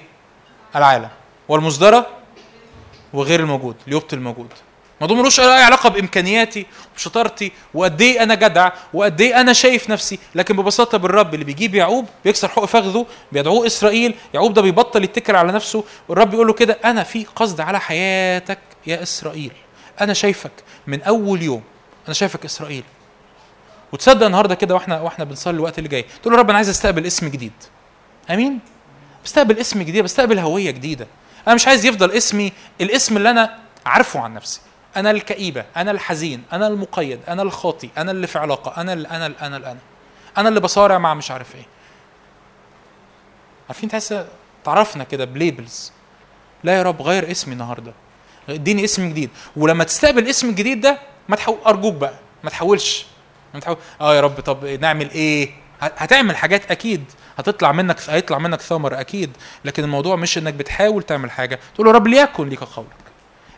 العالم. والمصدرة؟ وغير الموجود ليبطل الموجود. الموضوع ملوش أي علاقة بإمكانياتي وشطارتي وقد إيه أنا جدع وقد إيه أنا شايف نفسي. لكن ببساطة بالرب اللي بيجيب يعقوب بيكسر حق فخذه بيدعوه إسرائيل. يعقوب ده بيبطل يتكل على نفسه. والرب يقول له كده أنا في قصد على حياتك يا إسرائيل. أنا شايفك من أول يوم أنا شايفك إسرائيل. وتصدق النهارده كده وإحنا وإحنا بنصلي الوقت اللي جاي. تقول له رب أنا عايز أستقبل اسم جديد. آمين؟ بستقبل اسم جديد بستقبل هوية جديدة. أنا مش عايز يفضل اسمي الاسم اللي أنا عارفه عن نفسي. أنا الكئيبة أنا الحزين أنا المقيد أنا الخاطي أنا اللي في علاقة أنا اللي أنا اللي أنا اللي أنا. أنا اللي بصارع مع مش عارف إيه. عارفين تحس تعرفنا كده بليبلز. لا يا رب غير اسمي النهارده. اديني اسم جديد. ولما تستقبل الاسم الجديد ده ما تحو... أرجوك بقى ما تحولش ما تحول آه يا رب طب نعمل إيه؟ هتعمل حاجات أكيد هتطلع منك هيطلع منك ثمر أكيد لكن الموضوع مش انك بتحاول تعمل حاجة. تقول له رب ليكن ليك قولك؟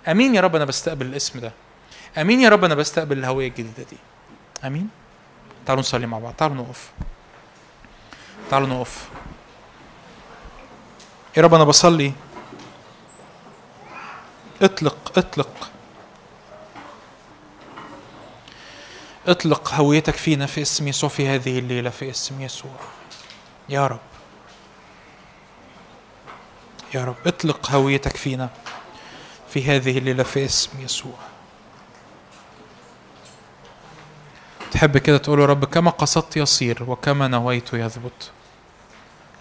أمين يا رب أنا بستقبل الاسم ده. أمين يا رب أنا بستقبل الهوية الجديدة دي. أمين؟ تعالوا نصلي مع بعض. تعالوا نقف. تعالوا نقف. يا رب أنا بصلي. اطلق اطلق. اطلق هويتك فينا في اسم يسوع في هذه الليلة في اسم يسوع. يا رب. يا رب اطلق هويتك فينا في هذه الليلة في اسم يسوع. تحب كده تقول يا رب كما قصدت يصير وكما نويت يثبت.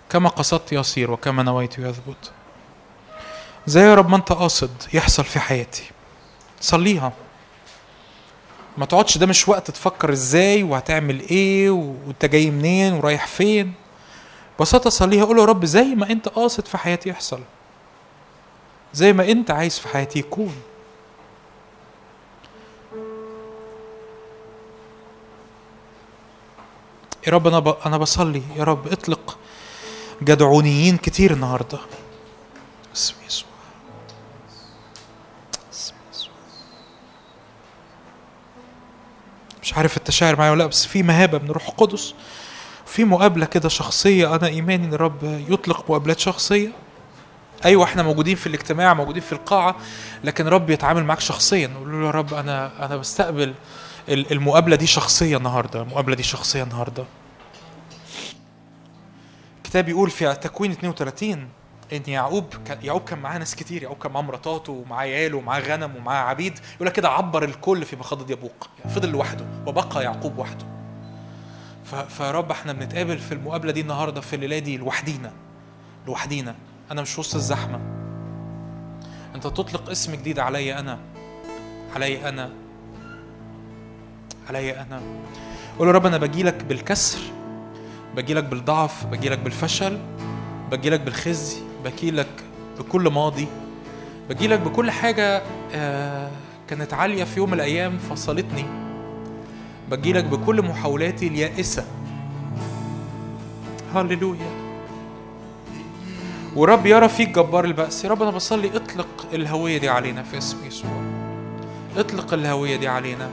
كما قصدت يصير وكما نويت يثبت. زي يا رب ما انت قاصد يحصل في حياتي. صليها. ما تقعدش ده مش وقت تفكر إزاي وهتعمل إيه وانت جاي منين ورايح فين. ببساطة صليها قول يا رب زي ما انت قاصد في حياتي يحصل. زي ما انت عايز في حياتي يكون. يا رب أنا ب... أنا بصلي. يا رب اطلق جدعونيين كتير النهارده. اسم يسوع مش عارف انت شاعر معايا ولا لأ بس في مهابة من روح القدس في مقابلة كده شخصية أنا إيماني إن الرب يطلق مقابلات شخصية. أيوه إحنا موجودين في الاجتماع موجودين في القاعة لكن رب يتعامل معاك شخصيا قول له يا رب أنا أنا بستقبل ال- المقابلة دي شخصيه النهارده المقابلة دي شخصيه النهارده. الكتاب يقول في تكوين 32 إن يعقوب كان يعقوب كان معاه ناس كتير يعقوب كان معاه مراته ومعاه عياله ومعاه غنم ومعاه عبيد. يقول لك كده عبر الكل في مخاض يبوق يعني فضل لوحده وبقى يعقوب وحده. فيا رب إحنا بنتقابل في المقابلة دي النهارده في الليلة دي لوحدينا لوحدينا. أنا مش وسط الزحمة. أنت تطلق اسم جديد عليا أنا عليا أنا عليا أنا. قول يا رب أنا باجيلك بالكسر باجيلك بالضعف باجيلك بالفشل باجيلك بالخزي. باجيلك بكل ماضي باجيلك بكل حاجة آه، كانت عالية في يوم من الأيام فصلتني. باجيلك بكل محاولاتي اليائسة. هللويا. ورب يرى فيك جبار البأس. يا رب أنا بصلي اطلق الهوية دي علينا في اسم يسوع. اطلق الهوية دي علينا.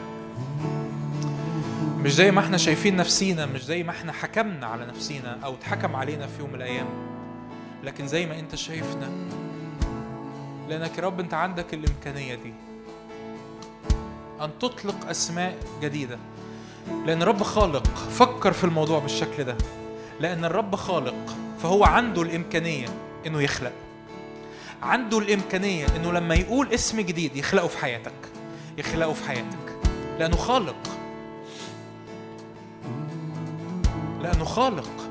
مش زي ما إحنا شايفين نفسينا مش زي ما إحنا حكمنا على نفسينا أو اتحكم علينا في يوم من الأيام. لكن زي ما انت شايفنا لأنك يا رب انت عندك الإمكانية دي أن تطلق أسماء جديدة. لأن الرب خالق فكر في الموضوع بالشكل ده. لأن الرب خالق فهو عنده الإمكانية إنه يخلق. عنده الإمكانية إنه لما يقول اسم جديد يخلقه في حياتك يخلقه في حياتك. لأنه خالق. لأنه خالق.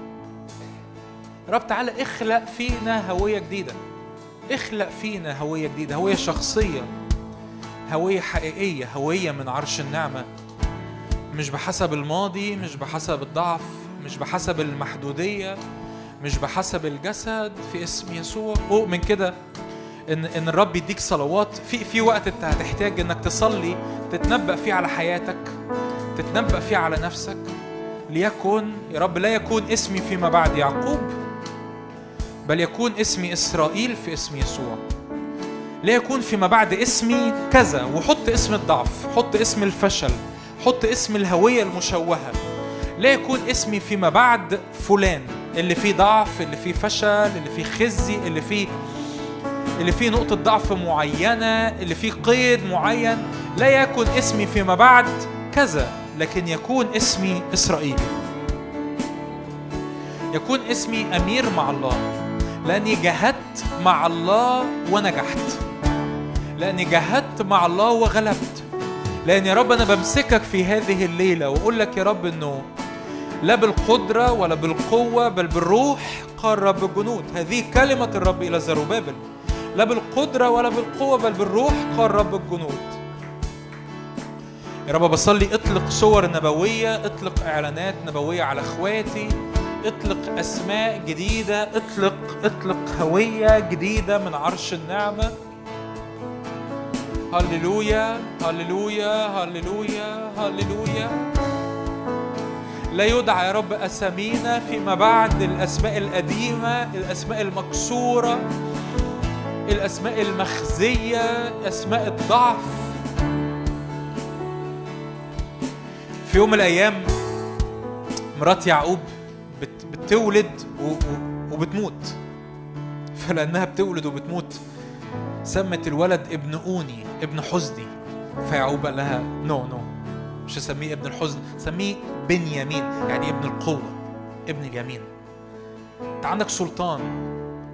رب تعالى اخلق فينا هوية جديدة. اخلق فينا هوية جديدة هوية شخصية هوية حقيقية هوية من عرش النعمة. مش بحسب الماضي مش بحسب الضعف مش بحسب المحدودية مش بحسب الجسد في اسم يسوع. أؤمن كده إن إن الرب يديك صلوات. في في وقت انت هتحتاج إنك تصلي تتنبأ فيه على حياتك تتنبأ فيه على نفسك. ليكن يا رب لا يكون اسمي فيما بعد يعقوب. بل يكون اسمي إسرائيل في اسم يسوع. لا يكون فيما بعد اسمي كذا وحط اسم الضعف حط اسم الفشل حط اسم الهوية المشوهة. لا يكون اسمي فيما بعد فلان اللي فيه ضعف اللي فيه فشل اللي فيه خزي اللي فيه اللي فيه نقطة ضعف معينة اللي فيه قيد معين. لا يكن اسمي فيما بعد كذا لكن يكون اسمي إسرائيل يكون اسمي أمير مع الله. لأني جاهدت مع الله ونجحت. لأني جاهدت مع الله وغلبت. لأن يا رب أنا بمسكك في هذه الليلة وأقول لك يا رب إنه لا بالقدرة ولا بالقوة بل بالروح قال رب الجنود. هذه كلمة الرب إلى زروبابل لا بالقدرة ولا بالقوة بل بالروح قال رب الجنود. يا رب بصلي اطلق صور نبوية اطلق إعلانات نبوية على إخواتي. اطلق أسماء جديدة اطلق اطلق هوية جديدة من عرش النعمة. هللويا هللويا هللويا هللويا. لا يدعى يا رب أسامينا فيما بعد. الأسماء القديمة الأسماء المكسورة الأسماء المخزية أسماء الضعف. في يوم من الأيام مرات يعقوب بت بتولد وبتموت. فلأنها بتولد وبتموت سمت الولد ابن أوني ابن حزني فيعقوب قال لها نو نو مش هسميه ابن الحزن سميه بنيامين يعني ابن القوة ابن اليمين. أنت عندك سلطان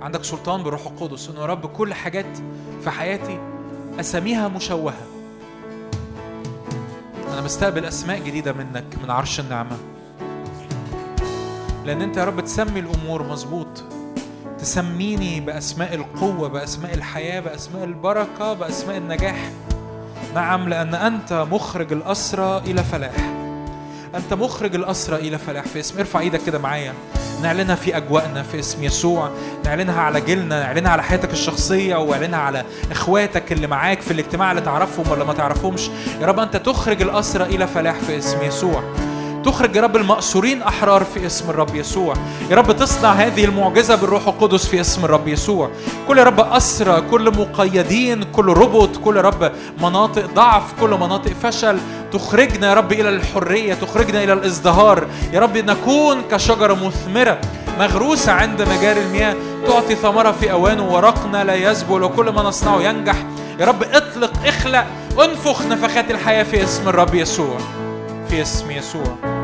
عندك سلطان بالروح القدس إنه يا رب كل حاجات في حياتي اساميها مشوهة. أنا بستقبل أسماء جديدة منك من عرش النعمة. لأن أنت يا رب تسمي الأمور مظبوط. تسميني بأسماء القوة بأسماء الحياة بأسماء البركة بأسماء النجاح. نعم لأن أنت مخرج الأسرى إلى فلاح. أنت مخرج الأسرى إلى فلاح. في اسم ارفع إيدك كده معايا. نعلنها في أجواءنا في اسم يسوع. نعلنها على جيلنا نعلنها على حياتك الشخصية واعلنها على إخواتك اللي معاك في الاجتماع اللي تعرفهم ولا ما تعرفهمش. يا رب أنت تخرج الأسرى إلى فلاح في اسم يسوع. تخرج يا رب المأسورين أحرار في اسم الرب يسوع. يا رب تصنع هذه المعجزة بالروح القدس في اسم الرب يسوع. كل يا رب أسرى كل مقيدين كل ربط كل يا رب مناطق ضعف كل مناطق فشل تخرجنا يا رب إلى الحرية تخرجنا إلى الإزدهار. يا رب نكون كشجرة مثمرة مغروسة عند مجاري المياه تعطي ثمرة في أوانه ورقنا لا يذبل وكل ما نصنعه ينجح. يا رب اطلق اخلق انفخ نفخات الحياة في اسم الرب يسوع في اسم يسوع.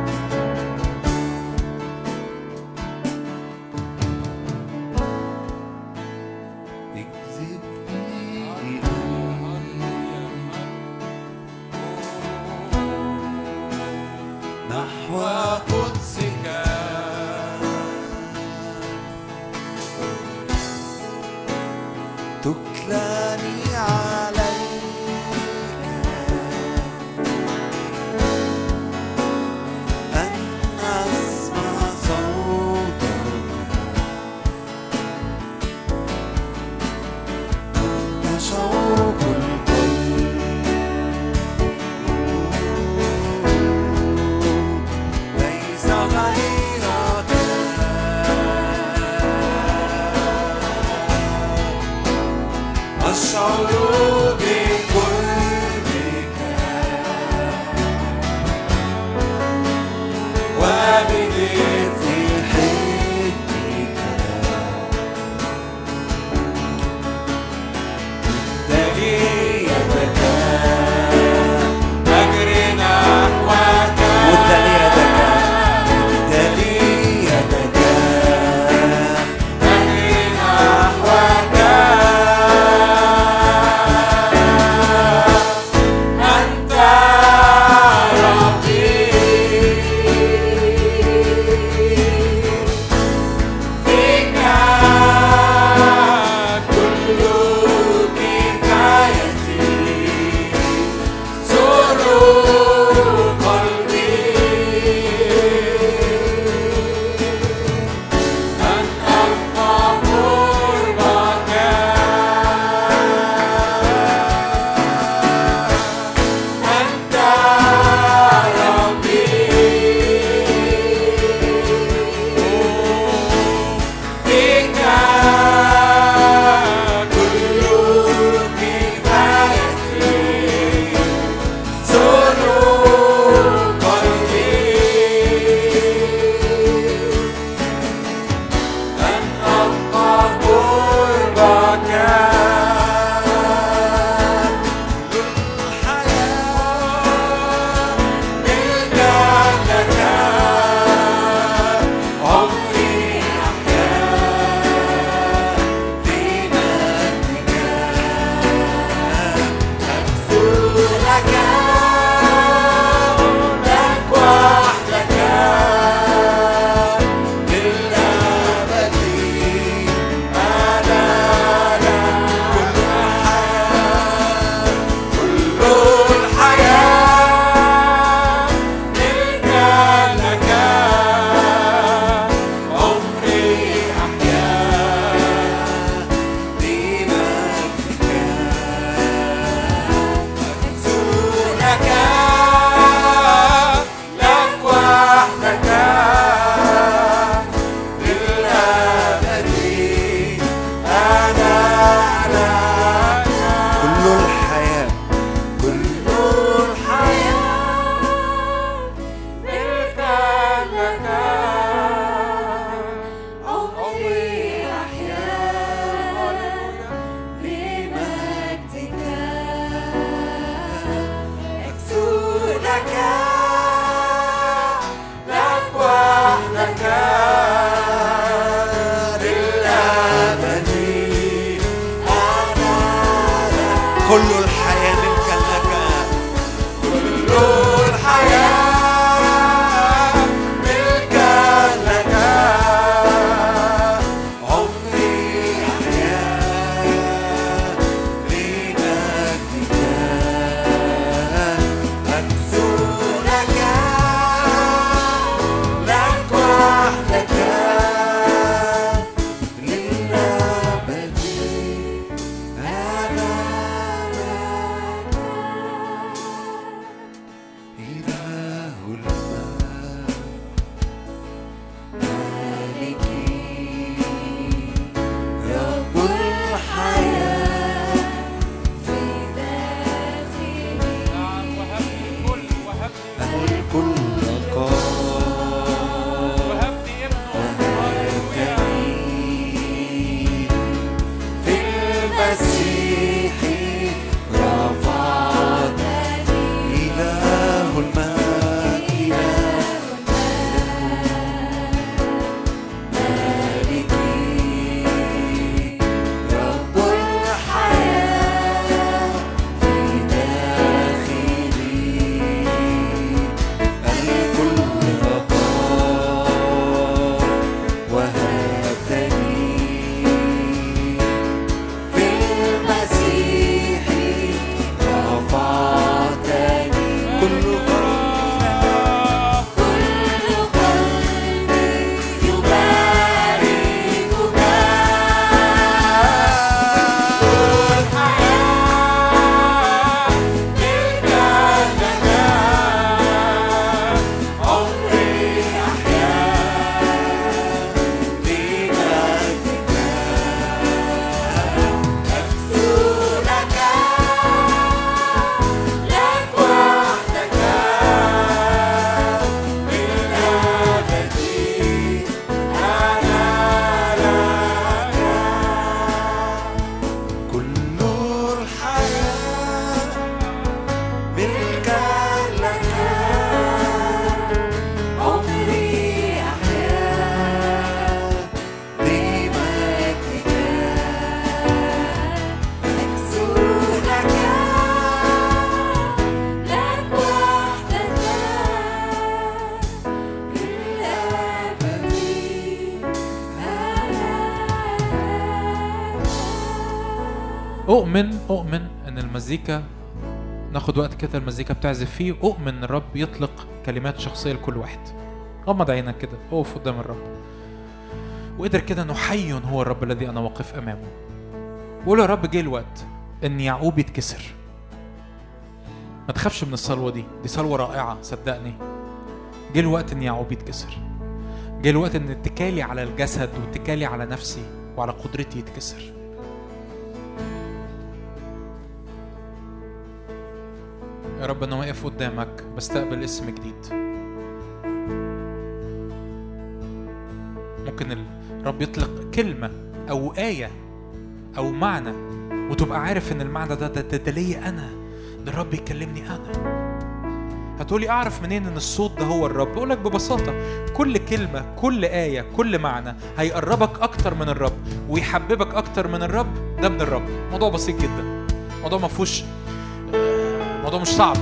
ناخد وقت كده المزيكا بتعزف فيه أؤمن الرب يطلق كلمات شخصية لكل واحد. غمض عينك كده اقف قدام الرب. وقدر كده إنه حي هو الرب الذي أنا واقف أمامه. وقول يا رب جه الوقت إن يعقوب يتكسر. ما تخافش من الصلوة دي دي صلوة رائعة صدقني. جه الوقت إن يعقوب يتكسر. جه الوقت إن اتكالي على الجسد واتكالي على نفسي وعلى قدرتي يتكسر. رب أنا واقف قدامك بستقبل اسم جديد. ممكن الرب يطلق كلمة أو آية أو معنى وتبقى عارف إن المعنى ده ده, ده, ده ليا أنا ده الرب يكلمني أنا. هتقولي أعرف منين إن الصوت ده هو الرب؟ أقول لك ببساطة كل كلمة كل آية كل معنى هيقربك أكتر من الرب ويحببك أكتر من الرب ده من الرب. موضوع بسيط جدا. موضوع ما فيهوش الموضوع مش صعب.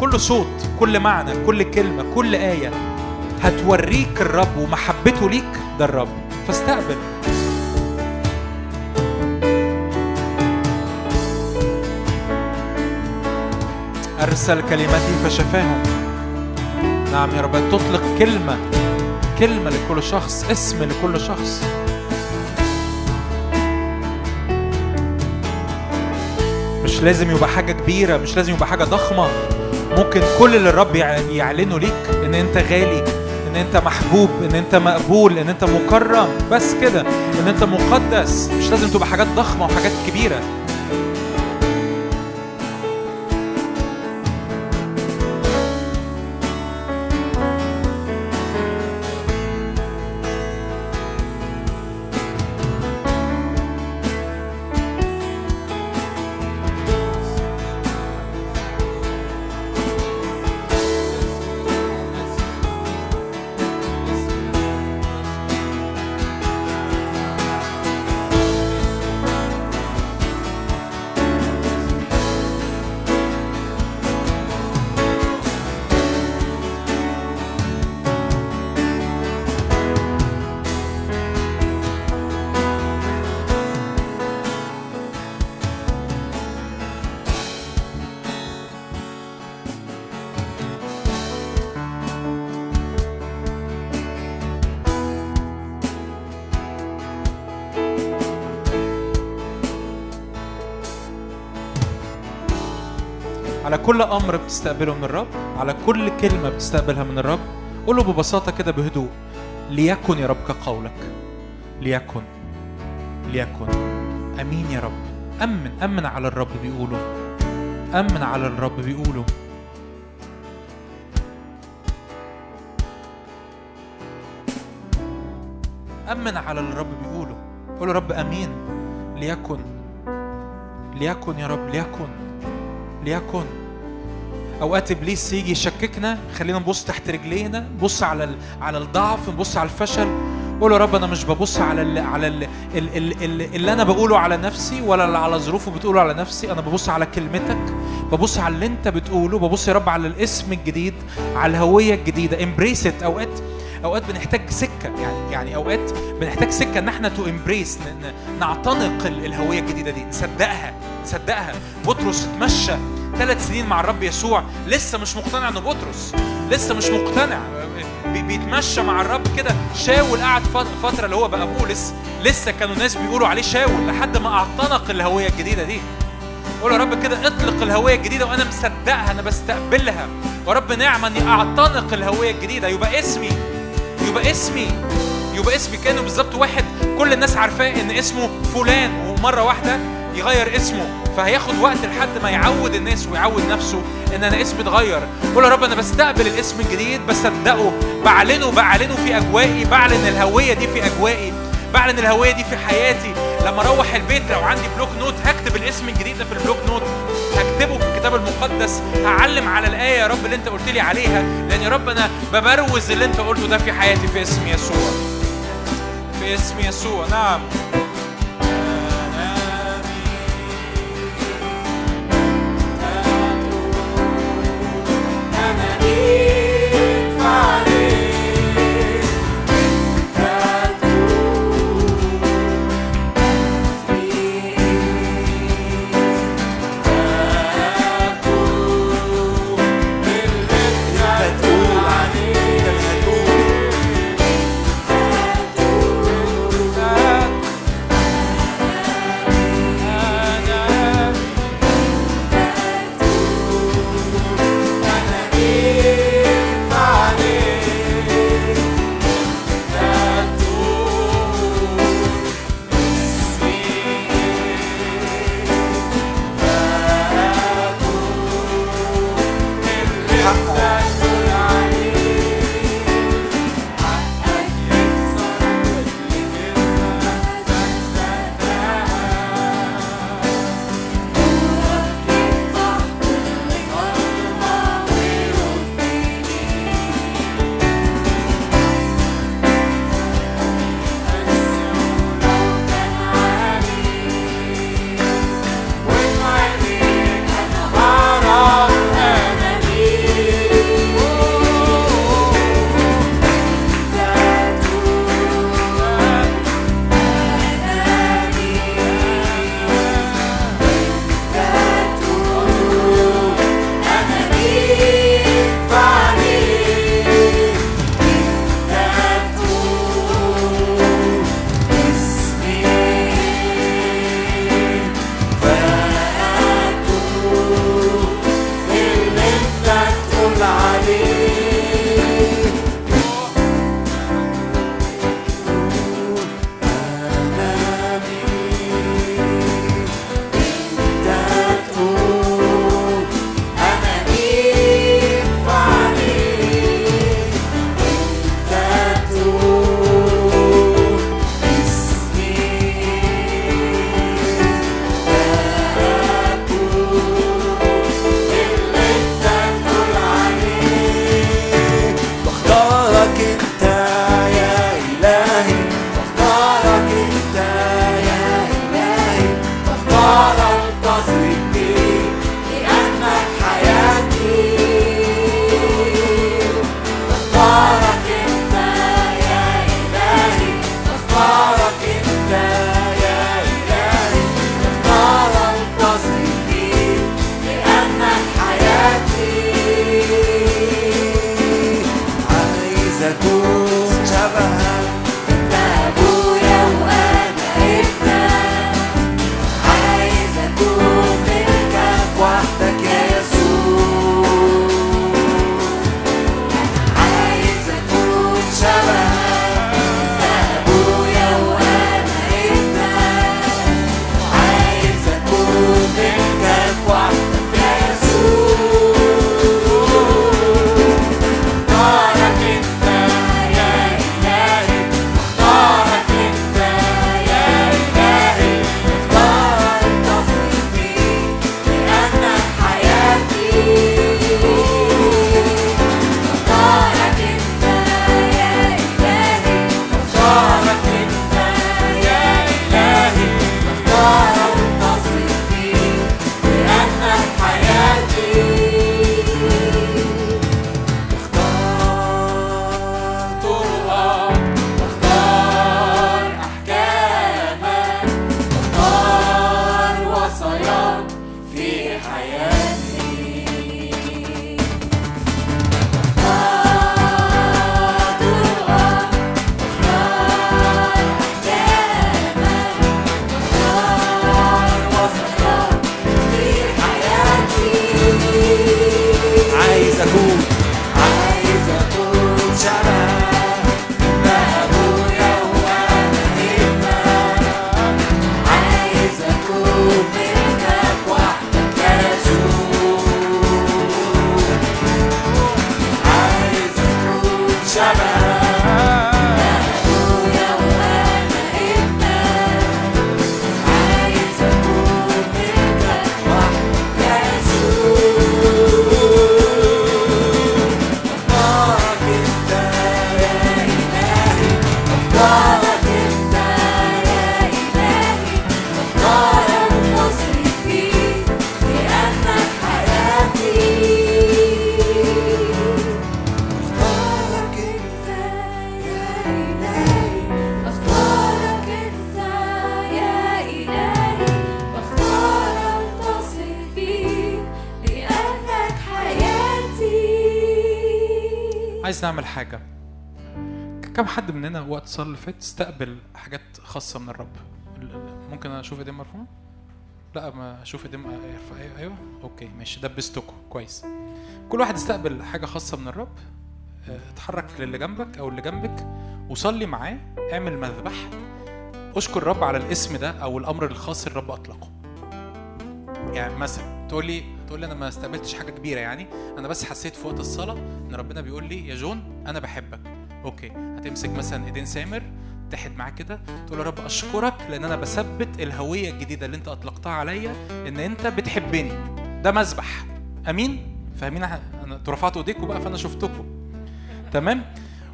كل صوت كل معنى كل كلمة كل آية هتوريك الرب ومحبته ليك ده الرب. فاستقبل. أرسل كلمتي فشفاهم نعم يا رب تطلق كلمة كلمة لكل شخص اسم لكل شخص. مش لازم يبقى حاجة كبيرة مش لازم يبقى حاجة ضخمة. ممكن كل اللي الرب يع- يعلنه ليك إن أنت غالي إن أنت محبوب إن أنت مقبول إن أنت مكرم. بس كده إن أنت مقدس. مش لازم تبقى حاجات ضخمة وحاجات كبيرة. كل أمر بتستقبله من الرب على كل كلمة بتستقبلها من الرب قول له ببساطة كده بهدوء ليكن يا رب كقولك. ليكن. ليكن. أمين يا رب. أمن أمن على الرب بيقوله أمن على الرب بيقوله أمن على الرب بيقوله قول رب أمين. ليكن. ليكن يا رب. ليكن. ليكن. أوقات إبليس يجي يشككنا خلينا نبص تحت رجلينا نبص على. على الضعف نبص على الفشل قول يا رب أنا مش ببص على ال... على ال... ال... ال... ال... اللي أنا بقوله على نفسي ولا اللي على ظروفه بتقوله على نفسي أنا ببص على كلمتك ببص على اللي أنت بتقوله ببص يا رب على الاسم الجديد على الهوية الجديدة. امبريس اوقات أوقات بنحتاج سكة يعني يعني أوقات بنحتاج سكة إن إحنا to embrace نعتنق ال- الهوية الجديدة دي. نصدقها نصدقها. بطرس اتمشى. ثلاث سنين مع الرب يسوع لسه مش مقتنع إنه بطرس لسه مش مقتنع. بي- بيتمشى مع الرب كده. شاول قعد فت- فترة اللي هو بقى بولس لسه كانوا ناس بيقولوا عليه شاول لحد ما اعتنق الهوية الجديدة دي. قول يا رب كده اطلق الهوية الجديدة وأنا مصدقها أنا بستقبلها. يا رب نعمة إني أعتنق الهوية الجديدة. يبقى اسمي يبقى اسمي يبقى اسمي كأنه بالظبط واحد. كل الناس عارفاه إن اسمه فلان. ومرة واحدة يغير اسمه فهياخد وقت لحد ما يعود الناس ويعود نفسه إن أنا اسمي اتغير. قول يا رب أنا بستقبل الاسم الجديد بصدقه بعلنه بعلنه في أجوائي بعلن الهوية دي في أجوائي بعلن الهوية دي في حياتي. لما أروح البيت لو عندي block note هكتب الاسم الجديد ده في ال block note هكتبه في الكتاب المقدس هعلم على الآية يا رب اللي أنت قلت لي عليها لأن يا رب أنا ببروز اللي أنت قلته ده في حياتي في اسم يسوع. في اسم يسوع نعم. الصلاة اللي فات استقبل حاجات خاصة من الرب. ال- ال- ممكن أشوف ايدين مرفوعة؟ لا ما أشوف ايدين يرفع. أيوه أيوه. okay ماشي. دبستكم كويس. كل واحد استقبل حاجة خاصة من الرب. آه، اتحرك للي جنبك أو اللي جنبك وصلي معاه. اعمل مذبح. اشكر الرب على الاسم ده أو الأمر الخاص الرب أطلقه. يعني مثلا تقول لي تقول لي أنا ما استقبلتش حاجة كبيرة يعني. أنا بس حسيت في وقت الصلاة إن ربنا بيقول لي يا جون أنا بحبك. okay. هتمسك مثلا إيدين سامر تحد معاه كده تقول يا رب أشكرك لأن أنا بثبت الهوية الجديدة اللي أنت أطلقتها عليا إن أنت بتحبني. ده مذبح أمين؟ فاهمين؟ أنا رفعتوا ايديكم بقى فأنا شفتكم تمام؟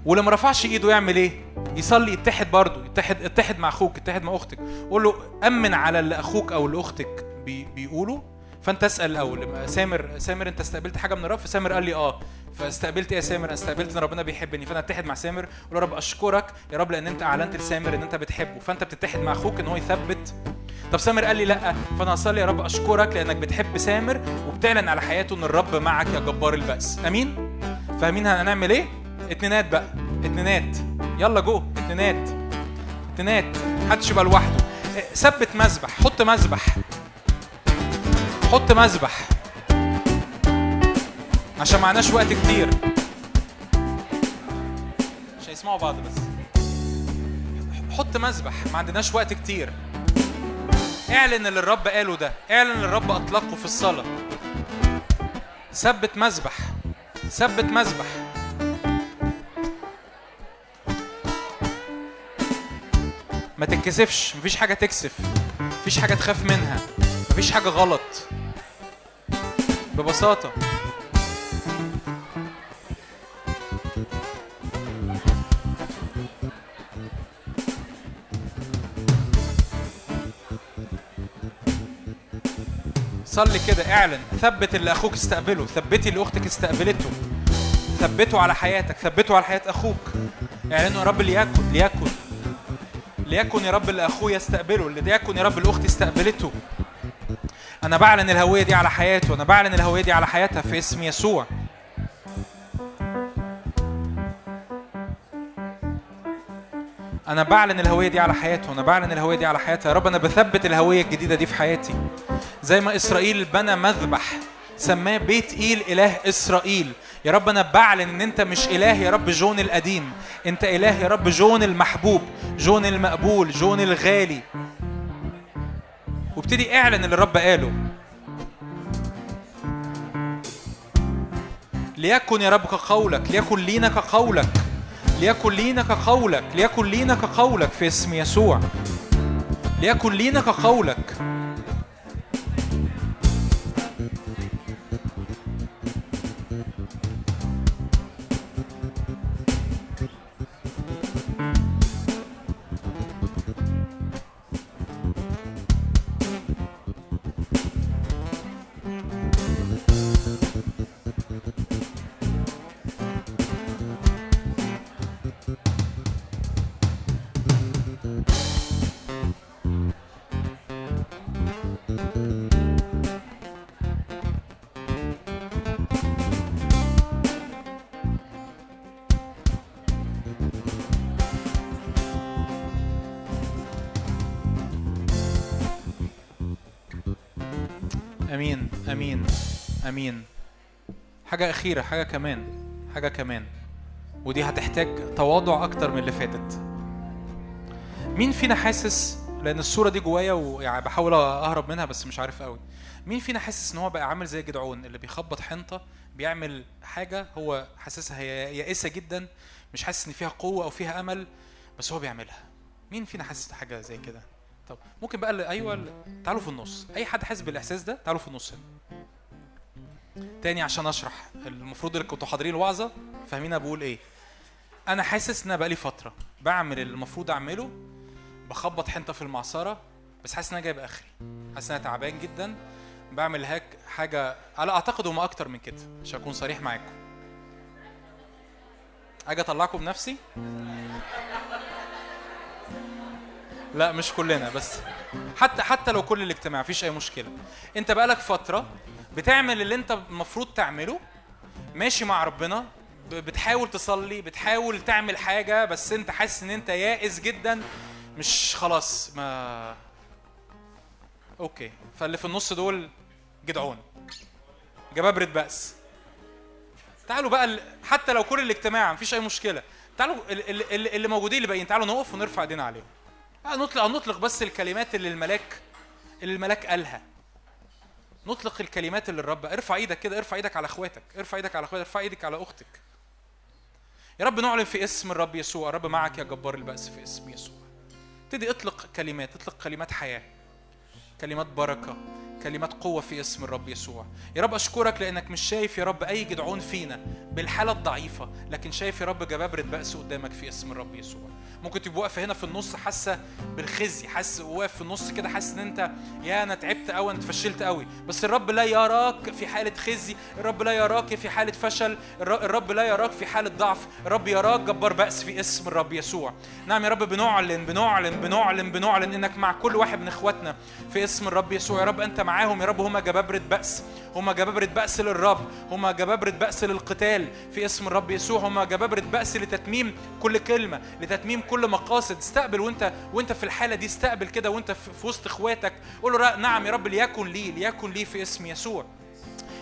ولما رفعش إيده يعمل إيه؟ يصلي يتحد برضه يتحد اتحد مع أخوك اتحد مع أختك. قول له أمن على اللي أخوك أو اللي أختك بي بيقولوا فأنت اسأل الأول. سامر سامر أنت استقبلت حاجة من الرب؟ فسامر قال لي آه. فاستقبلت يا سامر أنا استقبلت إن ربنا بيحبني فأنا أتحد مع سامر يا رب أشكرك يا رب لأن أنت أعلنت لسامر إن أنت بتحبه فأنت بتتحد مع أخوك إن هو يثبت. طب سامر قال لي لأ فأنا هصلي يا رب أشكرك لأنك بتحب سامر وبتعلن على حياته إن الرب معك يا جبار البأس. آمين؟ فاهمين هنعمل إيه؟ اتنينات بقى اتنينات. يلا جو اتنينات. اتنينات. محدش يبقى لوحده. ثبت مذبح حط مذبح حط مذبح عشان معناش وقت كتير. مش هيسمعوا بعض بس. حط مذبح ما عندناش وقت كتير. اعلن اللي الرب قاله ده. اعلن اللي الرب أطلقه في الصلاة. ثبت مذبح. ثبت مذبح. ما تتكسفش. مفيش حاجة تكسف. مفيش حاجة تخاف منها. مفيش حاجة غلط. ببساطة. صلي كده اعلن. ثبت اللي أخوك استقبله ثبتي اللي أختك استقبلته. ثبته على حياتك ثبته على حياة أخوك. اعلنوا يا رب ليكن ليكن. ليكن يا رب اللي أخويا استقبله ليكن يا رب الاخت استقبلته. أنا بعلن الهوية دي على حياته أنا بعلن الهوية دي على حياتها في اسم يسوع. أنا بعلن الهوية دي على حياته أنا بعلن الهوية دي على حياتها يا رب أنا بثبت الهوية الجديدة دي في حياتي. زي ما إسرائيل بنى مذبح سماه بيت إيل إله إسرائيل. يا رب أنا بعلن إن أنت مش إله يا رب جون القديم. أنت إله يا رب جون المحبوب جون المقبول جون الغالي. وابتدي اعلن اللي الرب قاله. ليكن يا رب كقولك ليكن لينا كقولك. ليكن لينا كقولك ليكن لينا كقولك في اسم يسوع. ليكن لينا كقولك. أمين. أمين. حاجة أخيرة حاجة كمان حاجة كمان. ودي هتحتاج تواضع أكتر من اللي فاتت. مين فينا حاسس لأن الصورة دي جوايا ويعني بحاول أهرب منها بس مش عارف قوي. مين فينا حاسس إن هو بقى عامل زي جدعون اللي بيخبط حنطة بيعمل حاجة هو حاسسها هي يائسة جدا مش حاسس إن فيها قوة أو فيها أمل بس هو بيعملها. مين فينا حاسس حاجة زي كده؟ طب ممكن بقى أيوه. تعالوا في النص. أي حد حاسس بالإحساس ده تعالوا في النص هنا. تاني عشان أشرح. المفروض اللي كنتوا حاضرين الوعظة فاهمين أنا بقول إيه. أنا حاسس إن أنا بقالي فترة بعمل اللي المفروض أعمله بخبط حنطة في المعصرة بس حاسس إن أنا جايب اخري حاسس إن أنا تعبان جدا بعمل هاك حاجة على أعتقد هما أكتر من كده عشان اكون صريح معاكم. أجي أطلعكم بنفسي؟ لا مش كلنا بس حتى حتى لو كل الاجتماع مفيش أي مشكلة. أنت بقالك فترة بتعمل اللي أنت المفروض تعمله ماشي مع ربنا بتحاول تصلي بتحاول تعمل حاجة بس أنت حاسس إن أنت يائس جدا مش خلاص ما أوكي. فاللي في النص دول جدعون. جبابرة بأس. تعالوا بقى حتى لو كل الاجتماع مفيش أي مشكلة. تعالوا ال- ال- ال- اللي موجودين اللي باقيين تعالوا نقف ونرفع إيدينا عليهم. نطلق نطلق بس الكلمات اللي الملاك اللي الملاك قالها. نطلق الكلمات اللي الرب ارفع إيدك كده ارفع إيدك على اخواتك ارفع إيدك على اخواتك ارفع إيدك على أختك. يا رب نعلن في اسم الرب يسوع. يا رب معك يا جبار البأس في اسم يسوع. ابتدي اطلق كلمات اطلق كلمات حياة كلمات بركة كلمات قوة في اسم الرب يسوع. يا رب أشكرك لأنك مش شايف يا رب أي جدعون فينا بالحالة الضعيفة لكن شايف يا رب جبابرة بأس قدامك في اسم الرب يسوع. ممكن تبقى واقفة هنا في النص حاسة بالخزي حاسة واقف في النص كده حاسس إن أنت يا أنا تعبت أوي أنا اتفشلت أوي. بس الرب لا يراك في حالة خزي الرب لا يراك في حالة فشل الر- الرب لا يراك في حالة ضعف الرب يراك جبار بأس في اسم الرب يسوع. نعم يا رب بنعلن بنعلن بنعلن بنعلن إنك مع كل واحد من إخواتنا في اسم الرب يسوع. يا رب أنت معاهم يا رب. هم جبابرة بأس. هم جبابرة بأس للرب. هم جبابرة بأس للقتال في اسم الرب يسوع. هم جبابرة بأس لتتميم كل كلمة لتتميم كل مقاصد. استقبل وانت وانت في الحالة دي استقبل كده وانت في وسط اخواتك. قول له "لا، نعم يا رب ليكن لي ليكن لي في اسم يسوع.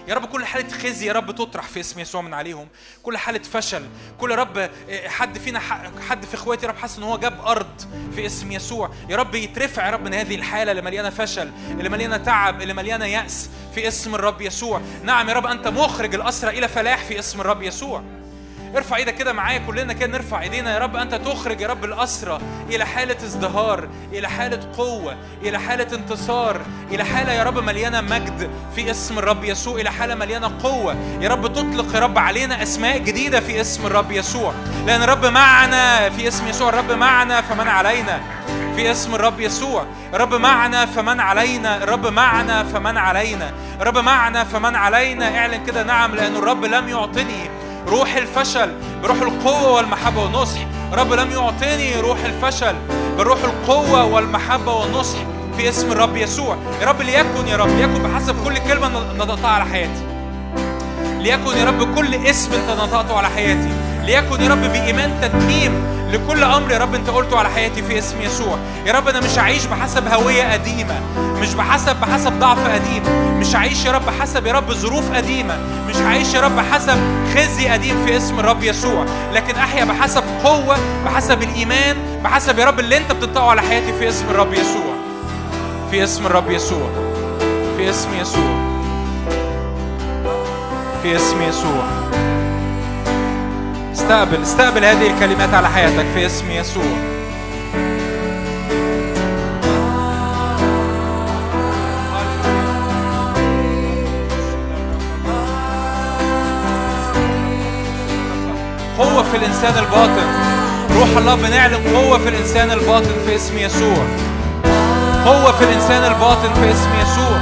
يا رب كل حالة خزي يا رب تطرح في اسم يسوع من عليهم. كل حالة فشل كل رب آه، حد فينا حد في اخواتي يا رب حاسس إن هو جاب أرض في اسم يسوع. يا رب يترفع يا رب من هذه الحالة اللي مليانة فشل اللي مليانة تعب اللي مليانة يأس في اسم الرب يسوع. نعم يا رب أنت مخرج الأسرى إلى فلاح في اسم الرب يسوع. ارفع إيدك كده معايا كلنا كده نرفع ايدينا يا رب. انت تخرج يا رب الاسرى إلى حالة ازدهار إلى حالة قوة إلى حالة انتصار إلى حالة يا رب مليانة مجد في اسم الرب يسوع إلى حالة مليانة قوة. يا رب تطلق يا رب علينا أسماء جديدة في اسم الرب يسوع. لأن الرب معنا في اسم يسوع الرب معنا فمن علينا في اسم الرب يسوع. الرب معنا فمن علينا الرب معنا فمن علينا. الرب معنا فمن علينا. اعلن كده نعم لأن الرب لم يعطني روح الفشل بروح القوة والمحبة والنصح. رب لم يعطيني روح الفشل بروح القوة والمحبة والنصح في اسم الرب يسوع. يا رب ليكن يا رب ليكن بحسب كل كلمة نطقتها على حياتي. ليكن يا رب كل اسم انت نطقته على حياتي. ليكن يا رب بإيمان تتميم لكل أمر يا رب أنت قلته على حياتي في اسم يسوع. يا رب أنا مش هعيش بحسب هوية قديمة مش بحسب بحسب ضعف قديم. مش هعيش يا رب حسب يا رب ظروف قديمة. مش هعيش يا رب حسب خزي قديم في اسم الرب يسوع. لكن أحيا بحسب قوة بحسب الإيمان بحسب يا رب اللي أنت بتنطقه على حياتي في اسم الرب يسوع. في اسم الرب يسوع. في اسم يسوع. في اسم يسوع. استقبل استقبل هذه الكلمات على حياتك في اسم يسوع. قوة في الإنسان الباطن. روح الله بنعلن قوة في الإنسان الباطن في اسم يسوع. قوة في الإنسان الباطن في اسم يسوع.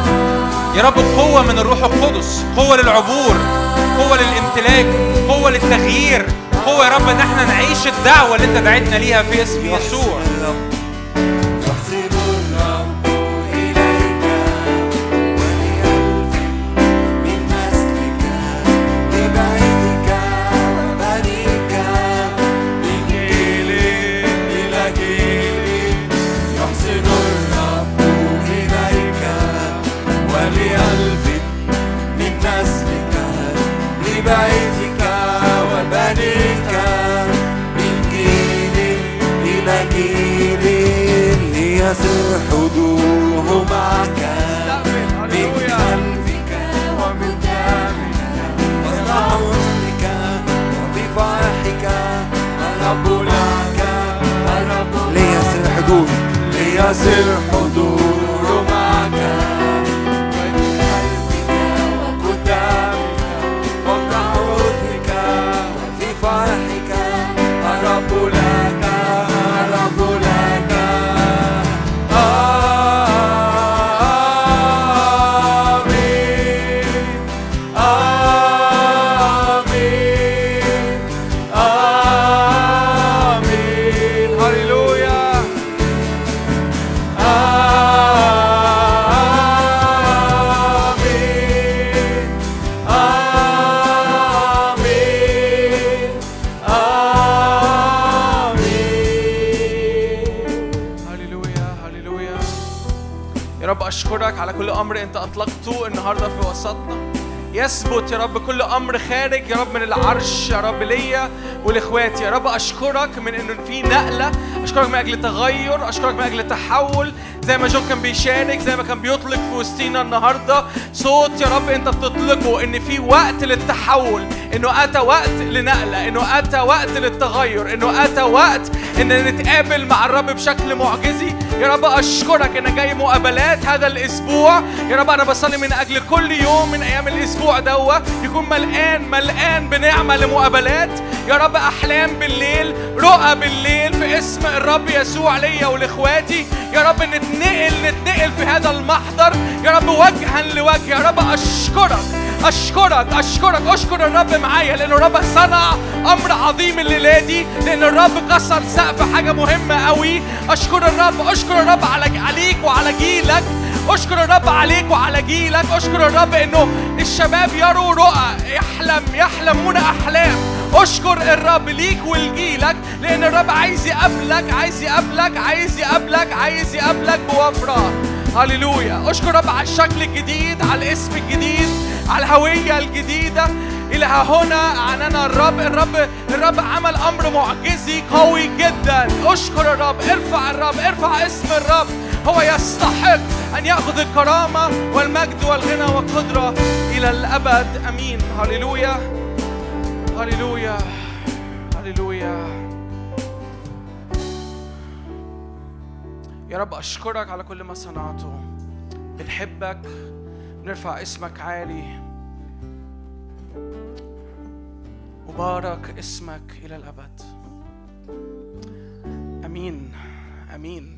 يا رب قوة من الروح القدس. قوة للعبور. قوة للامتلاك. قوة للتغيير. قوة يا رب ان إحنا نعيش الدعوة اللي انت دعيتنا ليها في اسم يسوع. Brazil. يثبت يا رب كل أمر خارج يا رب من العرش يا رب ليا ولإخواتي. يا رب أشكرك من إنه في نقلة أشكرك من أجل تغير أشكرك من أجل تحول زي ما جون كان بيشارك زي ما كان بيطلق في وسطينا النهارده صوت يا رب أنت بتطلقه إن في وقت للتحول إنه أتى وقت لنقلة إنه أتى وقت للتغير إنه أتى وقت إن نتقابل مع الرب بشكل معجزي. يا رب أشكرك ان جاي مقابلات هذا الأسبوع. يا رب أنا بصلي من أجل كل يوم من أيام الأسبوع دوا. يكون ملقان ملقان بنعمة لمقابلات. يا رب أحلام بالليل رؤى بالليل في اسم الرب يسوع ليا ولإخواتي. يا رب نتنقل نتنقل في هذا المحضر. يا رب وجها لوجه. يا رب أشكرك. أشكرك أشكرك أشكر الرب معايا لأن الرب صنع أمر عظيم الليلة دي لأن الرب كسر سقف حاجة مهمة قوي. أشكر الرب أشكر الرب على عليك وعلى جيلك. أشكر الرب عليك وعلى جيلك. أشكر الرب إنه الشباب يروا رؤى يحلم يحلمون أحلام. أشكر الرب ليك ولجيلك لأن الرب عايز يقابلك عايز يقابلك عايز يقابلك عايز يقابلك بوفرة. هللويا. أشكر الرب على الشكل الجديد على الاسم الجديد. على الهوية الجديدة. إلى ها هنا عننا الرب. الرب الرب عمل أمر معجزي قوي جدا. أشكر الرب. ارفع الرب. ارفع اسم الرب. هو يستحق أن يأخذ الكرامة والمجد والغنى والقدرة إلى الأبد. آمين. هللويا. هللويا. هللويا. يا رب أشكرك على كل ما صنعته. بنحبك. بنرفع اسمك عالي. مبارك اسمك إلى الأبد. أمين. أمين.